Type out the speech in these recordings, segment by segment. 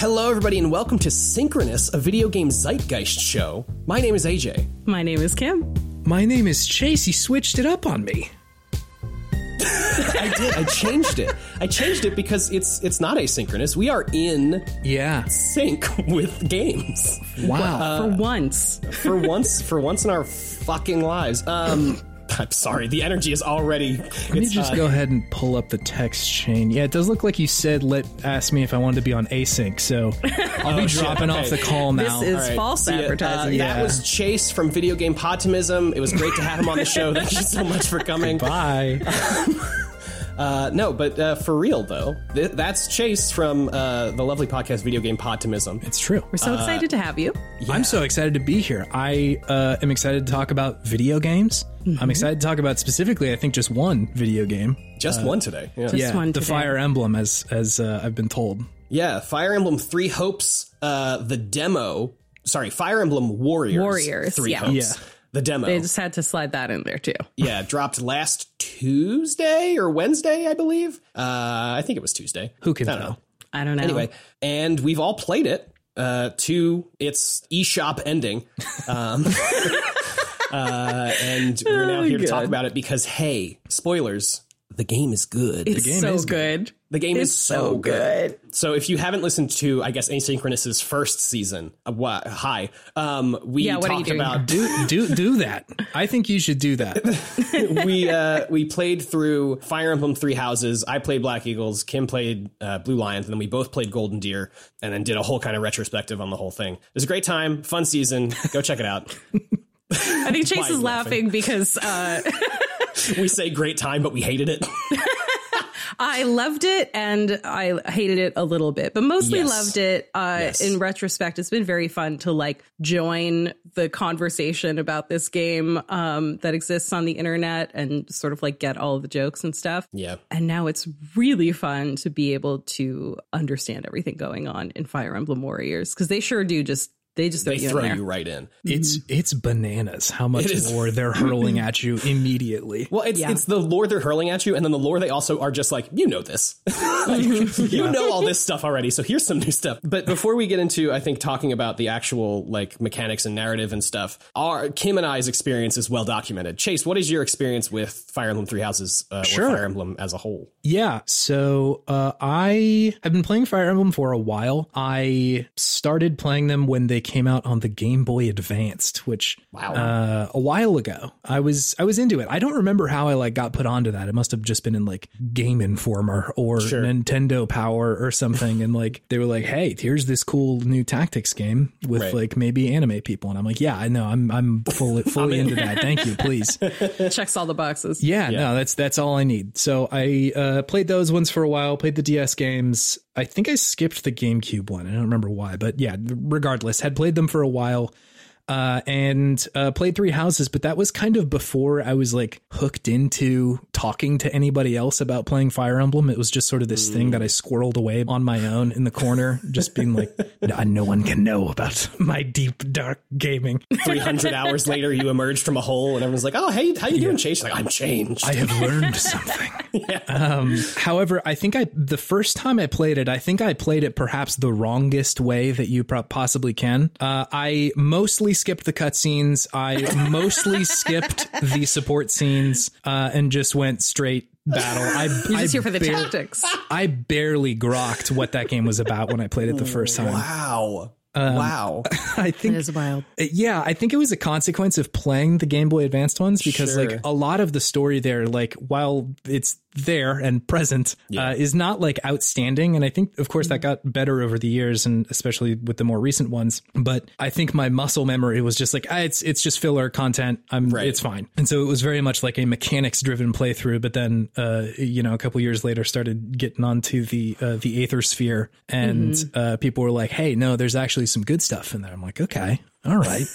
Hello, everybody, and welcome to Synchronous, a video game zeitgeist show. My name is AJ. My name is Kim. My name is Chase. He switched it up on me. I did. I changed it. I changed it because it's it's not asynchronous. We are in Yeah. sync with games Wow. For once. for once. For once in our fucking lives. Um, I'm sorry. The energy is already. Let me just uh, go ahead and pull up the text chain. Yeah, it does look like you said let ask me if I wanted to be on async, so I'll be Oh, shit, dropping okay. off the call now. This is All right. false See advertising. Uh, Yeah. That was Chase from Video Game Podtimism. It was great to have him on the show. Thank you so much for coming. Bye. Uh, no, but uh, for real though, th- that's Chase from uh, the lovely podcast Video Game Podtimism. It's true. We're so excited to have you. I'm so excited to be here. I uh, am excited to talk about video games. Mm-hmm. I'm excited to talk about specifically, I think, just one video game. Just one today. Yeah. Just yeah, one the today. Fire Emblem, as as uh, I've been told. Yeah, Fire Emblem Three Hopes, uh, the demo. Sorry, Fire Emblem Warriors. Warriors, Three yeah. Hopes. Yeah. The demo. They just had to slide that in there too. yeah, dropped last Tuesday or Wednesday, I believe. Uh, I think it was Tuesday. Who can I don't tell? know. I don't know. Anyway, and we've all played it uh, to its eShop ending. Um, uh, and we're now here to talk about it because, hey, spoilers, the game is good. it's game so is good. good. The game It's is so, so good. good. So if you haven't listened to, I guess Asynchronous's first season, uh, what, hi, um, we Yeah, what are you talked about Do do do that. I think you should do that. we uh, we played through Fire Emblem Three Houses. I played Black Eagles. Kim played uh, Blue Lions, and then we both played Golden Deer, and then did a whole kind of retrospective on the whole thing. It was a great time, fun season. Go check it out. I think Chase is laughing? laughing because uh, we say great time, but we hated it. I loved it and I hated it a little bit, but mostly Yes. loved it. Uh, Yes. In retrospect, it's been very fun to like join the conversation about this game um, that exists on the internet and sort of like get all the jokes and stuff. yeah, And now it's really fun to be able to understand everything going on in Fire Emblem Warriors because they sure do just they just throw they you throw you right in. It's it's bananas how much It is. more they're hurling at you immediately. Well, it's Yeah. it's the lore they're hurling at you, and then the lore they also are just like, you know this, Like, you know all this stuff already. So here's some new stuff. But before we get into, I think talking about the actual like mechanics and narrative and stuff, our Kim and I's experience is well documented. Chase, what is your experience with Fire Emblem Three Houses uh, Sure. or Fire Emblem as a whole? Yeah, so uh, I have been playing Fire Emblem for a while. I started playing them when they came out on the Game Boy Advanced, which Wow. uh, a while ago. I was I was into it. I don't remember how I like got put onto that. It must have just been in like Game Informer or Sure. Nintendo Power or something, and like they were like, "Hey, here's this cool new tactics game with Right. like maybe anime people," and I'm like, "Yeah, I know. I'm I'm fully fully into that. Thank you, please." Checks all the boxes. Yeah, no, that's that's all I need. So I uh, Uh, played those ones for a while. Played the DS games. I think I skipped the GameCube one. I don't remember why, but yeah. Regardless, had played them for a while. Uh, and uh, played Three Houses, but that was kind of before I was like hooked into talking to anybody else about playing Fire Emblem. It was just sort of this thing that I squirreled away on my own in the corner, just being like, no, no one can know about my deep dark gaming. Three hundred hours later, you emerged from a hole, and everyone's like, "Oh, hey, how you doing, Chase?" You're like, I'm changed. I have learned something. um, however, I think I the first time I played it, I think I played it perhaps the wrongest way that you possibly can. Uh, I mostly skipped the cutscenes. I mostly skipped the support scenes uh, and just went straight battle. I, You're I just here for the bar- tactics. I barely grokked what that game was about when I played it the first time. wow, Um, wow. I It think is wild. yeah, I think it was a consequence of playing the Game Boy Advanced ones because Sure. like a lot of the story there, like while it's there and present, uh, is not like outstanding. And I think, of course, that got better over the years, and especially with the more recent ones. But I think my muscle memory was just like ah, it's it's just filler content. I'm Right. it's fine. And so it was very much like a mechanics driven playthrough. But then, uh, you know, a couple years later, started getting onto the uh, the Aether Sphere, and uh, people were like, "Hey, no, there's actually some good stuff in there." I'm like, okay. All right,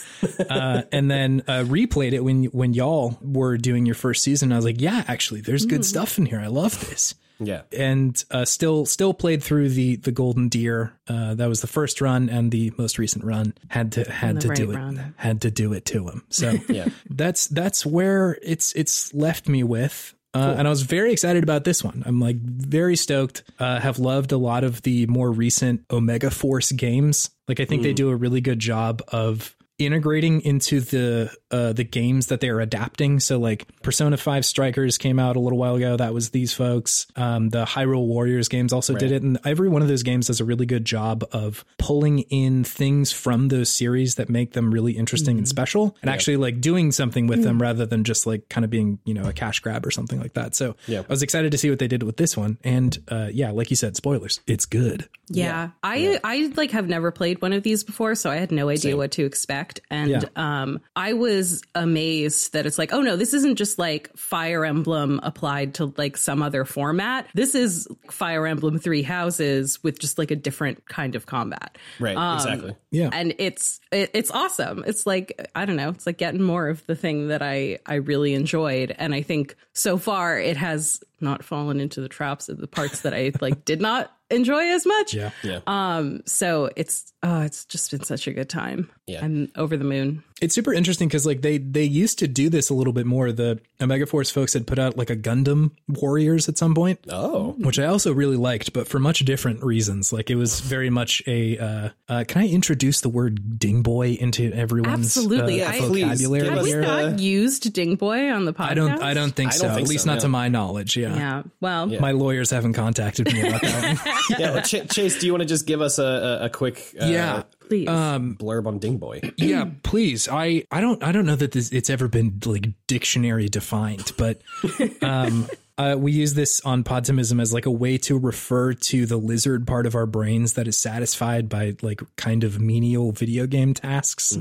uh, and then uh, replayed it when when y'all were doing your first season. I was like, yeah, actually, there's good stuff in here. I love this Yeah. and uh, still still played through the the Golden Deer. Uh, that was the first run and the most recent run. Had to had to do right it. run. Had to do it to him. So Yeah. that's that's where it's it's left me with. Uh, and I was very excited about this one. I'm like very stoked. Uh, have loved a lot of the more recent Omega Force games. Like I think they do a really good job of integrating into the uh, the games that they're adapting. So like Persona 5 Strikers came out a little while ago. That was these folks. Um, the Hyrule Warriors games also did it. And every one of those games does a really good job of pulling in things from those series that make them really interesting and special and actually like doing something with them rather than just like kind of being, you know, a cash grab or something like that. So Yeah. I was excited to see what they did with this one. And uh, yeah, like you said, spoilers. It's good. Yeah. I I like have never played one of these before, so I had no idea what to expect. And Yeah. um I was amazed that it's like, oh no, this isn't just like Fire Emblem applied to like some other format. This is Fire Emblem Three Houses with just like a different kind of combat. Right. exactly. Yeah. And it's it, it's awesome. It's like I don't know, it's like getting more of the thing that I I really enjoyed and I think so far it has not fallen into the traps of the parts that I like did not enjoy as much. Yeah. Yeah. Um, so it's oh, it's just been such a good time. Yeah. I'm over the moon. It's super interesting because like they they used to do this a little bit more. The Omega Force folks had put out like a Gundam Warriors at some point, oh. which I also really liked, but for much different reasons. Like it was very much a. Uh, uh, can I introduce the word ding boy into everyone's Absolutely. uh, I- vocabulary give Have us we not used Ding Boy on the podcast? I don't. I don't think I so. don't think at least so, not no. to my knowledge. Yeah. Yeah. Well, My lawyers haven't contacted me about that. one. yeah. well, Ch- Chase, do you want to just give us a, a, a quick uh, yeah. Please. blurb on Ding Boy? yeah please i i don't i don't know that this it's ever been like dictionary defined but um uh, we use this on podtimism as like a way to refer to the lizard part of our brains that is satisfied by like kind of menial video game tasks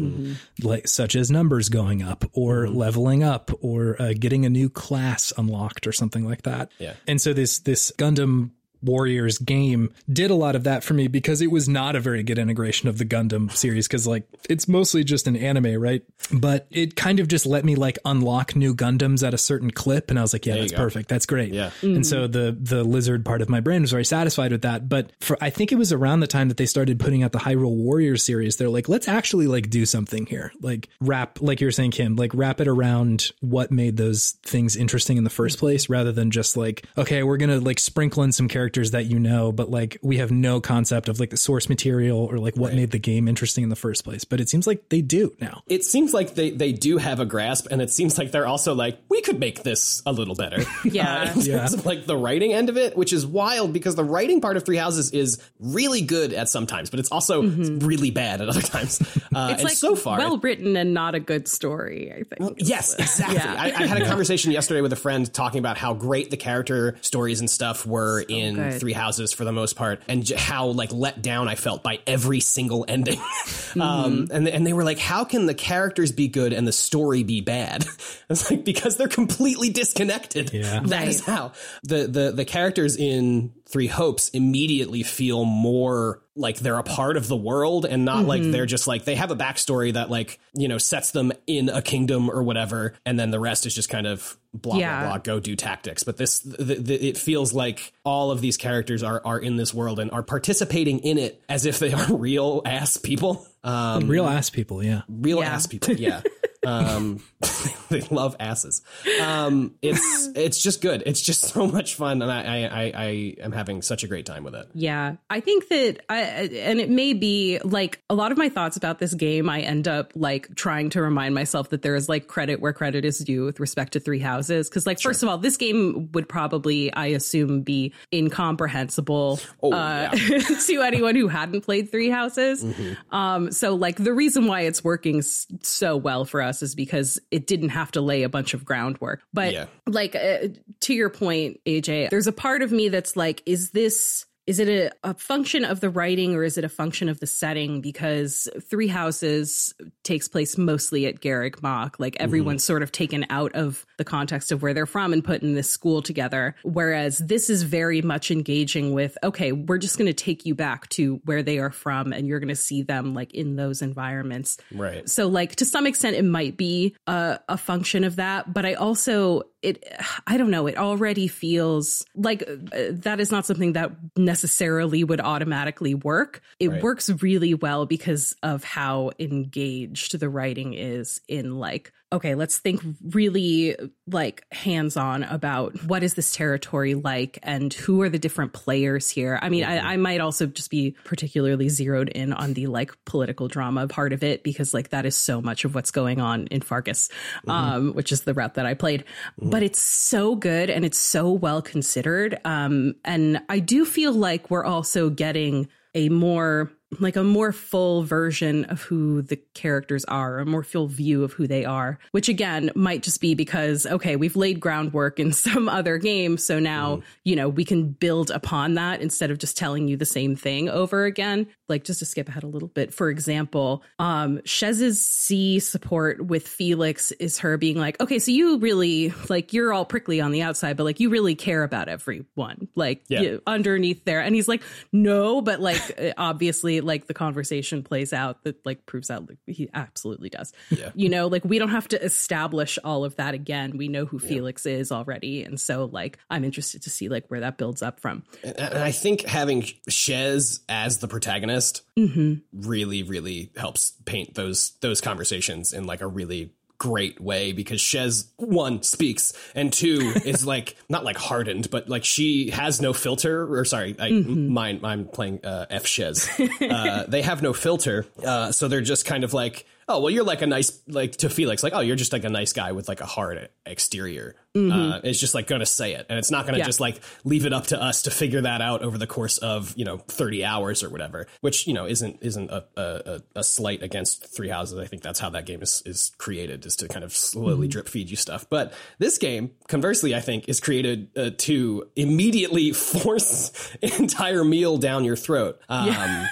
like such as numbers going up or leveling up or uh, getting a new class unlocked or something like that Yeah. and so this this gundam Warriors game did a lot of that for me because it was not a very good integration of the Gundam series because like it's mostly just an anime, right? But it kind of just let me like unlock new Gundams at a certain clip and I was like, yeah, that's perfect. That's great. Yeah. And mm-hmm. so the the lizard part of my brain was very satisfied with that. But for I think it was around the time that they started putting out the Hyrule Warriors series, they're like, let's actually like do something here. Like wrap like you were saying, Kim, like wrap it around what made those things interesting in the first place rather than just like, okay, we're gonna like sprinkle in some characters that you know, but like we have no concept of like the source material or like what made the game interesting in the first place. But it seems like they do now. It seems like they, they do have a grasp, and it seems like they're also like, we could make this a little better. Yeah. Uh, in terms of like the writing end of it, which is wild because the writing part of Three Houses is really good at some times, but it's also really bad at other times. Uh, Mm-hmm. it's and like so far, well written and not a good story. I think. Yes, exactly. Yeah. I, I had a conversation yesterday with a friend talking about how great the character stories and stuff were in good. Three Houses for the most part, and j- how like let down I felt by every single ending. Mm-hmm. um, and and they were like, "How can the characters be good and the story be bad?" It's like because they're completely disconnected. Yeah. that is how the the the characters in Three Hopes immediately feel more like they're a part of the world and not like they're just like they have a backstory that like you know sets them in a kingdom or whatever and then the rest is just kind of blah Yeah. blah blah go do tactics but this the, the, it feels like all of these characters are are in this world and are participating in it as if they are real ass people um Real ass people, yeah. real Yeah. ass people yeah um they love asses um it's it's just good it's just so much fun and I, I i i am having such a great time with it Yeah, I think that, I, and it may be like a lot of my thoughts about this game. I end up like trying to remind myself that there is like credit where credit is due with respect to Three Houses. Because, like, first of all, this game would probably, I assume, be incomprehensible Oh, uh, to anyone who hadn't played Three Houses. Mm-hmm. Um, so, like, the reason why it's working s- so well for us is because it didn't have to lay a bunch of groundwork. But Yeah. like uh, to your point aj there's a part of me that's like is this is it a, a function of the writing or is it a function of the setting? Because Three Houses takes place mostly at Garreg Mach. Like mm-hmm. everyone's sort of taken out of the context of where they're from and put in this school together. Whereas this is very much engaging with, okay, we're just going to take you back to where they are from and you're going to see them like in those environments. right So, like, to some extent, it might be a, a function of that. But I also, it, I don't know, it already feels like uh, that is not something that necessarily would automatically work. It Right. works really well because of how engaged the writing is in, like, okay, let's think really like hands on about what is this territory like and who are the different players here. I mean. I, I, might also just be particularly zeroed in on the like political drama part of it because like that is so much of what's going on in Faerghus, mm-hmm. um, which is the route that I played. Mm-hmm. But it's so good and it's so well considered. Um, and I do feel like we're also getting a more like a more full version of who the characters are, a more full view of who they are, which again might just be because, okay, we've laid groundwork in some other game. So now, mm. you know, we can build upon that instead of just telling you the same thing over again. Like just to skip ahead a little bit, for example, um, Shez's C support with Felix is her being like, okay, so you really like you're all prickly on the outside, but like you really care about everyone, like yeah. you, underneath there. And he's like, no, but like obviously like the conversation plays out that like proves out like, he absolutely does. Yeah. You know, like we don't have to establish all of that again. We know who yeah. Felix is already. And so like I'm interested to see like where that builds up from. And, and I think having Shez as the protagonist mm-hmm. really, really helps paint those those conversations in like a really great way because Shez one speaks and two is like not like hardened, but like she has no filter. Or sorry, I mm-hmm. mine I'm playing uh, F Shez. Uh, they have no filter, uh, so they're just kind of like oh well you're like a nice like to felix like oh you're just like a nice guy with like a hard exterior mm-hmm. uh, it's just like gonna say it and it's not gonna yeah. just like leave it up to us to figure that out over the course of you know 30 hours or whatever which you know isn't isn't a, a, a slight against three houses i think that's how that game is is created is to kind of slowly mm-hmm. drip feed you stuff but this game conversely i think is created uh, to immediately force an entire meal down your throat um, yeah.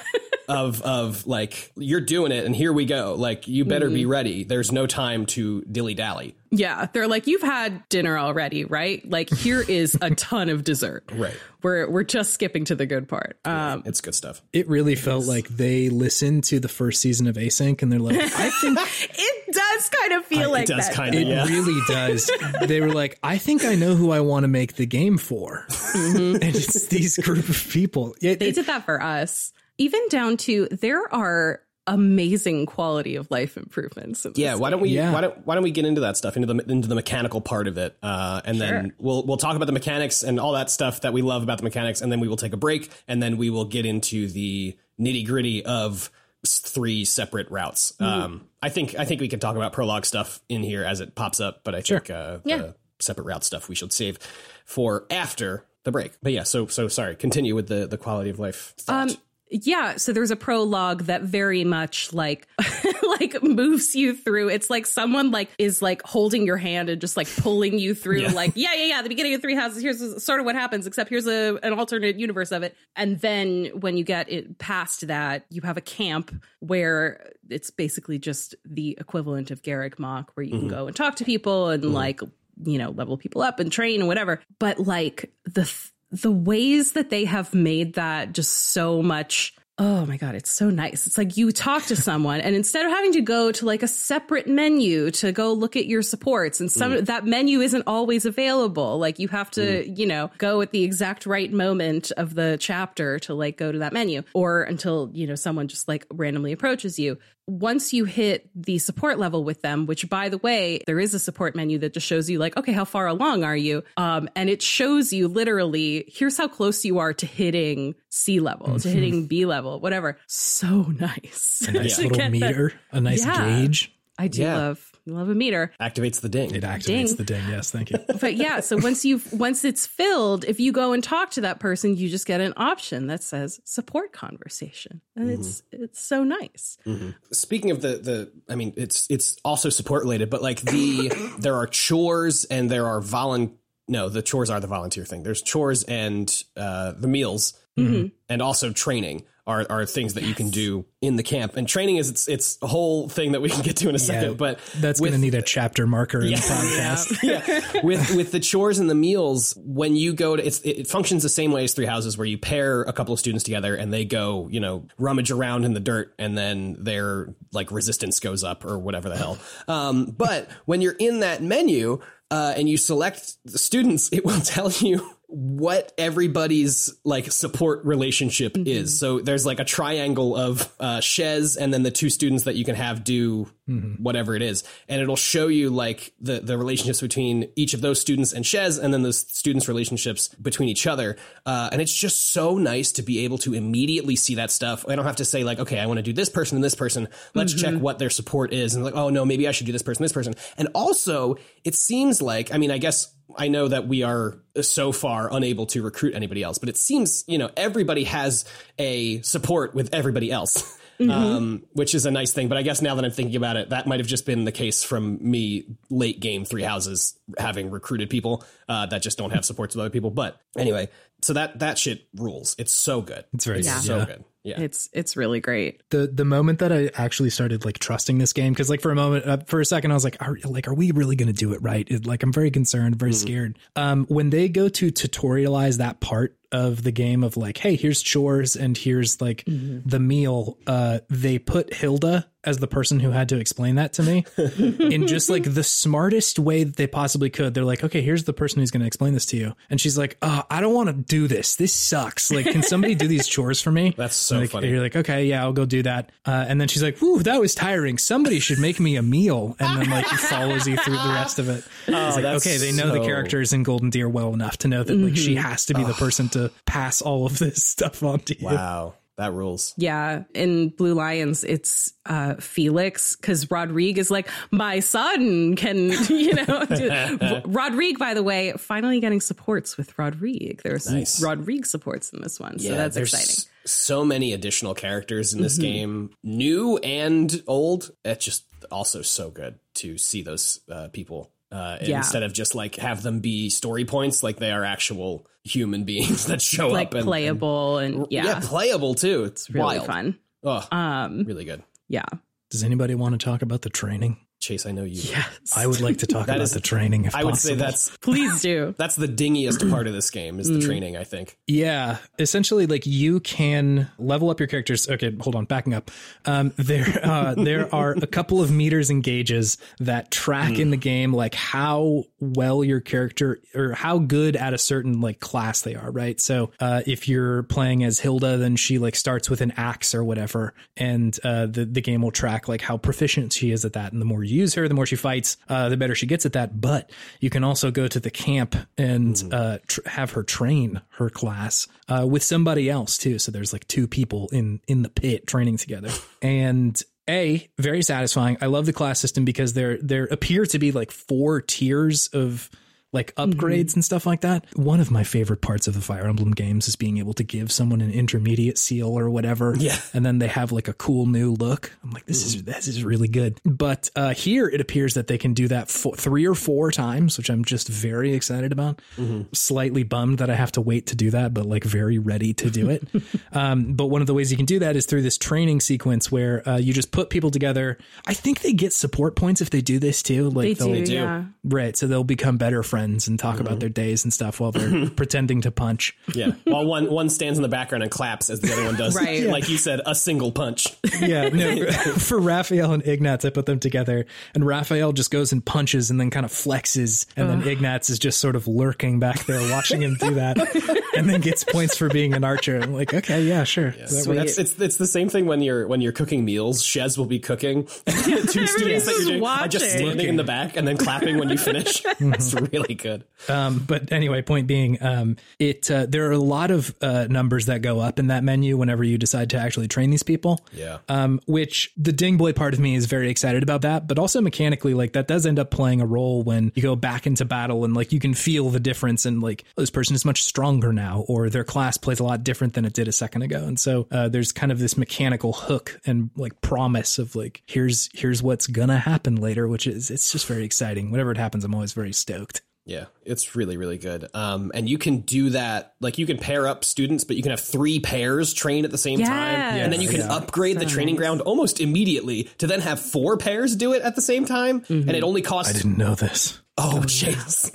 Of of like you're doing it and here we go. Like you better mm. be ready. There's no time to dilly dally. Yeah, they're like you've had dinner already, right? Like here is a ton of dessert. Right. We're we're just skipping to the good part. Um, it's good stuff. It really felt like they listened to the first season of Async and they're like, I think it does kind of feel I, like it does that. Kind of, it yeah. really does. they were like, I think I know who I want to make the game for, mm-hmm. and it's these group of people. It, they did that for us even down to there are amazing quality of life improvements. yeah, why don't we yeah. why don't why don't we get into that stuff into the into the mechanical part of it, uh, and sure. then we'll we'll talk about the mechanics and all that stuff that we love about the mechanics, and then we will take a break, and then we will get into the nitty gritty of three separate routes. Mm-hmm. Um, I think I think we can talk about prologue stuff in here as it pops up, but I sure. think uh, yeah. the separate route stuff we should save for after the break. But yeah, so so sorry. Continue with the the quality of life. Thought. Um, yeah, so there's a prologue that very much like like moves you through. It's like someone like is like holding your hand and just like pulling you through yeah. like yeah, yeah, yeah, the beginning of Three Houses here's sort of what happens except here's a an alternate universe of it. And then when you get it past that, you have a camp where it's basically just the equivalent of Garreg Mach where you mm-hmm. can go and talk to people and mm-hmm. like you know level people up and train and whatever. But like the the ways that they have made that just so much Oh my God, it's so nice. It's like you talk to someone and instead of having to go to like a separate menu to go look at your supports and some mm. that menu isn't always available. Like you have to, mm. you know, go at the exact right moment of the chapter to like go to that menu or until, you know, someone just like randomly approaches you once you hit the support level with them, which by the way, there is a support menu that just shows you like, okay, how far along are you? Um, and it shows you literally, here's how close you are to hitting C level, mm-hmm. to hitting B level, whatever. So nice. A nice little meter, that. a nice yeah, gauge. I do yeah. love love a meter. Activates the ding. It activates ding. the ding. Yes, thank you. but yeah, so once you've once it's filled, if you go and talk to that person, you just get an option that says support conversation, and mm-hmm. it's it's so nice. Mm-hmm. Speaking of the the, I mean, it's it's also support related, but like the there are chores and there are volunteer. No, the chores are the volunteer thing. There's chores and uh, the meals, mm-hmm. and also training are, are things that yes. you can do in the camp. And training is it's it's a whole thing that we can get to in a second. But that's going to need a chapter marker in yeah, the podcast. yeah. with with the chores and the meals, when you go to it's it functions the same way as Three Houses, where you pair a couple of students together and they go you know rummage around in the dirt, and then their like resistance goes up or whatever the hell. Um, but when you're in that menu. Uh, and you select the students, it will tell you what everybody's like support relationship mm-hmm. is. So there's like a triangle of uh, Shez and then the two students that you can have do mm-hmm. whatever it is, and it'll show you like the the relationships between each of those students and Shez, and then those students' relationships between each other. Uh, and it's just so nice to be able to immediately see that stuff. I don't have to say like, okay, I want to do this person and this person. Let's mm-hmm. check what their support is, and like, oh no, maybe I should do this person, this person. And also, it seems like, I mean, I guess I know that we are so far unable to recruit anybody else, but it seems, you know, everybody has a support with everybody else. Mm-hmm. Um, which is a nice thing. But I guess now that I'm thinking about it, that might have just been the case from me late game three houses having recruited people uh, that just don't have supports with other people. But anyway, so that that shit rules. It's so good. It's very it's good. so yeah. good. Yeah. It's it's really great. The the moment that I actually started like trusting this game cuz like for a moment uh, for a second I was like are like are we really going to do it right? It, like I'm very concerned, very mm. scared. Um when they go to tutorialize that part of the game of like hey, here's chores and here's like mm-hmm. the meal, uh they put Hilda as the person who had to explain that to me in just like the smartest way that they possibly could. They're like, okay, here's the person who's going to explain this to you. And she's like, oh, I don't want to do this. This sucks. Like, can somebody do these chores for me? That's so like, funny. You're like, okay, yeah, I'll go do that. Uh, and then she's like, whew, that was tiring. Somebody should make me a meal. And then like follows you through the rest of it. Oh, like, okay, they know so... the characters in Golden Deer well enough to know that like mm-hmm. she has to be the person to pass all of this stuff on to you. Wow. That rules. Yeah. In Blue Lions, it's uh, Felix because Rodrigue is like, my son can, you know. do. Rodrigue, by the way, finally getting supports with Rodrigue. There's nice. Rodrigue supports in this one. So yeah, that's exciting. So many additional characters in this mm-hmm. game, new and old. It's just also so good to see those uh, people uh, yeah. instead of just like have them be story points, like they are actual human beings that show like up and playable and, and, yeah, yeah, playable too. It's really wild. fun. Oh, um, really good. Yeah. Does anybody want to talk about the training? Chase, I know you. Yes. I would like to talk about is, the training. I would say that's please do. That's the dingiest part of this game is the mm. training. I think. Yeah, essentially, like you can level up your characters. Okay, hold on, backing up. Um, there, uh, there are a couple of meters and gauges that track mm. in the game, like how well your character or how good at a certain like class they are. Right. So, uh, if you're playing as Hilda, then she like starts with an axe or whatever, and uh, the the game will track like how proficient she is at that, and the more use her, the more she fights, uh, the better she gets at that. But you can also go to the camp and mm. uh, tr- have her train her class uh, with somebody else too. So there's like two people in in the pit training together, and a very satisfying. I love the class system because there there appear to be like four tiers of like upgrades mm-hmm. and stuff like that. One of my favorite parts of the Fire Emblem games is being able to give someone an intermediate seal or whatever. Yeah. And then they have like a cool new look. I'm like, this is this is really good. But uh, here it appears that they can do that four, three or four times, which I'm just very excited about. Mm-hmm. Slightly bummed that I have to wait to do that, but like very ready to do it. um, but one of the ways you can do that is through this training sequence where uh, you just put people together. I think they get support points if they do this too. Like they do, yeah. Right. So they'll become better friends friends and talk mm-hmm. about their days and stuff while they're pretending to punch. Yeah, while one one stands in the background and claps as the other one does. right, like you said, a single punch. Yeah, no. for Raphael and Ignatz, I put them together, and Raphael just goes and punches and then kind of flexes, and then Ignatz is just sort of lurking back there watching him do that, and then gets points for being an archer. I'm like, okay, yeah, sure. Yeah, that that's, it's it's the same thing when you're when you're cooking meals. Shez will be cooking. two students that you're doing are just standing in the back and then clapping when you finish. It's really really good. Um, but anyway, point being, um, it uh, there are a lot of uh, numbers that go up in that menu whenever you decide to actually train these people. Yeah. Um, which the ding boy part of me is very excited about that, but also mechanically, like that does end up playing a role when you go back into battle and like you can feel the difference and like this person is much stronger now, or their class plays a lot different than it did a second ago, and so uh, there's kind of this mechanical hook and like promise of like here's here's what's gonna happen later, which is it's just very exciting. Whenever it happens, I'm always very stoked. Yeah, it's really, really good. Um, and you can do that. Like you can pair up students, but you can have three pairs train at the same yes. time. And then you can yeah. upgrade the training ground almost immediately to then have four pairs do it at the same time. Mm-hmm. And it only costs. I didn't know this. Oh, jeez.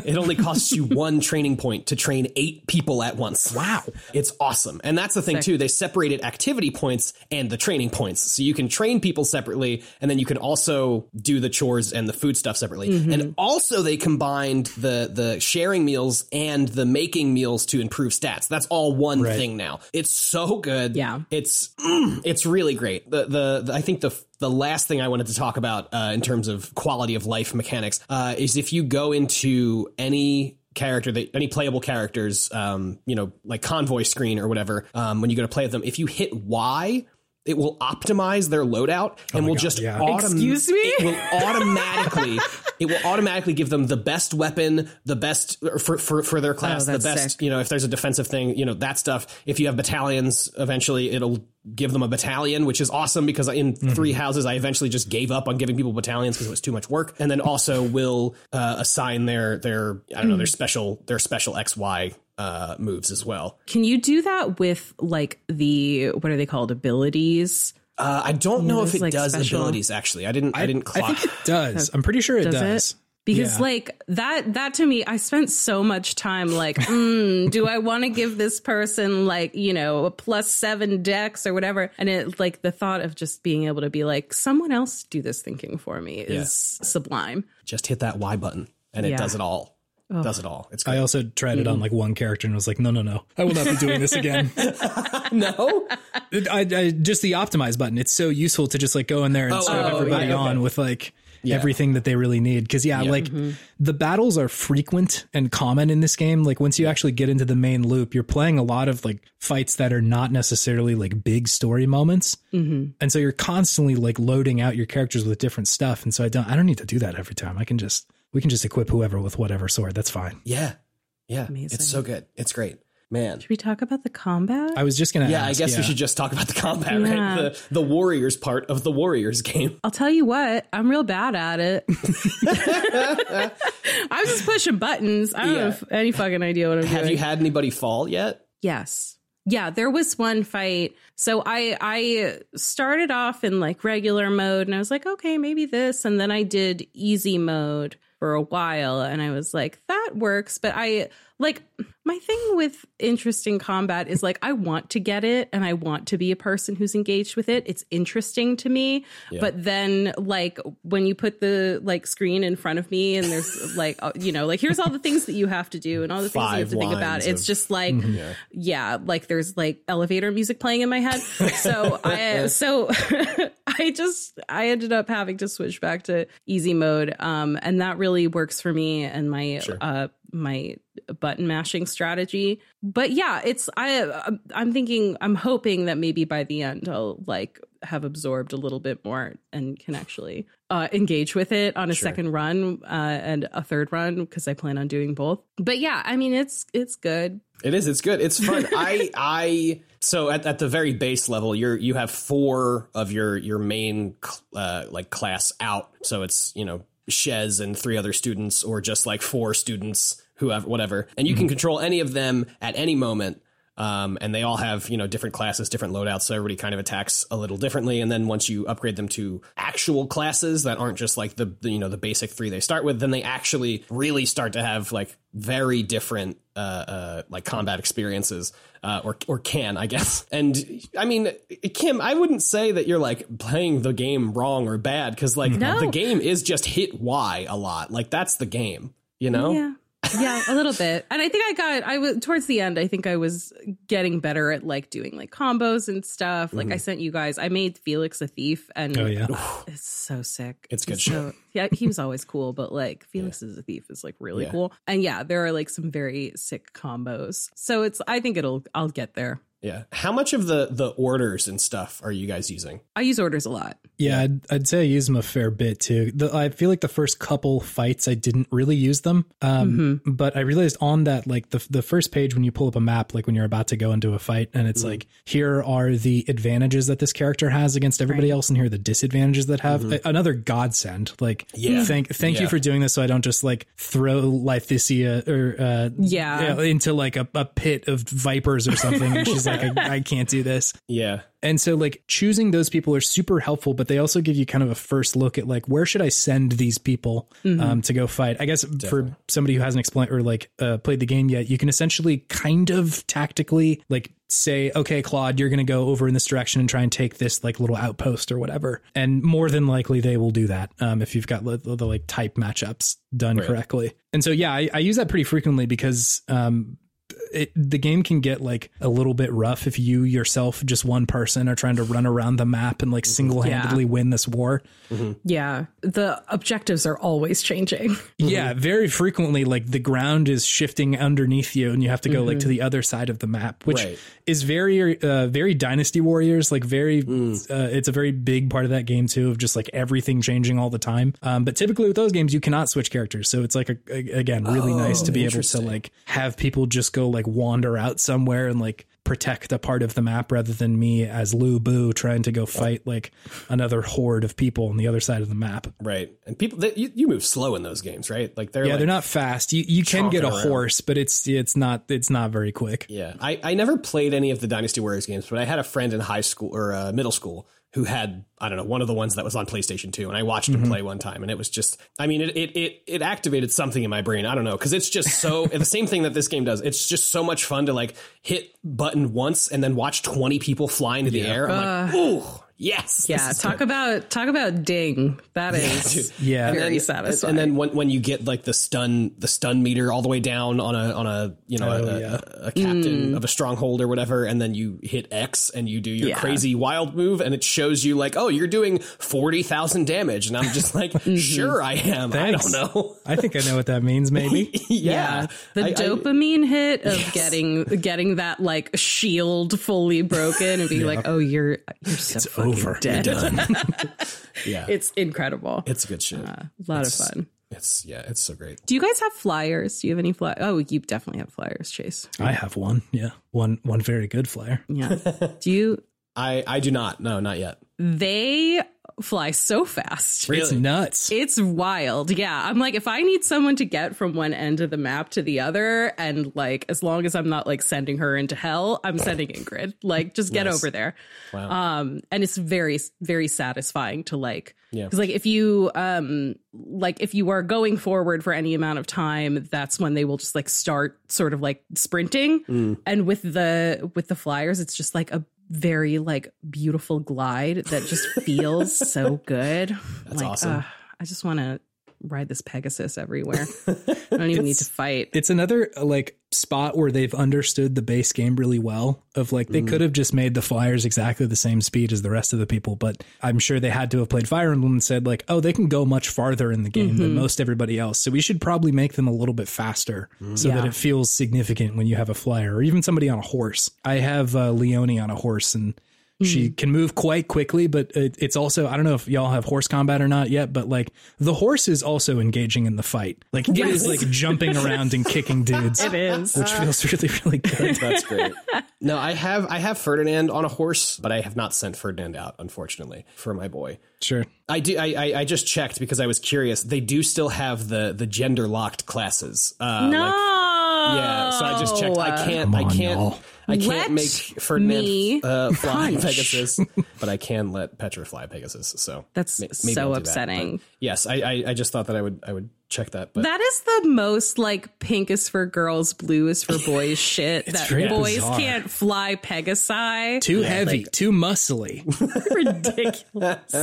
it only costs you one training point to train eight people at once. Wow. It's awesome. And that's the thing, too. They separated activity points and the training points. So you can train people separately, and then you can also do the chores and the food stuff separately. And also, they combined the, the sharing meals and the making meals to improve stats. That's all one Right. thing now. It's so good. Yeah. It's, mm, it's really great. The, the, the I think the, the last thing I wanted to talk about uh, in terms of quality of life mechanics uh, is if you go into any character that any playable characters um, you know like convoy screen or whatever um, when you go to play with them if you hit y it will optimize their loadout and oh will God, just yeah. autom- Excuse me? it will automatically it will automatically give them the best weapon the best er, for for, for their class oh, the best sick. you know if there's a defensive thing you know that stuff if you have battalions eventually it'll give them a battalion which is awesome because in mm-hmm. three houses i eventually just gave up on giving people battalions because it was too much work and then also will uh, assign their their i don't know their mm. special their special xy uh, moves as well Can you do that with like the what are they called abilities? uh, i don't know if it like, does special- abilities actually i didn't i, didn't I think it does. I'm pretty sure it Does does. it? Because Yeah. like that that to me, I spent so much time like, mm, do I want to give this person like you know a plus seven dex or whatever? And it like the thought of just being able to be like someone else do this thinking for me is sublime. just hit that y button and it Yeah. does it all does it all it's great. I also tried it on like one character and was like, no, no, no, I will not be doing this again. no I, I just the optimize button. It's so useful to just like go in there and Oh, serve oh, everybody yeah, okay. on with like Yeah. everything that they really need. Because yeah, like Mm-hmm. the battles are frequent and common in this game. Like once you actually get into the main loop, you're playing a lot of like fights that are not necessarily like big story moments, Mm-hmm. and so you're constantly like loading out your characters with different stuff. And so I don't I don't need to do that every time. I can just we can just equip whoever with whatever sword. That's fine. yeah yeah Amazing. it's so good it's great man Should we talk about the combat? I was just gonna. Yeah, I ask, guess we should just talk about the combat, Yeah. right? The the Warriors part of the Warriors game. I'll tell you what, I'm real bad at it. I'm just pushing buttons. I don't Yeah. have any fucking idea what I'm Have doing. Have you had anybody fall yet? Yes. Yeah, there was one fight. So I I started off in like regular mode and I was like, okay, maybe this and then I did easy mode for a while and I was like, that works, but I like my thing with interesting combat is like I want to get it and I want to be a person who's engaged with it. It's interesting to me. But then like when you put the like screen in front of me and there's like uh, you know, like here's all the things that you have to do and all the things you have to think about. lines It's of- just like yeah. like there's like elevator music playing in my head. So I so I just I ended up having to switch back to easy mode. Um and that really works for me and my uh my button mashing strategy. But yeah, it's I I'm thinking I'm hoping that maybe by the end I'll like have absorbed a little bit more and can actually uh, engage with it on a second run uh, and a third run because I plan on doing both. But yeah, I mean it's it's good. It is. It's good. It's fun. I I so at, at the very base level, you're you have four of your your main uh, like class out. So it's you know Shez and three other students, or just like four students who have whatever, and you can control any of them at any moment. Um, and they all have you know different classes, different loadouts, so everybody kind of attacks a little differently. And then once you upgrade them to actual classes that aren't just like the, the you know the basic three they start with, then they actually really start to have like very different uh, uh, like combat experiences, uh, or or can I guess. And I mean, Kim, I wouldn't say that you're like playing the game wrong or bad because like No. the game is just hit Y a lot. Like that's the game, you know. Yeah. Yeah, a little bit. And I think I got I was towards the end, I think I was getting better at like doing like combos and stuff. Like I mm-hmm. sent you guys I made Felix a thief and Oh yeah. it's so sick. It's good He's so- yeah, he was always cool, but like Felix is a thief is like really Yeah. cool. And yeah, there are like some very sick combos. So it's I think it'll I'll get there. Yeah. How much of the the orders and stuff are you guys using? I use orders a lot. Yeah, I'd, I'd say I use them a fair bit too. The, I feel like the first couple fights I didn't really use them, um, but I realized on that like the the first page when you pull up a map, like when you're about to go into a fight, and it's like here are the advantages that this character has against everybody else, and here are the disadvantages that have a- another godsend. Like, Yeah. thank thank Yeah. you for doing this, so I don't just like throw Lysithea or uh, Yeah. into like a, a pit of vipers or something. And she's like, I, I can't do this. Yeah. And so like choosing those people are super helpful, but they also give you kind of a first look at like where should I send these people um, to go fight. I guess for somebody who hasn't explained or like uh, played the game yet, you can essentially kind of tactically like say, okay, Claude, you're going to go over in this direction and try and take this like little outpost or whatever. And more than likely they will do that um, if you've got the, the like type matchups done correctly. And so yeah, I, I use that pretty frequently because um, it, the game can get like a little bit rough if you yourself, just one person, are trying to run around the map and like mhm. single handedly win this war. Mm-hmm. Yeah. The objectives are always changing. Yeah, very frequently, like the ground is shifting underneath you, and you have to go mm-hmm. like to the other side of the map, which Right. Is very, uh, very Dynasty Warriors. Like very, uh, it's a very big part of that game too, of just like everything changing all the time. Um, but typically with those games, you cannot switch characters, so it's like a, a- again really nice to be able to like have people just go like wander out somewhere and like protect a part of the map rather than me as Lu Bu trying to go fight like another horde of people on the other side of the map. Right. And people, they, you, you move slow in those games, right? Like they're Yeah, like, they're not fast. You you can get a around. horse, but it's it's not it's not very quick. Yeah, I, I never played any of the Dynasty Warriors games, but I had a friend in high school or uh, middle school who had I don't know one of the ones that was on PlayStation Two, and I watched him mm-hmm. play one time, and it was just I mean it it it, it activated something in my brain. I don't know because it's just so the same thing that this game does. It's just so much fun to like hit button once and then watch twenty people fly into the air. I'm like, ooh, yes, Yeah. Talk about talk about ding. That is Yeah. very and, satisfying. and then when, when you get like the stun the stun meter all the way down on a on a you know oh, a, yeah. a, a captain mm. of a stronghold or whatever, and then you hit X and you do your Yeah. crazy wild move, and it shows you like oh you're doing forty thousand damage, and I'm just like mm-hmm. sure I am. I don't know. I think I know what that means. Maybe. yeah, the I- I- dopamine hit of getting getting that like shield fully broken and being like, oh, you're you're so fucking over. dead. done yeah, It's incredible. it's a good shit. Uh, a lot of fun. It's yeah, it's so great. Do you guys have flyers? Do you have any fly? Oh, you definitely have flyers, Chase. I have one. Yeah, one one very good flyer. Yeah. Do you? I I do not. No, not yet. They fly so fast. It's nuts. It's wild. Yeah. I'm like, if I need someone to get from one end of the map to the other, and like, as long as I'm not like sending her into hell, I'm sending Ingrid. Like, just get over there. Um, and it's very, very satisfying to like, Yeah. because like if you, um, like if you are going forward for any amount of time, that's when they will just like start sort of like sprinting. And with the, with the flyers, it's just like a, very like beautiful glide that just feels so good. That's like, awesome. uh, I just want to ride this Pegasus everywhere. I don't even need to fight. It's another uh, like spot where they've understood the base game really well. Of like they could have just made the flyers exactly the same speed as the rest of the people, but I'm sure they had to have played Fire Emblem and said like, oh, they can go much farther in the game than most everybody else. So we should probably make them a little bit faster so that it feels significant when you have a flyer or even somebody on a horse. I have uh, Leonie on a horse and. She can move quite quickly, but it, it's also I don't know if y'all have horse combat or not yet, but like the horse is also engaging in the fight. Like it is like jumping around and kicking dudes It is. which feels really really good. That's great. no, I have I have Ferdinand on a horse, but I have not sent Ferdinand out, unfortunately, for my boy. Sure. I do. I, I, I just checked because I was curious. They do still have the the gender locked classes. Uh, no. like- yeah. So I just checked. I can't. I can't. y'all. I can't Let make Ferdinand me uh, fly punch. Pegasus, but I can let Petra fly Pegasus. So That's ma- maybe so I'll do that. upsetting. Yes, I, I I just thought that I would I would check that. But That is the most like pink is for girls, blue is for boys shit. that boys bizarre. can't fly Pegasi. Too heavy, too muscly. Ridiculous.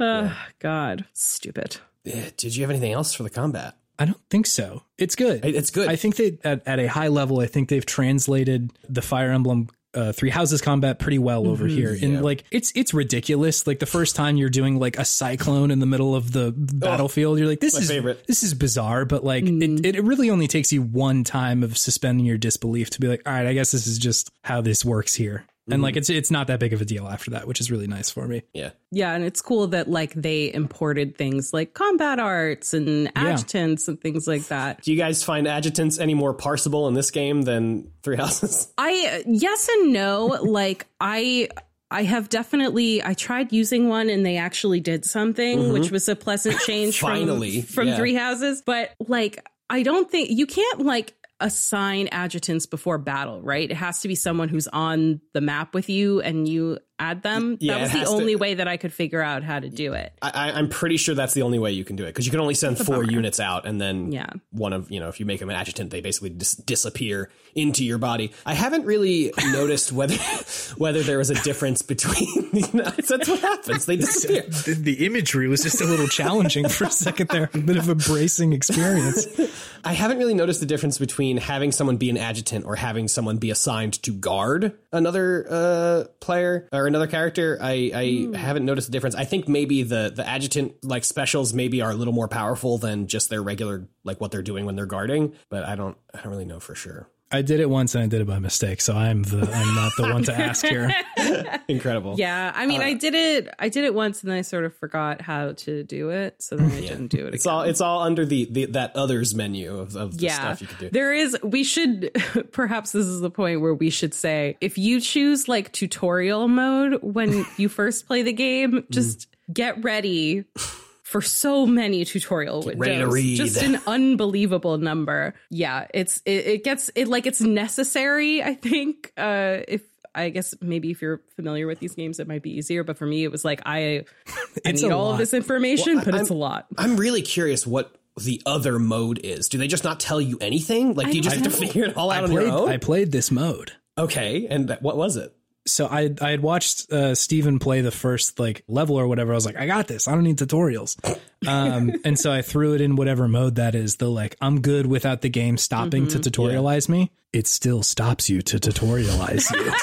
oh, God. Stupid. did you have anything else for the combat? I don't think so. It's good. It's good. I think that at, at a high level, I think they've translated the Fire Emblem uh, Three Houses combat pretty well over here. And like it's it's ridiculous. Like the first time you're doing like a cyclone in the middle of the battlefield, you're like, this is favorite. this is bizarre. But like it, it really only takes you one time of suspending your disbelief to be like, all right, I guess this is just how this works here. And like mm-hmm. it's it's not that big of a deal after that, which is really nice for me. yeah. Yeah, and it's cool that like they imported things like combat arts and adjutants and things like that. Do you guys find adjutants any more parsable in this game than Three Houses? I yes and no. like I I have definitely I tried using one and they actually did something, mm-hmm. which was a pleasant change Finally, from, from yeah. three houses. But like I don't think you can't like assign adjutants before battle, right? It has to be someone who's on the map with you and you add them. Yeah, that was the has to- only way that I could figure out how to do it. I, I- I'm pretty sure that's the only way you can do it because you can only send four units out, and then Yeah. one of you know if you make them an adjutant, they basically dis- disappear into your body. I haven't really noticed whether whether there was a difference between. You know, that's what happens; they disappear. The, the imagery was just a little challenging for a second there. A bit of a bracing experience. I haven't really noticed the difference between having someone be an adjutant or having someone be assigned to guard another uh, player or another character. I, I hmm. haven't noticed the difference. I think maybe the the adjutant like specials maybe are a little more powerful than just their regular like what they're doing when they're guarding, but I don't I don't really know for sure. I did it once and I did it by mistake, so I'm the I'm not the one to ask here. Incredible. Yeah, I mean, uh, I did it. I did it once, and then I sort of forgot how to do it, so then I didn't do it. It's again. all it's all under the, the that others menu of, of the yeah, stuff you could do. there is. We should perhaps this is the point where we should say if you choose like tutorial mode when you first play the game, mm-hmm. just get ready. For so many tutorial windows, ready to read. just an unbelievable number. Yeah, it's it, it gets it like it's necessary. I think uh, if I guess maybe if you're familiar with these games, it might be easier. But for me, it was like I, I need all lot. of this information, but it's a I'm- lot. I'm really curious what the other mode is. Do they just not tell you anything? Like, do you just have to figure it all out I on played your own? I played this mode. okay, and that- what was it? So I I had watched uh, Steven play the first like level or whatever. I was like, I got this. I don't need tutorials. Um, and so I threw it in whatever mode that is. The like I'm good without the game stopping to tutorialize me. It still stops you to tutorialize you.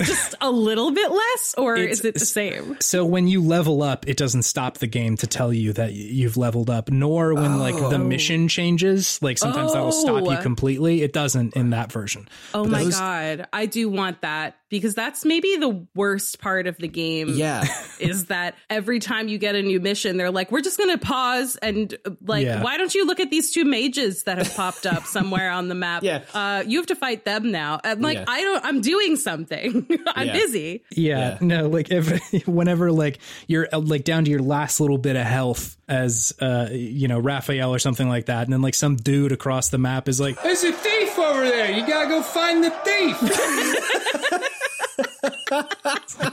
Just a little bit less, or It's- is it the same? So when you level up, it doesn't stop the game to tell you that you've leveled up, nor when like the mission changes. Like sometimes that will stop you Oh. completely. It doesn't in that version. Oh But my those- god, I do want that because that's maybe the worst part of the game. Yeah. is that every time you get a new mission, they're like, "We're just going to pause and like, Yeah. why don't you look at these two mages that have popped up somewhere on the map? Yeah. uh, you have to fight them now." I'm like, Yeah. I don't. I'm doing something. I'm Yeah. busy. Yeah, Yeah. no, like if whenever like you're uh, like down to your last little bit of health as uh you know Raphael or something like that, and then like some dude across the map is like, There's a thief over there. You gotta go find the thief.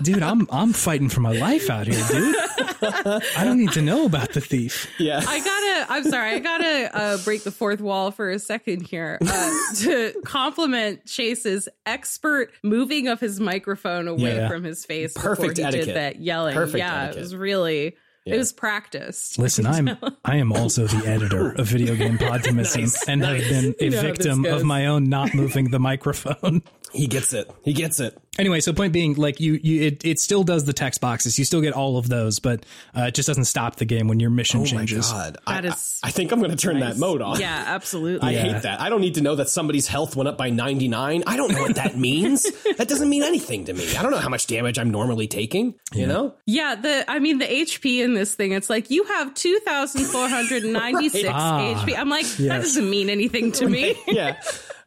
Dude, I'm I'm fighting for my life out here, dude. I don't need to know about the thief. Yeah. I gotta. I'm sorry. I gotta uh, break the fourth wall for a second here uh, to compliment Chase's expert moving of his microphone away Yeah. from his face Perfect before he etiquette. did that yelling. Perfect yeah, etiquette. it was really. It was practiced. Listen, I'm I am also the editor of Video Game Podtimism Nice, and have been a You know victim of my own not moving the microphone. He gets it. He gets it. Anyway, so point being, like you, you, it, it still does the text boxes. You still get all of those, but uh, it just doesn't stop the game when your mission Oh changes. my god. That I, is I, I think I'm going to turn that mode on. Yeah, absolutely. I Yeah. hate that. I don't need to know that somebody's health went up by 99. I don't know what that means. that doesn't mean anything to me. I don't know how much damage I'm normally taking, you know? Yeah, the I mean the HP in this thing, it's like you have two thousand four hundred ninety six Ah, HP. I'm like, that doesn't mean anything to me. Yeah.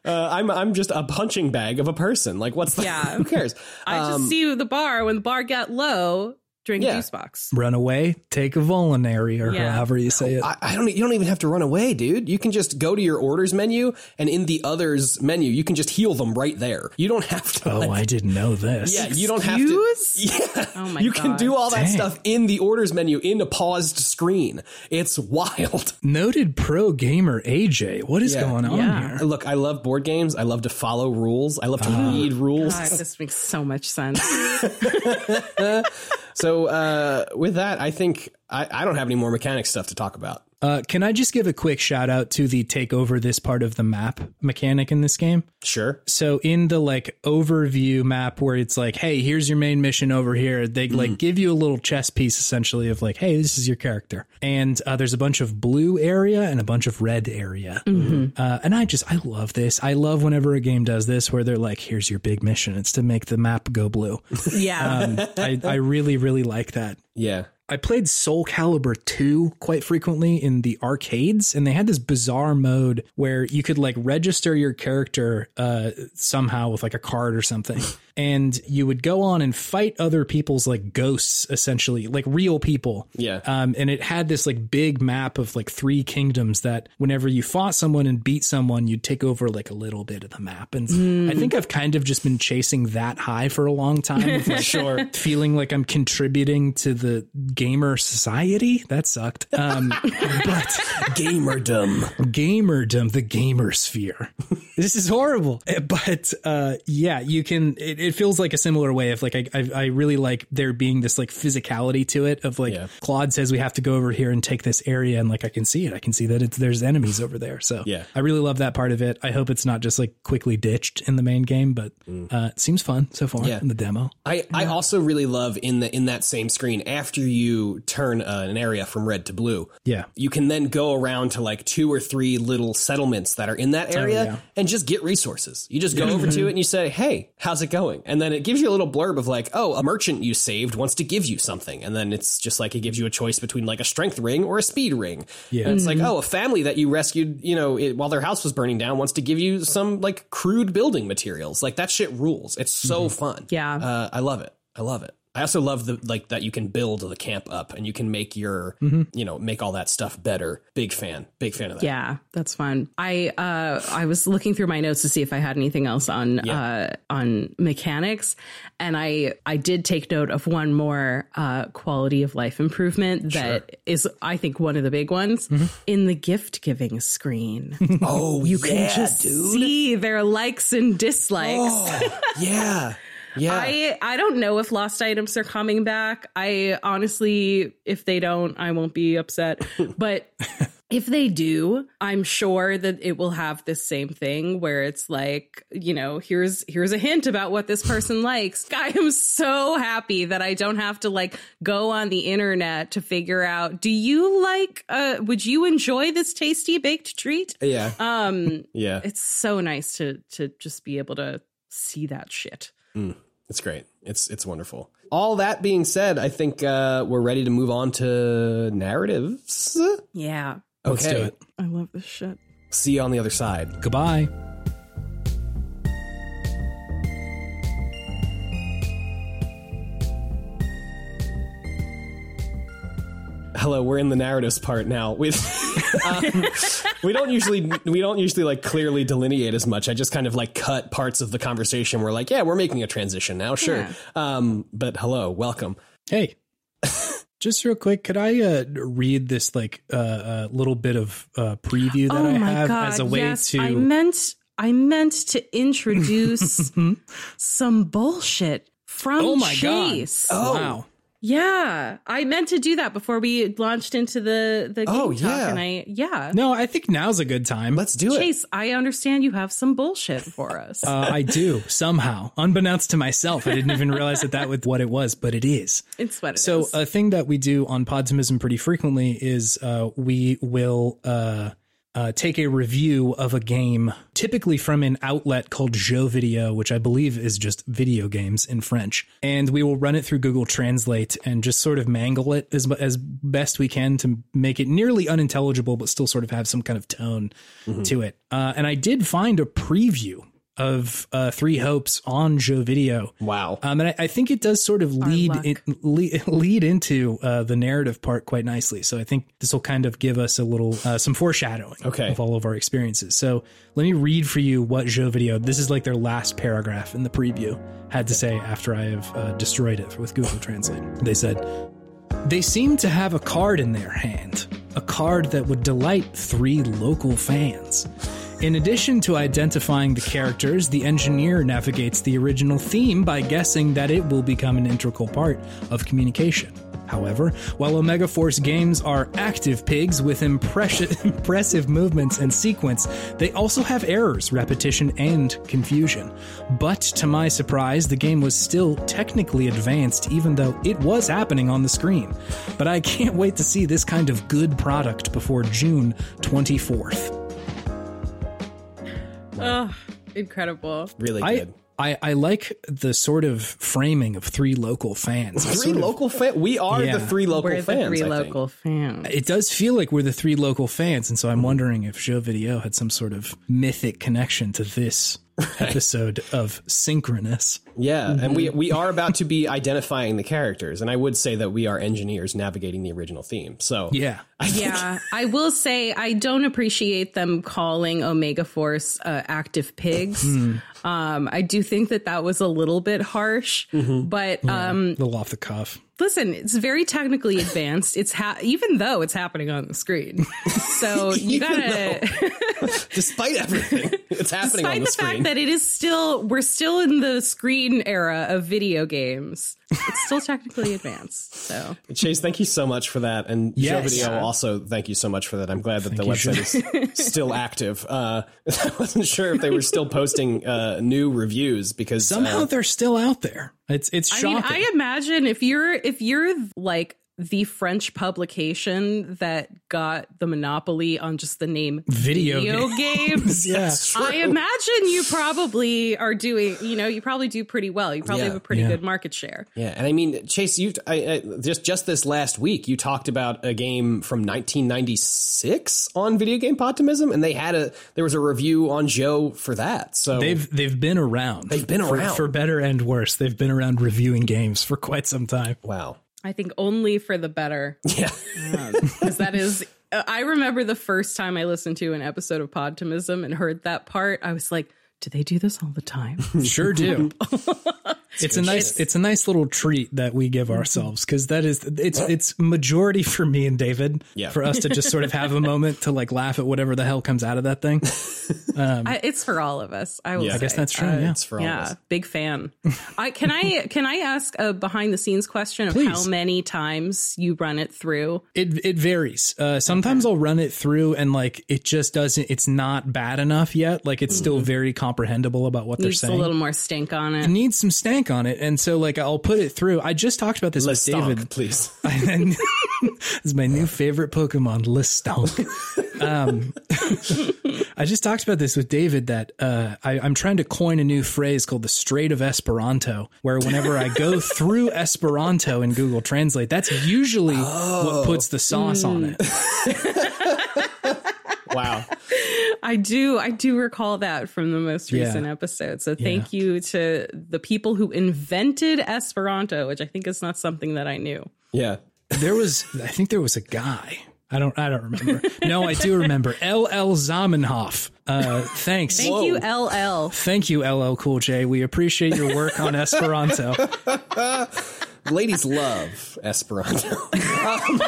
Uh, I'm I'm just a punching bag of a person. Like what's the Yeah. who cares? I Um, just see the bar when the bar got low, drink Yeah. juice box. Run away, take a vulnerary, or Yeah. however you say it. I, I don't. You don't even have to run away, dude. You can just go to your orders menu, and in the others menu, you can just heal them right there. You don't have to. oh, like- I didn't know this. yeah, you don't have Excuse? to. Yeah, Oh my you can do all that Dang. stuff in the orders menu in a paused screen. It's wild. Noted pro gamer AJ, what is Yeah. going on Yeah. here? Look, I love board games. I love to follow rules. I love to Ah. read rules. God, this makes so much sense. So uh, with that, I think I, I don't have any more mechanic stuff to talk about. Uh, can I just give a quick shout out to the take over this part of the map mechanic in this game? Sure. So in the like overview map where it's like, hey, here's your main mission over here, they like give you a little chess piece essentially of like, hey, this is your character, and uh, there's a bunch of blue area and a bunch of red area, uh, and I just I love this. I love whenever a game does this where they're like, here's your big mission, it's to make the map go blue. Yeah. Um, I I really really like that. Yeah. I played Soul Calibur 2 quite frequently in the arcades, and they had this bizarre mode where you could like register your character uh, somehow with like a card or something. And you would go on and fight other people's like ghosts, essentially, like real people. Yeah. Um, and it had this like big map of like three kingdoms that whenever you fought someone and beat someone, you'd take over like a little bit of the map. And I think I've kind of just been chasing that high for a long time. of, like, Sure. feeling like I'm contributing to the gamer society. That sucked. Um, but Gamerdom. gamerdom, the gamer sphere. this is horrible. Eh, But uh, yeah, you can. It, it feels like a similar way of like I, I I really like there being this like physicality to it of like Yeah. Claude says we have to go over here and take this area and like I can see it. I can see that it's there's enemies over there. So Yeah. I really love that part of it. I hope it's not just like quickly ditched in the main game, but uh, it seems fun so far Yeah. in the demo. I, I also really love in the in that same screen after you turn uh, an area from red to blue. Yeah. You can then go around to like two or three little settlements that are in that area yeah. and just get resources. You just go over to it and you say, "Hey, how's it going?" And then it gives you a little blurb of like, "Oh, a merchant you saved wants to give you something." And then it's just like it gives you a choice between like a strength ring or a speed ring. Yeah. And it's like, "Oh, a family that you rescued, you know, it, while their house was burning down wants to give you some like crude building materials." Like that shit rules. It's so fun. Yeah. Uh, I love it. I love it. I also love the like that you can build the camp up and you can make your you know make all that stuff better. Big fan. Big fan of that. Yeah, that's fun. I uh I was looking through my notes to see if I had anything else on uh on mechanics and I I did take note of one more uh quality of life improvement that is I think one of the big ones in the gift giving screen. Oh, you can just see their likes and dislikes. yeah. Yeah. I I don't know if lost items are coming back. I honestly, if they don't, I won't be upset. But if they do, I'm sure that it will have this same thing where it's like, you know, here's here's a hint about what this person likes. I am so happy that I don't have to like go on the internet to figure out, do you like uh would you enjoy this tasty baked treat? yeah. Um yeah. it's so nice to to just be able to see that shit. It's great. It's it's wonderful. All that being said, I think uh, we're ready to move on to narratives. Yeah. Let's Okay. do it. I love this shit. See you on the other side. Goodbye. Hello, we're in the narratives part now. With um, we don't usually we don't usually like clearly delineate as much. I just kind of like cut parts of the conversation. We're like, yeah, we're making a transition now, sure. Yeah. Um, but hello, welcome. Hey, just real quick, could I uh, read this like uh, uh, little bit of uh, preview that oh I have god! as a way yes, to? I meant I meant to introduce some bullshit from oh my Chase. Oh. Wow. Yeah, I meant to do that before we launched into the the game Oh, talk, yeah. and I yeah. No, I think now's a good time. Let's do it. Chase, I understand you have some bullshit for us. Uh, I do somehow, unbeknownst to myself. I didn't even realize that that was what it was, but it is. it's what it So is. a thing that we do on Podtimism pretty frequently is uh, we will uh, uh, take a review of a game, typically from an outlet called Jeux Video, which I believe is just video games in French, and we will run it through Google Translate and just sort of mangle it as as best we can to make it nearly unintelligible, but still sort of have some kind of tone to it. Uh, and I did find a preview of uh, Three Hopes on Jeux Video. Wow. Um, and I, I think it does sort of lead luck. it, lead, lead into uh, the narrative part quite nicely. So I think this will kind of give us a little uh, some foreshadowing Okay. of all of our experiences. So let me read for you what Jeux Video. This is like their last paragraph in the preview had to say after I have uh, destroyed it with Google Translate. They said. They seem to have a card in their hand, a card that would delight three local fans. In addition to identifying the characters, the engineer navigates the original theme by guessing that it will become an integral part of communication. However, while Omega Force games are active pigs with impress- impressive movements and sequence, they also have errors, repetition, and confusion. But to my surprise, the game was still technically advanced even though it was happening on the screen. But I can't wait to see this kind of good product before June 24th. Oh, incredible. really good. I, I like the sort of framing of three local fans. Three sort of- local fans. We are Yeah. the three local We're the fans. three I think. local fans. it does feel like we're the three local fans, and so I'm wondering if Jeux Video had some sort of mythic connection to this episode of Synchronous. Yeah, and we we are about to be identifying the characters, and I would say that we are engineers navigating the original theme. So Yeah. yeah, I will say I don't appreciate them calling Omega Force uh, active pigs. Um, I do think that that was a little bit harsh, but um, A little off the cuff. Listen, it's very technically advanced. It's ha- even though it's happening on the screen, so you gotta. despite everything, it's happening on Despite the, the, screen. fact that it is still, we're still in the screen era of video games. It's still technically advanced. So Chase, thank you so much for that, and Jeux Video also thank you so much for that. I'm glad that the you, website is still active. Uh, I wasn't sure if they were still posting uh, new reviews because Somehow uh, they're still out there. It's it's I shocking. mean, I imagine if you're if you're like the French publication that got the monopoly on just the name Video games. yeah. I imagine you probably are doing, you know, you probably do pretty well. You probably Yeah. have a pretty Yeah. good market share. Yeah, and I mean, Chase, you I, I, just just this last week you talked about a game from 1996 on Video Game Podtimism, and they had a there was a review on Jeux for that. So They've they've been around. They've been For- around. for better and worse. They've been around reviewing games for quite some time. wow, I think only for the better. yeah, mm. because that is i remember the first time i listened to an episode of podtimism and heard that part i was like do they do this all the time Sure do. it's a nice it's a nice little treat that we give ourselves because that is it's it's majority for me and David Yeah. for us to just sort of have a moment to like laugh at whatever the hell comes out of that thing. I, it's for all of us i will Yeah. I I guess that's true. Uh, yeah. it's for all of yeah us. big fan i can i can i ask a behind the scenes question of Please. how many times you run it through It it varies. Uh, sometimes I'll run it through and like it just doesn't. It's not bad enough yet. Like it's still very comprehensible about what they're saying. a little more stink on it it needs some stank on it, and so like I'll put it through. I just talked about this Let's with David. Please. this is my new favorite Pokemon, Listonk. Um, I just talked about this with David that uh, I, I'm trying to coin a new phrase called the Strait of Esperanto, where whenever I go through Esperanto in Google Translate, that's usually what puts the sauce on it. Wow, i do i do recall that from the most Yeah. recent episode so thank you to the people who invented esperanto which i think is not something that i knew yeah, There was, I think there was a guy. I don't, I don't remember. No, I do remember. L.L. Zamenhof. Uh, thanks. thank you ll Thank you, LL Cool J. We appreciate your work on Esperanto. ladies love Esperanto. Um,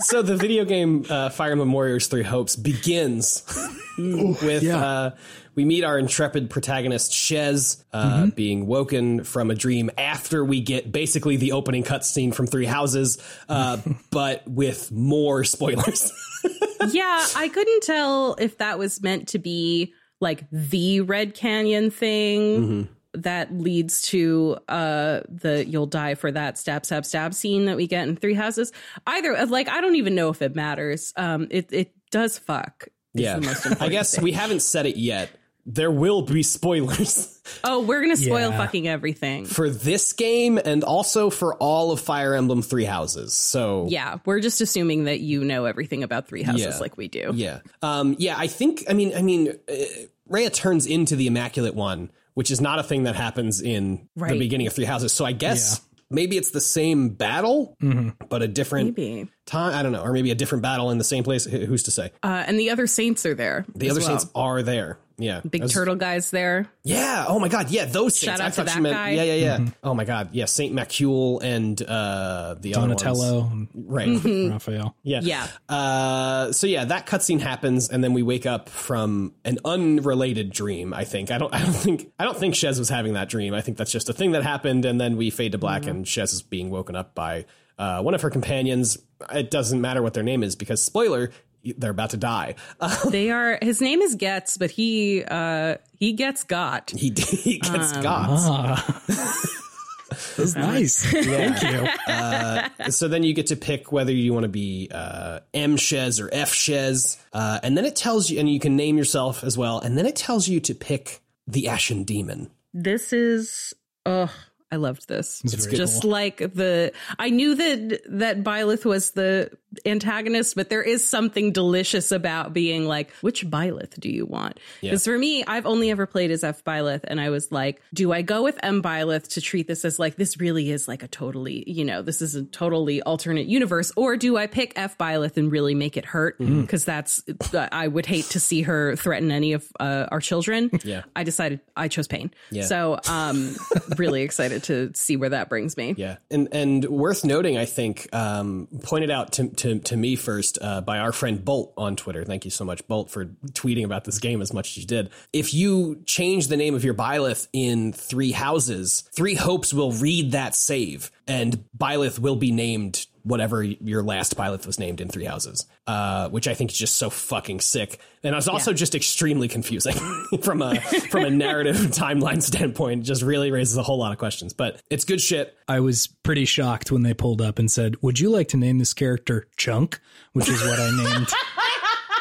so the video game uh, Fire Emblem Warriors Three Hopes begins with Yeah. uh, we meet our intrepid protagonist Shez uh, being woken from a dream after we get basically the opening cutscene from Three Houses, uh, but with more spoilers. yeah, I couldn't tell if that was meant to be like the Red Canyon thing that leads to uh the you'll die for that stab stab stab scene that we get in Three Houses. Either uh, like I don't even know if it matters. Um it it does fuck. yeah, I guess thing. we haven't said it yet. There will be spoilers. Oh, we're gonna spoil Yeah. fucking everything. for this game and also for all of Fire Emblem Three Houses. So Yeah, we're just assuming that you know everything about Three Houses Yeah. like we do. yeah, um, yeah. I think. I mean, I mean, uh, Rhea turns into the Immaculate One, which is not a thing that happens in the beginning of Three Houses. So I guess maybe it's the same battle, but a different Maybe. time. I don't know, or maybe a different battle in the same place. Who's to say? Uh, and the other saints are there. The other well. saints are there. Yeah, Big Those- turtle guys there. Yeah. Oh my God. Yeah, those saints. Shout out I to that meant. guy. Yeah, yeah, yeah. Oh my God. Yeah, Saint Macuil and uh, the other ones. Donatello, and Right. Raphael. Yeah. Yeah. Uh, so yeah, that cutscene happens, and then we wake up from an unrelated dream. I think. I don't. I don't think. I don't think Shez was having that dream. I think that's just a thing that happened, and then we fade to black, and Shez is being woken up by uh, one of her companions. It doesn't matter what their name is because spoiler, they're about to die. Uh, They are. His name is Gets, but he uh he gets got. he he gets got. That's nice. Thank you. Uh, so then you get to pick whether you want to be uh, M Shez or F Shez, uh, and then it tells you, and you can name yourself as well, and then it tells you to pick the Ashen Demon. This is. Ugh. I loved this. It's Just cool. like the, I knew that that Byleth was the antagonist, but there is something delicious about being like, which Byleth do you want? Because for me, I've only ever played as F Byleth, and I was like, do I go with M Byleth to treat this as like this really is like a totally, you know, this is a totally alternate universe, or do I pick F Byleth and really make it hurt? Mm-hmm. Because that's, I would hate to see her threaten any of uh, our children. Yeah. I decided I chose pain. Yeah. So, um, really excited to see where that brings me. Yeah, and and worth noting, I think, um, pointed out to, to to me first uh, by our friend Bolt on Twitter. Thank you so much, Bolt, for tweeting about this game as much as you did. If you change the name of your Byleth in Three Houses, Three Hopes will read that save, and Byleth will be named whatever your last Byleth was named in Three Houses, uh, which I think is just so fucking sick. And it's also just extremely confusing from a from a narrative timeline standpoint. Just really raises a whole lot of questions, but it's good shit. I was pretty shocked when they pulled up and said, "Would you like to name this character Chunk?" Which is what I named.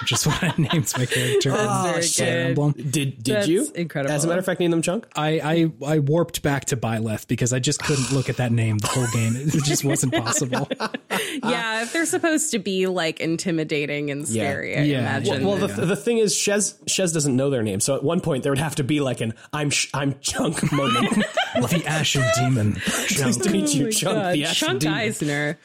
which is what I named my character. That's in very good. Emblem. Did did That's you? incredible. As a matter of fact, name them chunk. I, I I warped back to Byleth because I just couldn't look at that name the whole game. It just wasn't possible. yeah, if they're supposed to be like intimidating and scary, I Yeah. imagine. Well, the, the thing is, Shez Shez doesn't know their name, so at one point there would have to be like an "I'm sh- I'm Chunk" moment. the Ashen Demon. nice to meet you, Oh Chunk. God, The Ashen Chunk Demon. Eisner.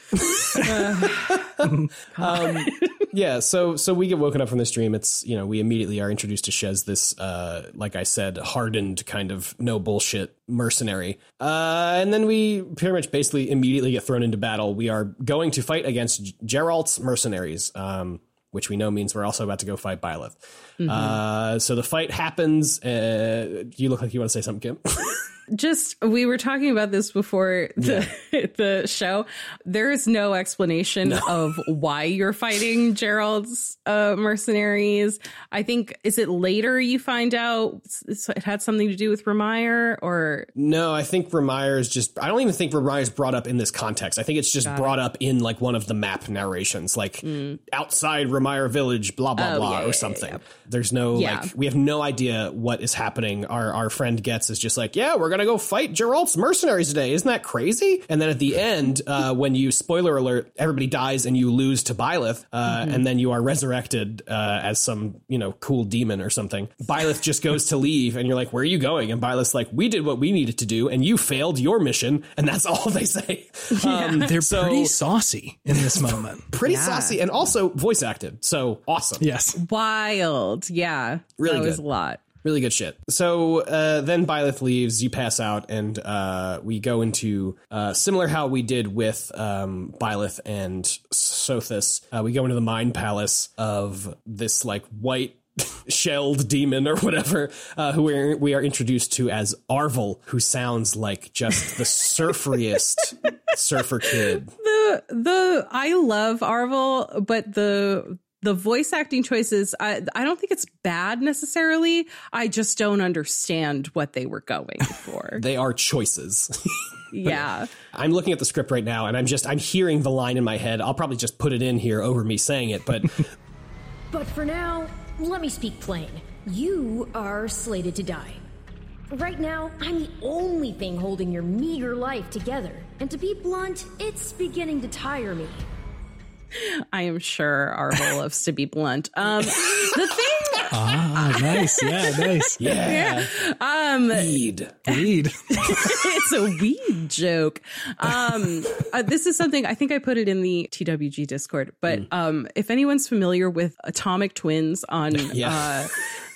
Yeah, so so we get woken up from this dream. It's you know we immediately are introduced to Shez, this uh, like I said, hardened kind of no bullshit mercenary, uh, and then we pretty much basically immediately get thrown into battle. We are going to fight against Jeralt's mercenaries, um, which we know means we're also about to go fight Byleth. Uh, so the fight happens. Uh, you look like you want to say something, Kim. Just we were talking about this before the the show. There is no explanation of why you're fighting Jeralt's uh, mercenaries. I think is it later you find out it had something to do with Remire or No, I think Remire is just. I don't even think Remire is brought up in this context. I think it's just brought up in like one of the map narrations, like outside Remire Village, blah blah. Oh, blah, yeah, or yeah, something. yeah. There's no Yeah. like, we have no idea what is happening. Our our friend gets is just like, yeah, we're gonna go fight Jeralt's mercenaries today. Isn't that crazy? And then at the end, uh, when you spoiler alert, everybody dies and you lose to Byleth, uh, Mm-hmm. and then you are resurrected uh, as some you know cool demon or something. Byleth just goes to leave, and you're like, where are you going? And Byleth's like, we did what we needed to do, and you failed your mission, and that's all they say. Um, They're so pretty saucy in this moment. pretty saucy and also voice acted. So awesome. Yes. wild. Yeah, Really that was good. a lot. Really good shit. So uh, then Byleth leaves, you pass out, and uh, we go into uh, similar how we did with um, Byleth and Sothis. Uh, we go into the mind palace of this like white shelled demon or whatever, uh, who we're, we are introduced to as Arvel, who sounds like just the surferiest surfer kid. the the I love Arvel, but the the voice acting choices I I don't think it's bad necessarily. I just don't understand what they were going for. They are choices. yeah. I'm looking at the script right now, and I'm just I'm hearing the line in my head. I'll probably just put it in here over me saying it, but But for now, let me speak plain. You are slated to die. Right now, I'm the only thing holding your meager life together. And to be blunt, it's beginning to tire me. I am sure Arvel loves to be blunt. Um the thing Ah, nice. Yeah, nice. yeah, um Weed. Weed. it's a weed joke. Um, uh, this is something I think I put it in the TWG Discord, but um, if anyone's familiar with Atomic Twins on Yeah. uh,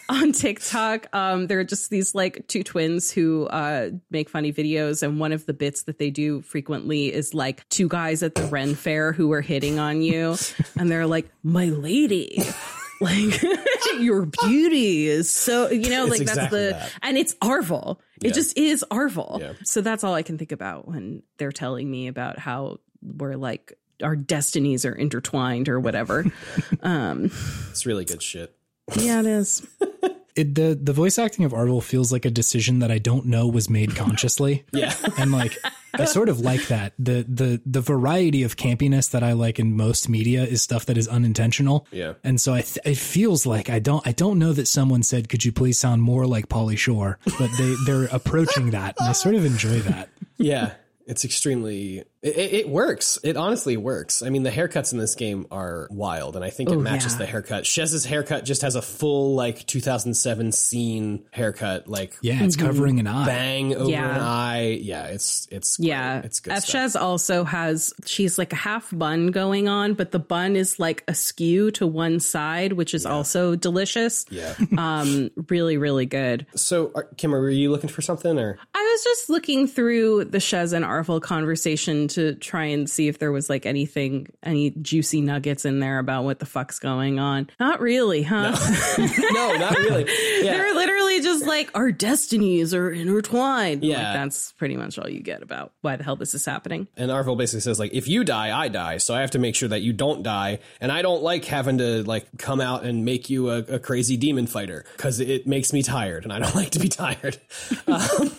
on TikTok, um, there are just these like two twins who uh, make funny videos, and one of the bits that they do frequently is like two guys at the Ren Fair who are hitting on you, and they're like, "My lady." Like your beauty is so you know It's like exactly that's the that. and it's Arvel. It just is Arvel. Yeah. So that's all I can think about when they're telling me about how we're like our destinies are intertwined or whatever. um, It's really good shit. Yeah, it is. It, the the voice acting of Arvel feels like a decision that I don't know was made consciously. Yeah. and like I sort of like that. The the the variety of campiness that I like in most media is stuff that is unintentional. Yeah. And so I th- it feels like I don't I don't know that someone said could you please sound more like Pauly Shore, but they they're approaching that and I sort of enjoy that. Yeah, it's extremely. It, it, it works. It honestly works. I mean, the haircuts in this game are wild, and I think it Oh, matches yeah. the haircut. Shez's haircut just has a full like 2007 scene haircut, like Yeah, it's covering an eye. bang over Yeah. an eye. Yeah, it's it's great. Yeah. it's good F. Shez also has she's like a half bun going on, but the bun is like askew to one side, which is also delicious. Yeah. Um, really, really good. So, are, Kim, were you looking for something or? I was just looking through the Shez and Arvel conversation to try and see if there was like anything, any juicy nuggets in there about what the fuck's going on. Not really, huh? no, not really. Yeah. They're literally just like our destinies are intertwined. Yeah. Like, that's pretty much all you get about why the hell this is happening. And Arvel basically says like, if you die, I die. So I have to make sure that you don't die. And I don't like having to like come out and make you a, a crazy demon fighter because it makes me tired, and I don't like to be tired. um,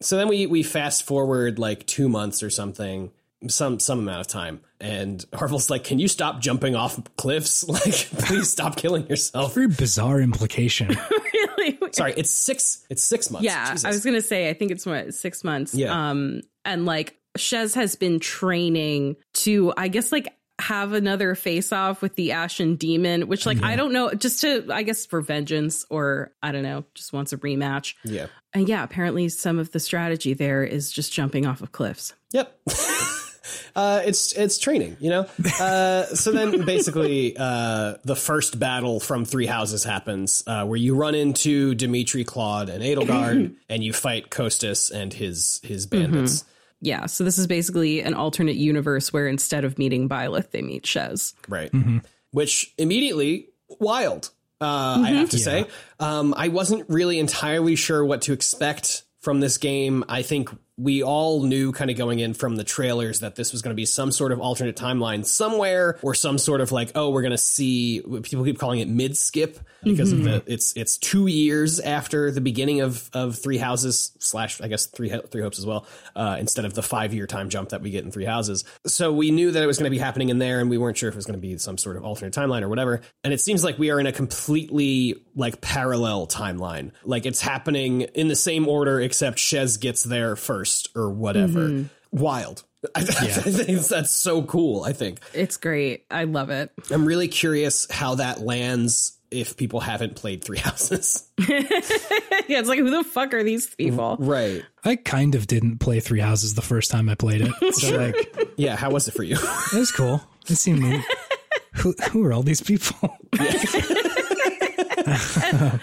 so then we we fast forward like two months or something. Some some amount of time, and Arvel's like, "Can you stop jumping off cliffs? Like, please stop killing yourself." Very bizarre implication. really? Sorry, it's six. It's six months. Yeah, Jesus. I was gonna say I think it's what six months. Yeah. Um, and like Shez has been training to, I guess, like have another face off with the Ashen Demon, which like I don't know, just to I guess for vengeance or I don't know, just wants a rematch. yeah. And yeah, apparently some of the strategy there is just jumping off of cliffs. Yep. uh, it's it's training, you know. Uh, so then, basically, uh, the first battle from Three Houses happens, uh, where you run into Dimitri, Claude, and Edelgard, and you fight Costas and his his bandits. Yeah, so this is basically an alternate universe where instead of meeting Byleth, they meet Shez. Right. Which immediately wild. Uh, I have to say, um, I wasn't really entirely sure what to expect from this game. I think we all knew kind of going in from the trailers that this was going to be some sort of alternate timeline somewhere or some sort of like, oh, we're going to see people keep calling it mid skip because of the it's it's two years after the beginning of of Three Houses slash I guess Three Three Hopes as well uh, instead of the five year time jump that we get in Three Houses. So we knew that it was going to be happening in there, and we weren't sure if it was going to be some sort of alternate timeline or whatever. And it seems like we are in a completely like parallel timeline. Like it's happening in the same order, except Shez gets there first or whatever. Mm-hmm. Wild. I, I think that's so cool. I think It's great. I love it. I'm really curious how that lands if people haven't played Three Houses. yeah, it's like who the fuck are these people? Right. I kind of didn't play Three Houses the first time I played it. So like Yeah. How was it for you? it was cool. It seemed neat. Who who are all these people?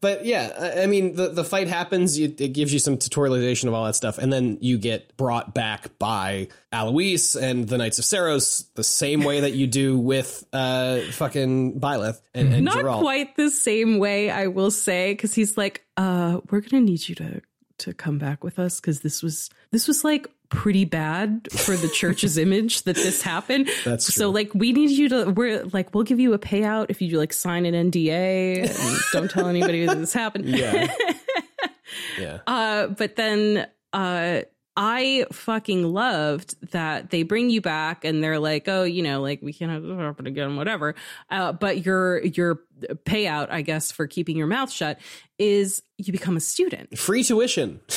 But yeah, I mean, the, the fight happens. You, it gives you some tutorialization of all that stuff, and then you get brought back by Alois and the Knights of Seiros the same way that you do with uh, fucking Byleth and, and Not Jeralt. quite the same way, I will say, because he's like, uh, we're gonna need you to to come back with us because this was this was like pretty bad for the church's image that this happened. That's true. So like we need you to we're like we'll give you a payout if you like sign an NDA and don't tell anybody that this happened. Yeah. yeah. Uh, but then uh, I fucking loved that they bring you back and they're like, oh, you know, like we can't have this happen again, whatever. Uh, but your your payout, I guess, for keeping your mouth shut is you become a student. Free tuition.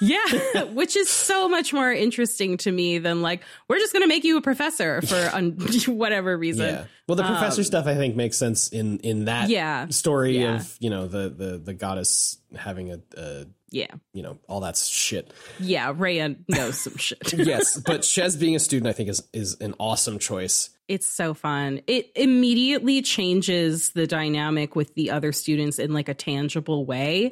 Yeah, which is so much more interesting to me than like we're just gonna make you a professor for un- whatever reason. Yeah. Well, the professor stuff I think makes sense in in that Um, Yeah. story Yeah. of you know the the the goddess having a, a Yeah, you know all that shit. yeah. Rhea knows some shit. Yes, but Shez being a student I think is is an awesome choice. It's so fun. It immediately changes the dynamic with the other students in like a tangible way,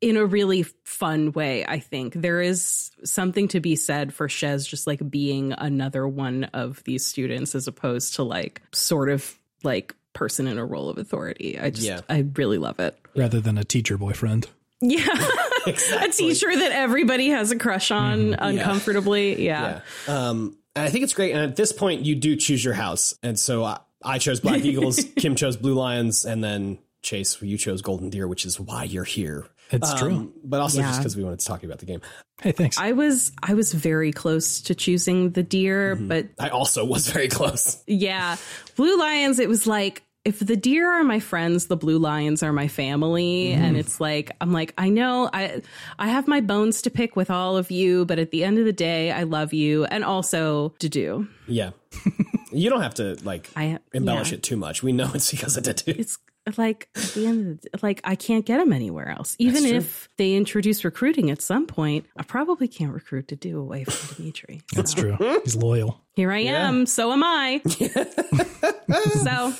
in a really fun way. I think there is something to be said for Shez just like being another one of these students as opposed to like sort of like person in a role of authority. I just, Yeah. I really love it. Rather than a teacher boyfriend. Yeah. a teacher that everybody has a crush on uncomfortably. Yeah. Yeah. Um, and I think it's great. And at this point, you do choose your house. And so I, I chose Black Eagles, Kim chose Blue Lions, and then Chase, you chose Golden Deer, which is why you're here. It's true. Um, but also just because we wanted to talk about the game. Hey, thanks. I was I was very close to choosing the deer, but I also was very close. Yeah. Blue Lions, it was like if the deer are my friends, the blue lions are my family, mm-hmm. and it's like I'm like I know I I have my bones to pick with all of you, but at the end of the day, I love you, and also to do. Yeah. you don't have to like I- embellish yeah. it too much. We know it's because of Dedue. It's like at the end of the like I can't get them anywhere else. Even if they introduce recruiting at some point, I probably can't recruit Dedue away from Dimitri. That's true. He's loyal. Here I am, so am I. so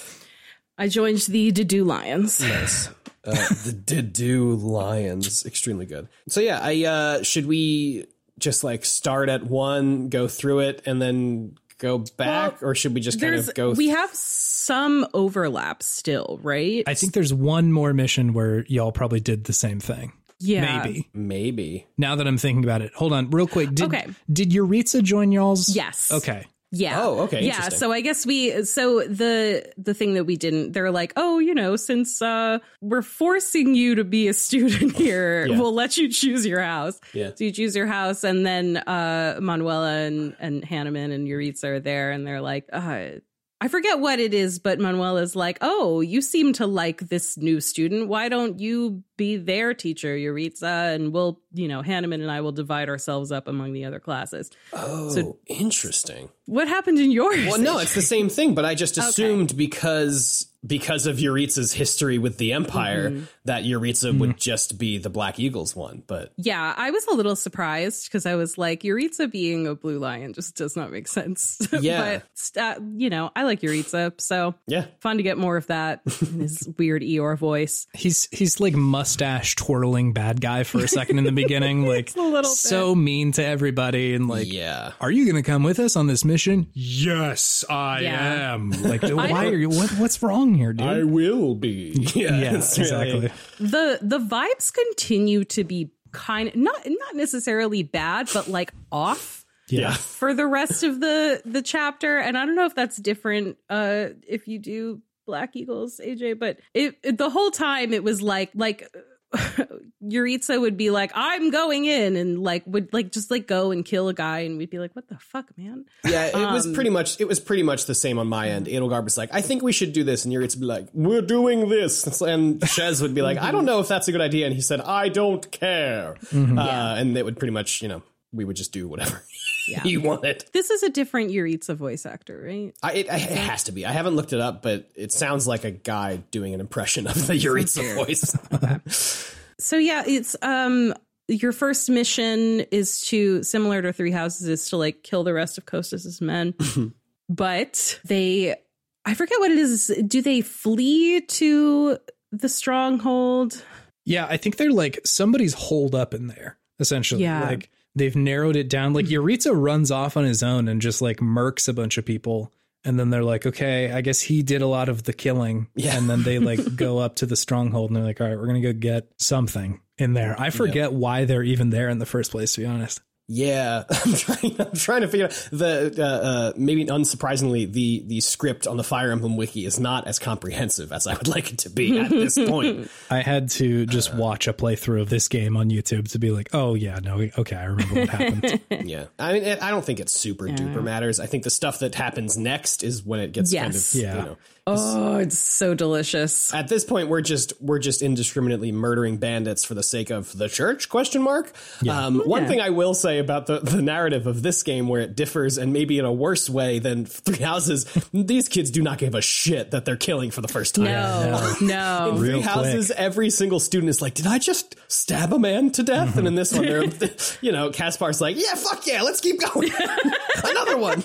I joined the Dedue Lions. Nice. Uh, the Dedue Lions, extremely good. So yeah, I uh, should we just like start at one, go through it, and then go back, or should we just kind of go? Through We have some overlap still, right? I think there's one more mission where y'all probably did the same thing. yeah. Maybe. maybe. Now that I'm thinking about it. Hold on, real quick. Did, Okay. Did Jeritza join y'all's? Yes. Okay. Yeah. Oh, okay, Yeah. So I guess we so the the thing that we didn't they're like, oh, you know, since uh we're forcing you to be a student here, Yeah. we'll let you choose your house. Yeah. So you choose your house and then uh Manuela and and Hanneman and Jeritza are there and they're like, uh I forget what it is, but Manuel is like, "Oh, you seem to like this new student. Why don't you be their teacher, Jeritza, and we'll, you know, Hanneman and I will divide ourselves up among the other classes." Oh, so, interesting. What happened in yours? Well, no, it's the same thing, but I just assumed because because of Jeritza's history with the Empire Mm-hmm. that Jeritza would just be the Black Eagles one. But Yeah, I was a little surprised because I was like, Jeritza being a blue lion just does not make sense. Yeah. but, uh, you know, I like Jeritza, so yeah, fun to get more of that in his weird Eeyore voice. He's he's like mustache twirling bad guy for a second in the beginning, like a little so mean to everybody, and like, yeah. are you going to come with us on this mission? Yes, I Yeah. am. Like, why are you? What, what's wrong here, dude? I will be. Yeah, yeah, exactly. The the vibes continue to be kind of not not necessarily bad, but like off. Yeah. for the rest of the the chapter and i don't know if that's different uh if you do black eagles aj but it, it- the whole time it was like like Jeritza would be like, "I'm going in," and like would like just like go and kill a guy, and we'd be like, "What the fuck, man?" Yeah, it Um, was pretty much it was pretty much the same on my end. Edelgard was like, "I think we should do this," and Jeritza would be like, "We're doing this," and Shez would be like, "I don't know if that's a good idea," and he said, "I don't care," uh, and it would pretty much, you know, we would just do whatever Yeah. want it. This is a different Jeritza voice actor, right? I, it, it has to be. I haven't looked it up, but it sounds like a guy doing an impression of the Jeritza voice. So yeah, it's um your first mission is to similar to Three Houses is to like kill the rest of Costas's men, but they I forget what it is. Do they flee to the stronghold? Yeah, I think they're like somebody's holed up in there, essentially. Yeah. Like they've narrowed it down. Like mm-hmm. Jeritza runs off on his own and just like murks a bunch of people. And then they're like, okay, I guess he did a lot of the killing. Yeah. And then they like go up to the stronghold and they're like, all right, we're going to go get something in there. I forget why they're even there in the first place, to be honest. Yeah, I'm trying. I'm trying to figure out the uh, uh, maybe unsurprisingly the the script on the Fire Emblem wiki is not as comprehensive as I would like it to be at this point. I had to just watch a playthrough of this game on YouTube to be like, oh, yeah, no, okay, I remember what happened. yeah, I mean, it, I don't think it super duper matters. I think the stuff that happens next is when it gets kind of Yeah. you know. Oh, it's so delicious. At this point, we're just we're just indiscriminately murdering bandits for the sake of the church? Question mark. Um, One Yeah. thing I will say about the, the narrative of this game, where it differs and maybe in a worse way than Three Houses, these kids do not give a shit that they're killing for the first time. No, no. In Three Real Houses, every single student is like, "Did I just stab a man to death?" And in this one, they're, you know, Caspar's like, "Yeah, fuck yeah, let's keep going." Another one.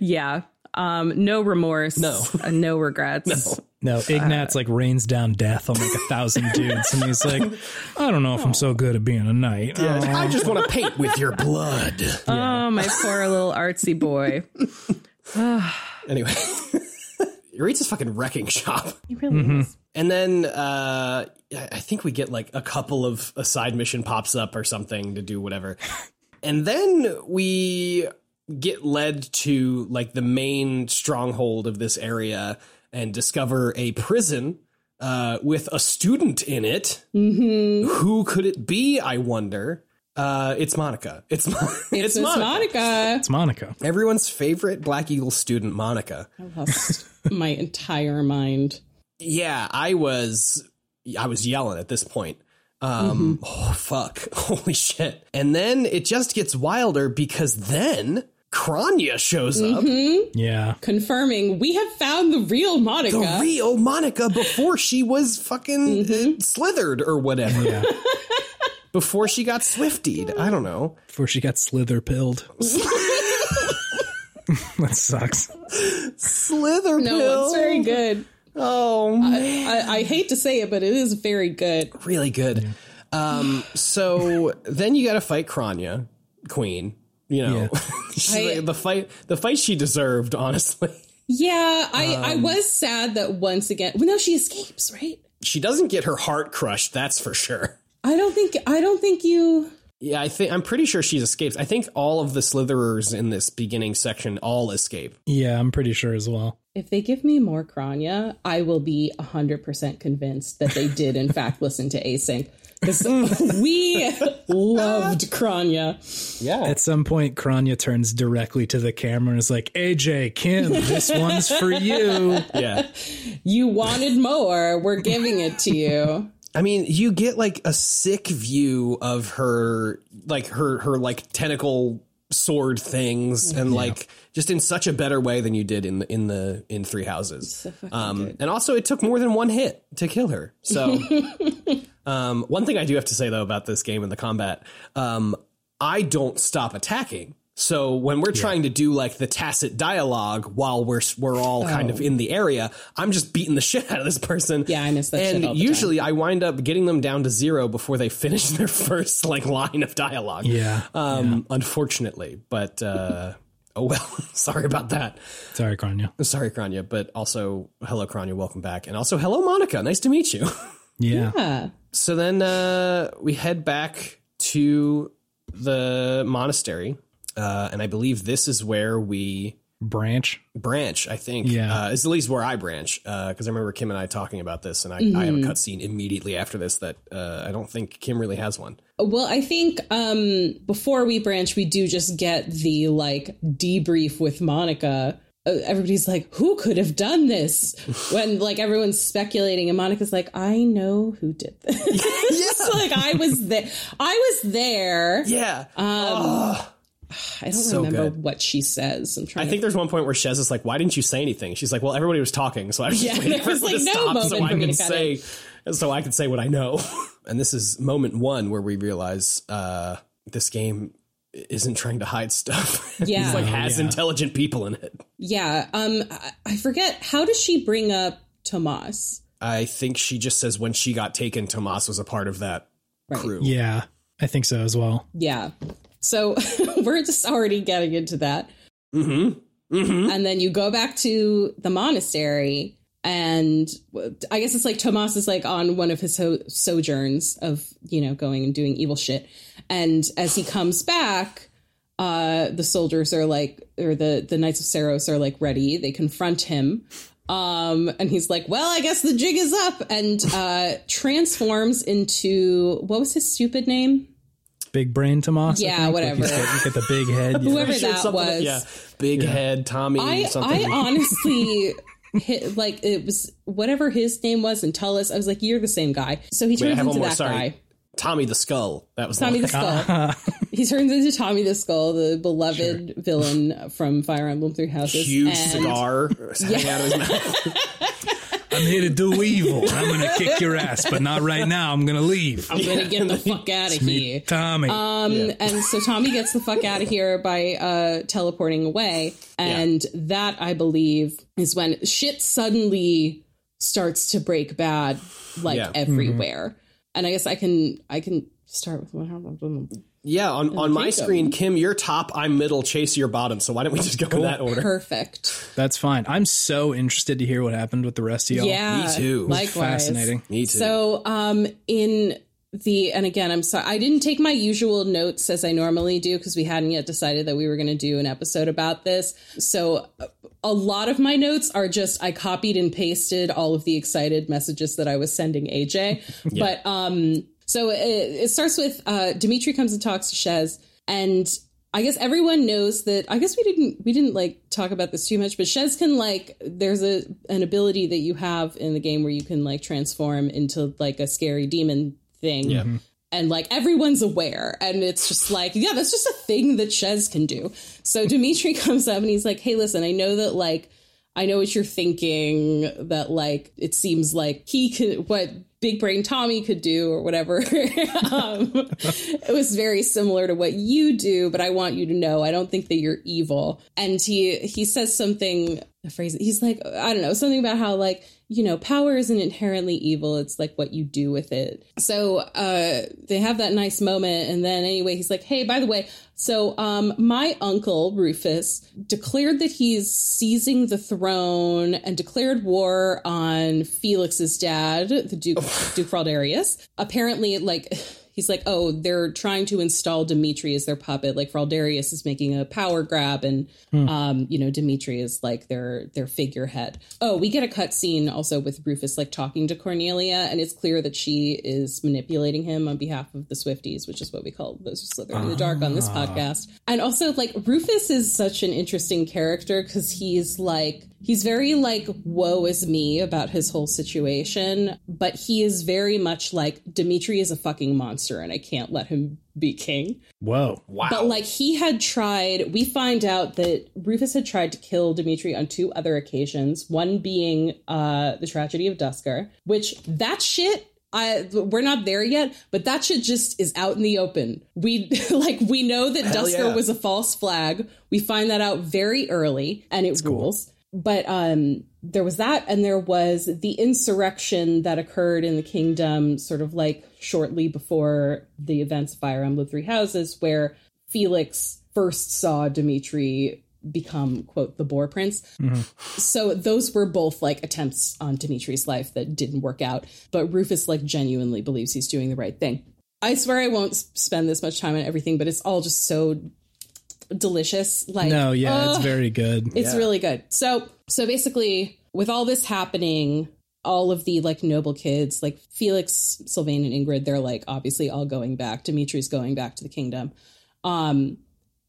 Yeah. Um, no remorse. No. Uh, no regrets. No, Ignatz like rains down death on like a thousand dudes, and he's like, I don't know if I'm so good at being a knight. Oh. I just want to paint with your blood. Oh, my poor little artsy boy. Anyway, Jeritza's fucking wrecking shop. He really is. And then uh, I I think we get like a couple of a side mission pops up or something to do whatever. And then we get led to like the main stronghold of this area and discover a prison uh, with a student in it. Who could it be? I wonder. Uh, it's Monica. It's Mo- It's, it's Monica. Monica. It's Monica. Everyone's favorite Black Eagle student, Monica. I lost my entire mind. Yeah, I was I was yelling at this point. Um oh fuck. Holy shit. And then it just gets wilder because then Kronya shows up. Yeah. Confirming we have found the real Monica. The real Monica before she was fucking uh, slithered or whatever. Yeah. Before she got swiftied. I don't know. Before she got slither pilled. that sucks. Slither no, pill. it's very good. Oh, I, I hate to say it, but it is very good. really good. Um, so then you got to fight Kronya, Queen. You know, She's I- the fight, the fight she deserved, honestly. Yeah, I, um, I was sad that once again. Well, no, she escapes, right? She doesn't get her heart crushed, that's for sure. I don't think. I don't think you. Yeah, I think I'm pretty sure she escapes. I think all of the Slitherers in this beginning section all escape. Yeah, I'm pretty sure as well. If they give me more Kronya, I will be 100% convinced that they did, in fact, listen to Async. Because we loved Kronya. Yeah, At some point, Kronya turns directly to the camera and is like, AJ, Kim, this one's for you. yeah. You wanted more. We're giving it to you. I mean, you get like a sick view of her, like her her like tentacle sword things, and like just in such a better way than you did in the in the in Three Houses. Um, and also, it took more than one hit to kill her. So, um, one thing I do have to say though about this game and the combat, um, I don't stop attacking. So when we're trying to do like the tacit dialogue while we're we're all kind of in the area, I'm just beating the shit out of this person. Yeah, I miss that shit And all the time. usually I wind up getting them down to zero before they finish their first like line of dialogue. Yeah, Um, unfortunately, but uh, oh well. sorry about that. Sorry, Kronya. Sorry, Kronya, but also hello, Kronya. Welcome back, and also hello, Monica. Nice to meet you. Yeah. Yeah. so then uh, we head back to the monastery, uh, and I believe this is where we Branch. branch. I think, Yeah. uh, it's at least where I branch because I remember Kim and I talking about this, and I, I have a cutscene immediately after this that uh, I don't think Kim really has one. Well, I think um, before we branch, we do just get the like debrief with Monica. Uh, everybody's like, "Who could have done this?" When like everyone's speculating, and Monica's like, "I know who did this." It's like I was there. I was there. Yeah, I don't So remember good. what she says. I'm trying. I think there's one point where Shez is like, "Why didn't you say anything?" She's like, "Well, everybody was talking, so I was just Yeah, waiting for was, it to no stop so I me can to cut say, so I can say what I know." and this is moment one where we realize uh, this game isn't trying to hide stuff. Yeah. it's like has yeah. intelligent people in it. Yeah. Um. I, I forget. How does she bring up Tomas? I think she just says when she got taken, Tomas was a part of that Right. crew. Yeah, I think so as well. Yeah. So we're just already getting into that. Mm-hmm. Mm-hmm. And then you go back to the monastery, and I guess it's like Tomas is like on one of his so- sojourns of, you know, going and doing evil shit. And as he comes back, uh, the soldiers are like, or the, the Knights of Seiros are like ready. They confront him. Um, and he's like, well, I guess the jig is up and, uh, transforms into, what was his stupid name? Big brain Tomas. Yeah, think. whatever. Like he's got, he's got the big head. yeah. Whoever Sure, that something- was. yeah, big head Tommy. I something. I honestly hit like it was whatever his name was and tell us I was like you're the same guy. So he turns have into that Sorry, guy. Tommy the Skull. That was Tommy the one. Skull. Uh-huh. he turns into Tommy the Skull, the beloved villain from Fire Emblem Three Houses. huge And- cigar hanging out of his mouth. I'm here to do evil. I'm gonna kick your ass, but not right now. I'm gonna leave. I'm gonna get the fuck out of here. Tommy. Um, and so Tommy gets the fuck out of here by uh, teleporting away, and that I believe is when shit suddenly starts to break bad, like Yeah. everywhere. And I guess I can I can start with what happened. Yeah, on, on my screen, Kim, you're top, I'm middle, Chase, you're bottom. So why don't we just go in that order? Perfect. That's fine. I'm so interested to hear what happened with the rest of y'all. Yeah, Me too. Likewise. Fascinating. Me too. So, um, in the and again, I'm sorry, I didn't take my usual notes as I normally do because we hadn't yet decided that we were going to do an episode about this. So, uh, a lot of my notes are just I copied and pasted all of the excited messages that I was sending AJ. But um, So it, it starts with uh, Dimitri comes and talks to Shez, and I guess everyone knows that. I guess we didn't we didn't like talk about this too much, but Shez can like there's a an ability that you have in the game where you can like transform into like a scary demon thing. Yeah. And like everyone's aware, and it's just like, yeah, that's just a thing that Shez can do. So Dimitri comes up and he's like, hey, listen, I know that like I know what you're thinking that like it seems like he could what big brain Tommy could do or whatever. um, it was very similar to what you do, but I want you to know I don't think that you're evil. And he he says something a phrase he's like I don't know something about how like you know power isn't inherently evil. It's like what you do with it. So uh they have that nice moment and then anyway he's like hey by the way so um my uncle rufus declared that he's seizing the throne and declared war on felix's dad the duke duke Fraldarius. apparently like he's like, oh, they're trying to install Dimitri as their puppet. Like Fraldarius is making a power grab, and um, you know, Dimitri is like their their figurehead. Oh, we get a cut scene also with Rufus like talking to Cornelia, and it's clear that she is manipulating him on behalf of the Swifties, which is what we call those who slither in the dark on this podcast. And also, like Rufus is such an interesting character because he's like he's very like woe is me about his whole situation but he is very much like dimitri is a fucking monster and i can't let him be king Whoa. Wow. but like he had tried we find out that rufus had tried to kill dimitri on two other occasions one being uh the tragedy of Duscur which that shit I, we're not there yet, but that shit just is out in the open. We like we know that Hell Duscur yeah. was a false flag. We find that out very early, and it rules. But um, there was that, and there was the insurrection that occurred in the kingdom, sort of like shortly before the events of Fire Emblem Three Houses, where Felix first saw Dimitri become quote the boar prince. So those were both like attempts on dimitri's life that didn't work out but rufus like genuinely believes he's doing the right thing. I swear i won't spend this much time on everything but it's all just so delicious like No, yeah, it's very good. It's really good. So so basically, with all this happening, all of the like noble kids, like Felix, Sylvain, and Ingrid, they're like obviously all going back. Dimitri's going back to the kingdom. Um,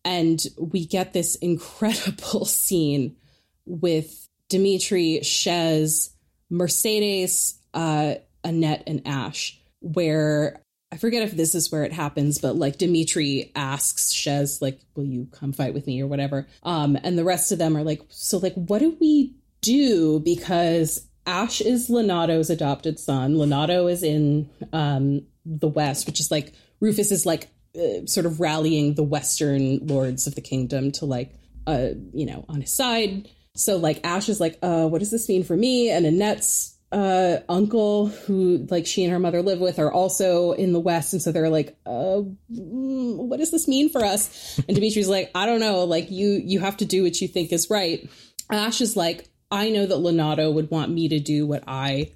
and we get this incredible scene with Dimitri, Shez, Mercedes, uh, Annette, and Ash, where I forget if this is where it happens, but like Dimitri asks Shez, like, will you come fight with me or whatever? Um, and the rest of them are like, so like, what do we do? Because Ash is Lonato's adopted son. Lenato is in um, the West, which is like Rufus is like uh, sort of rallying the Western lords of the kingdom to like, uh, you know, on his side. So like Ash is like, uh, what does this mean for me? And Annette's uh uncle who like she and her mother live with are also in the west and so they're like uh mm, what does this mean for us? And dimitri's like i don't know. Like you you have to do what you think is right. Ash is like i know that Lonato would want me to do what i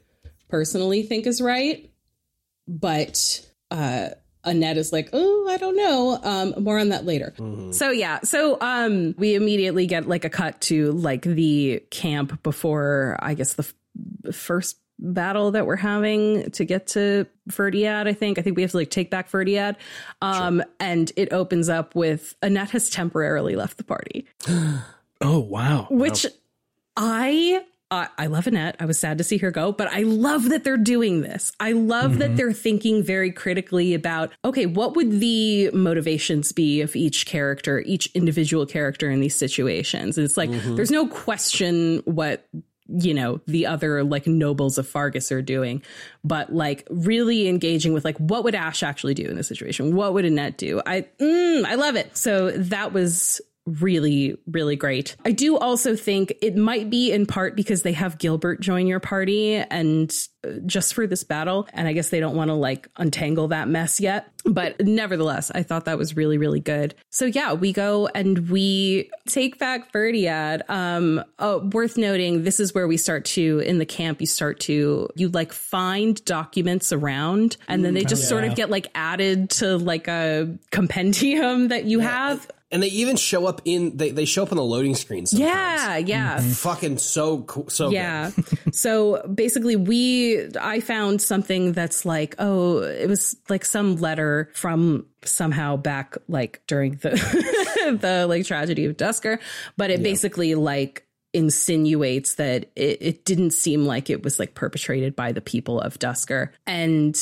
personally think is right but uh annette is like oh i don't know. Um more on that later. So yeah, so um we immediately get like a cut to like the camp before I guess the f- first battle that we're having to get to Fhirdiad, I think. I think we have to like take back Fhirdiad. Um and it opens up with Annette has temporarily left the party, Oh wow. which I uh, I love Annette. I was sad to see her go, but I love that they're doing this. I love that they're thinking very critically about okay, what would the motivations be of each character, each individual character in these situations? And it's like there's no question what you know the other like nobles of Faerghus are doing, but like really engaging with like what would Ash actually do in this situation? What would Annette do? I mm, I love it. So that was really really great. I do also think it might be in part because they have Gilbert join your party and uh, just for this battle and I guess they don't want to like untangle that mess yet. But nevertheless, I thought that was really really good. So yeah, we go and we take back Fhirdiad. Um oh, worth noting this is where we start to in the camp you start to you like find documents around and then they just sort of get like added to like a compendium that you have And they even show up in they, they show up on the loading screen sometimes. Yeah, yeah. Mm-hmm. Fucking so cool so. Yeah. so basically we I found something that's like, oh, it was like some letter from somehow back like during the the like tragedy of Duscur, but it basically like insinuates that it, it didn't seem like it was like perpetrated by the people of Duscur. And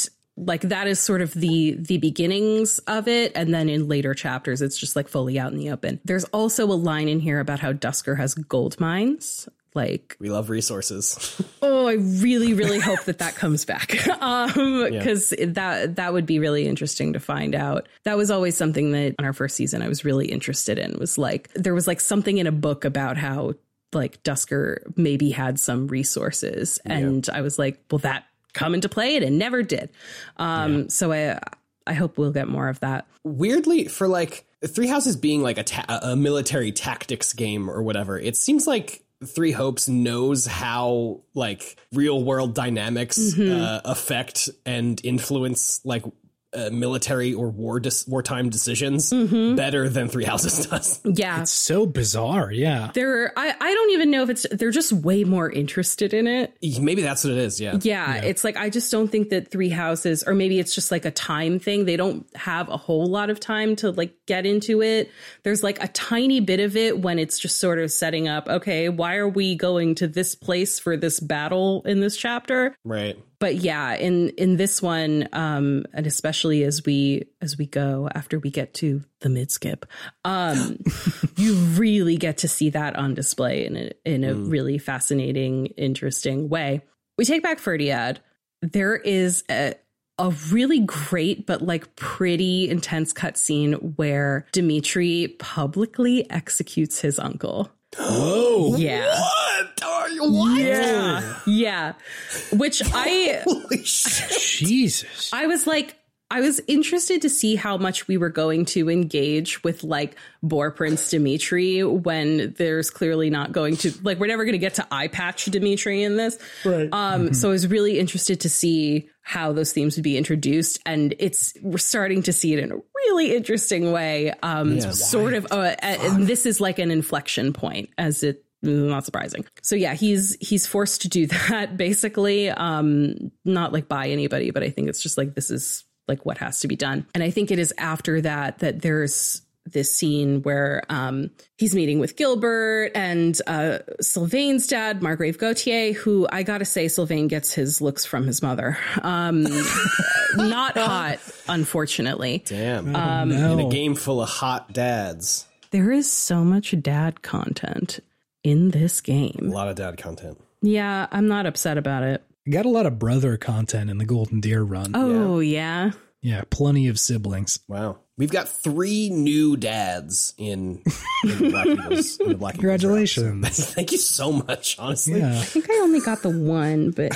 like that is sort of the the beginnings of it. And then in later chapters it's just like fully out in the open. There's also a line in here about how Duscur has gold mines. Like We love resources. oh i really really hope that that comes back. Um because that that would be really interesting to find out. That was always something that on our first season i was really interested in was like there was like something in a book about how like Duscur maybe had some resources. And i was like well that come into play and it never did. Um so i i hope we'll get more of that. Weirdly, for like Three Houses being like a ta- a military tactics game or whatever, it seems like Three Hopes knows how like real world dynamics Mm-hmm. uh, affect and influence like uh, military or war dis- wartime decisions Mm-hmm. better than Three Houses does. yeah it's So bizarre. Yeah. they're I, I don't even know if it's they're just way more interested in it Maybe that's what it is. Yeah. yeah, it's like I just don't think that three houses, or maybe it's just like a time thing. They don't have a whole lot of time to like get into it. There's like a tiny bit of it when it's just sort of setting up. Okay, why are we going to this place for this battle in this chapter? Right. But yeah, in in this one, um, and especially as we as we go after we get to the mid skip, um, you really get to see that on display in a in a really fascinating, interesting way. We take back Fhirdiad. There is a a really great but like pretty intense cutscene where Dimitri publicly executes his uncle. Oh Yeah. What? Are you what? Yeah. Yeah. Which I Holy shit. Jesus. I was like, I was interested to see how much we were going to engage with like Boar Prince Dimitri when there's clearly not going to like we're never going to get to eye patch Dimitri in this. Right. Um. So I was really interested to see how those themes would be introduced, and it's we're starting to see it in a really interesting way. Um. Sort of. Uh, and this is like an inflection point as it not surprising. So yeah, he's he's forced to do that basically. Um not like by anybody, but I think it's just like this is like what has to be done. And I think it is after that that there's this scene where um, he's meeting with Gilbert and uh, Sylvain's dad, Margrave Gautier, who I gotta say, Sylvain gets his looks from his mother. Um, not hot, unfortunately. Damn. Um, In a game full of hot dads. There is so much dad content in this game. A lot of dad content. Yeah, I'm not upset about it. Got a lot of brother content in the Golden Deer run. Oh, yeah. Yeah, plenty of siblings. Wow. We've got three new dads in, in the Black Eagles. In the Black Eagles. Congratulations. Thank you so much, honestly. Yeah. I think I only got the one, but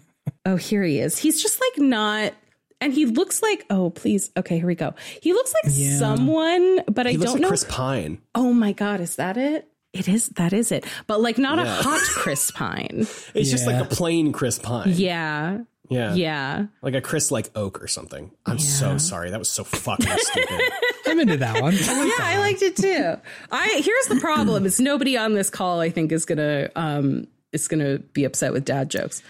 oh, here he is. He's just like not. And he looks like, oh, please. Okay, here we go. He looks like Yeah. someone, but I He looks don't like know. Chris Pine. oh my God, is that it? It is. That is it. But like not a hot Chris Pine. It's just like a plain Chris Pine. Yeah. Yeah. Yeah. Like a Chris like Oak or something. I'm so sorry. That was so fucking stupid. I'm into that one. I like Yeah, that I one. liked it too. I here's the problem: is nobody on this call I think is gonna um is gonna be upset with dad jokes.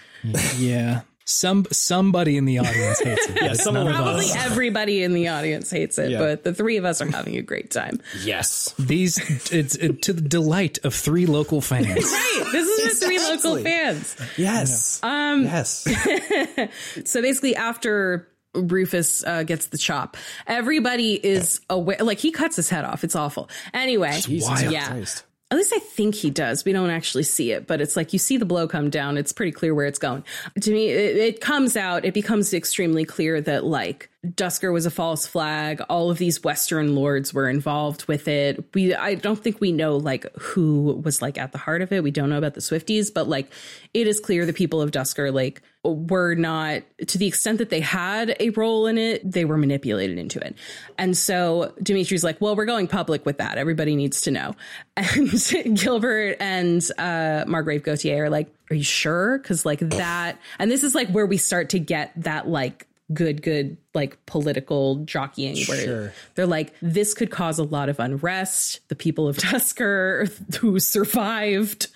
Yeah. Some somebody in the audience hates it. Yeah, someone none of will. Probably us. everybody in the audience hates it, Yeah. but the three of us are having a great time. yes. These it's it, to the delight of three local fans. Right. This is for three local fans. Yes. Um, yes. So basically, after Rufus uh, gets the chop, everybody is aware. Like he cuts his head off. It's awful. Anyway, Jesus yeah. Christ. At least I think he does. We don't actually see it, but it's like you see the blow come down. It's pretty clear where it's going. To me, it, it comes out. It becomes extremely clear that like Duscur was a false flag. All of these Western lords were involved with it. We, I don't think we know like who was like at the heart of it. We don't know about the Swifties, but like it is clear the people of Duscur like were not to the extent that they had a role in it. They were manipulated into it, and so Dimitri's like, "Well, we're going public with that. Everybody needs to know." And Gilbert and uh, Margrave Gautier are like, "Are you sure?" Because like that, and this is like where we start to get that like good, good like political jockeying where Sure. they're like, this could cause a lot of unrest. The people of Duscur who survived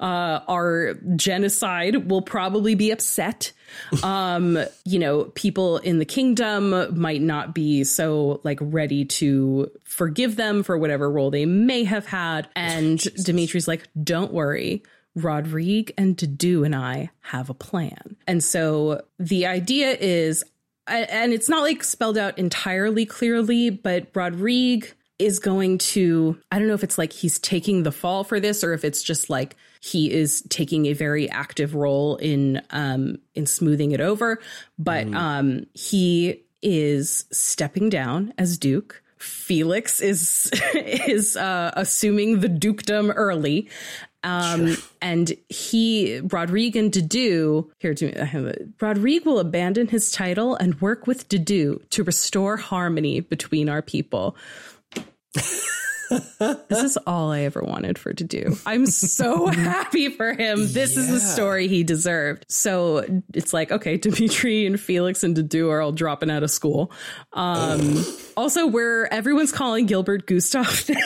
uh, our genocide will probably be upset. Um, you know, people in the kingdom might not be so like ready to forgive them for whatever role they may have had. And Dimitri's like, don't worry. Rodrigue and Dedue and I have a plan. And so the idea is, and it's not like spelled out entirely clearly, but Rodrigue is going to, I don't know if it's like he's taking the fall for this or if it's just like he is taking a very active role in um in smoothing it over, but um he is stepping down as duke. Felix is is uh, assuming the dukedom early, um, and he Rodrigue and Dedue here to have. Rodrigue will abandon his title and work with Dedue to restore harmony between our people. this is all I ever wanted for to do. I'm so happy for him. This is the story he deserved. So it's like, okay, Dimitri and Felix and Dedue are all dropping out of school. Um, also, where everyone's calling Gilbert Gustav now.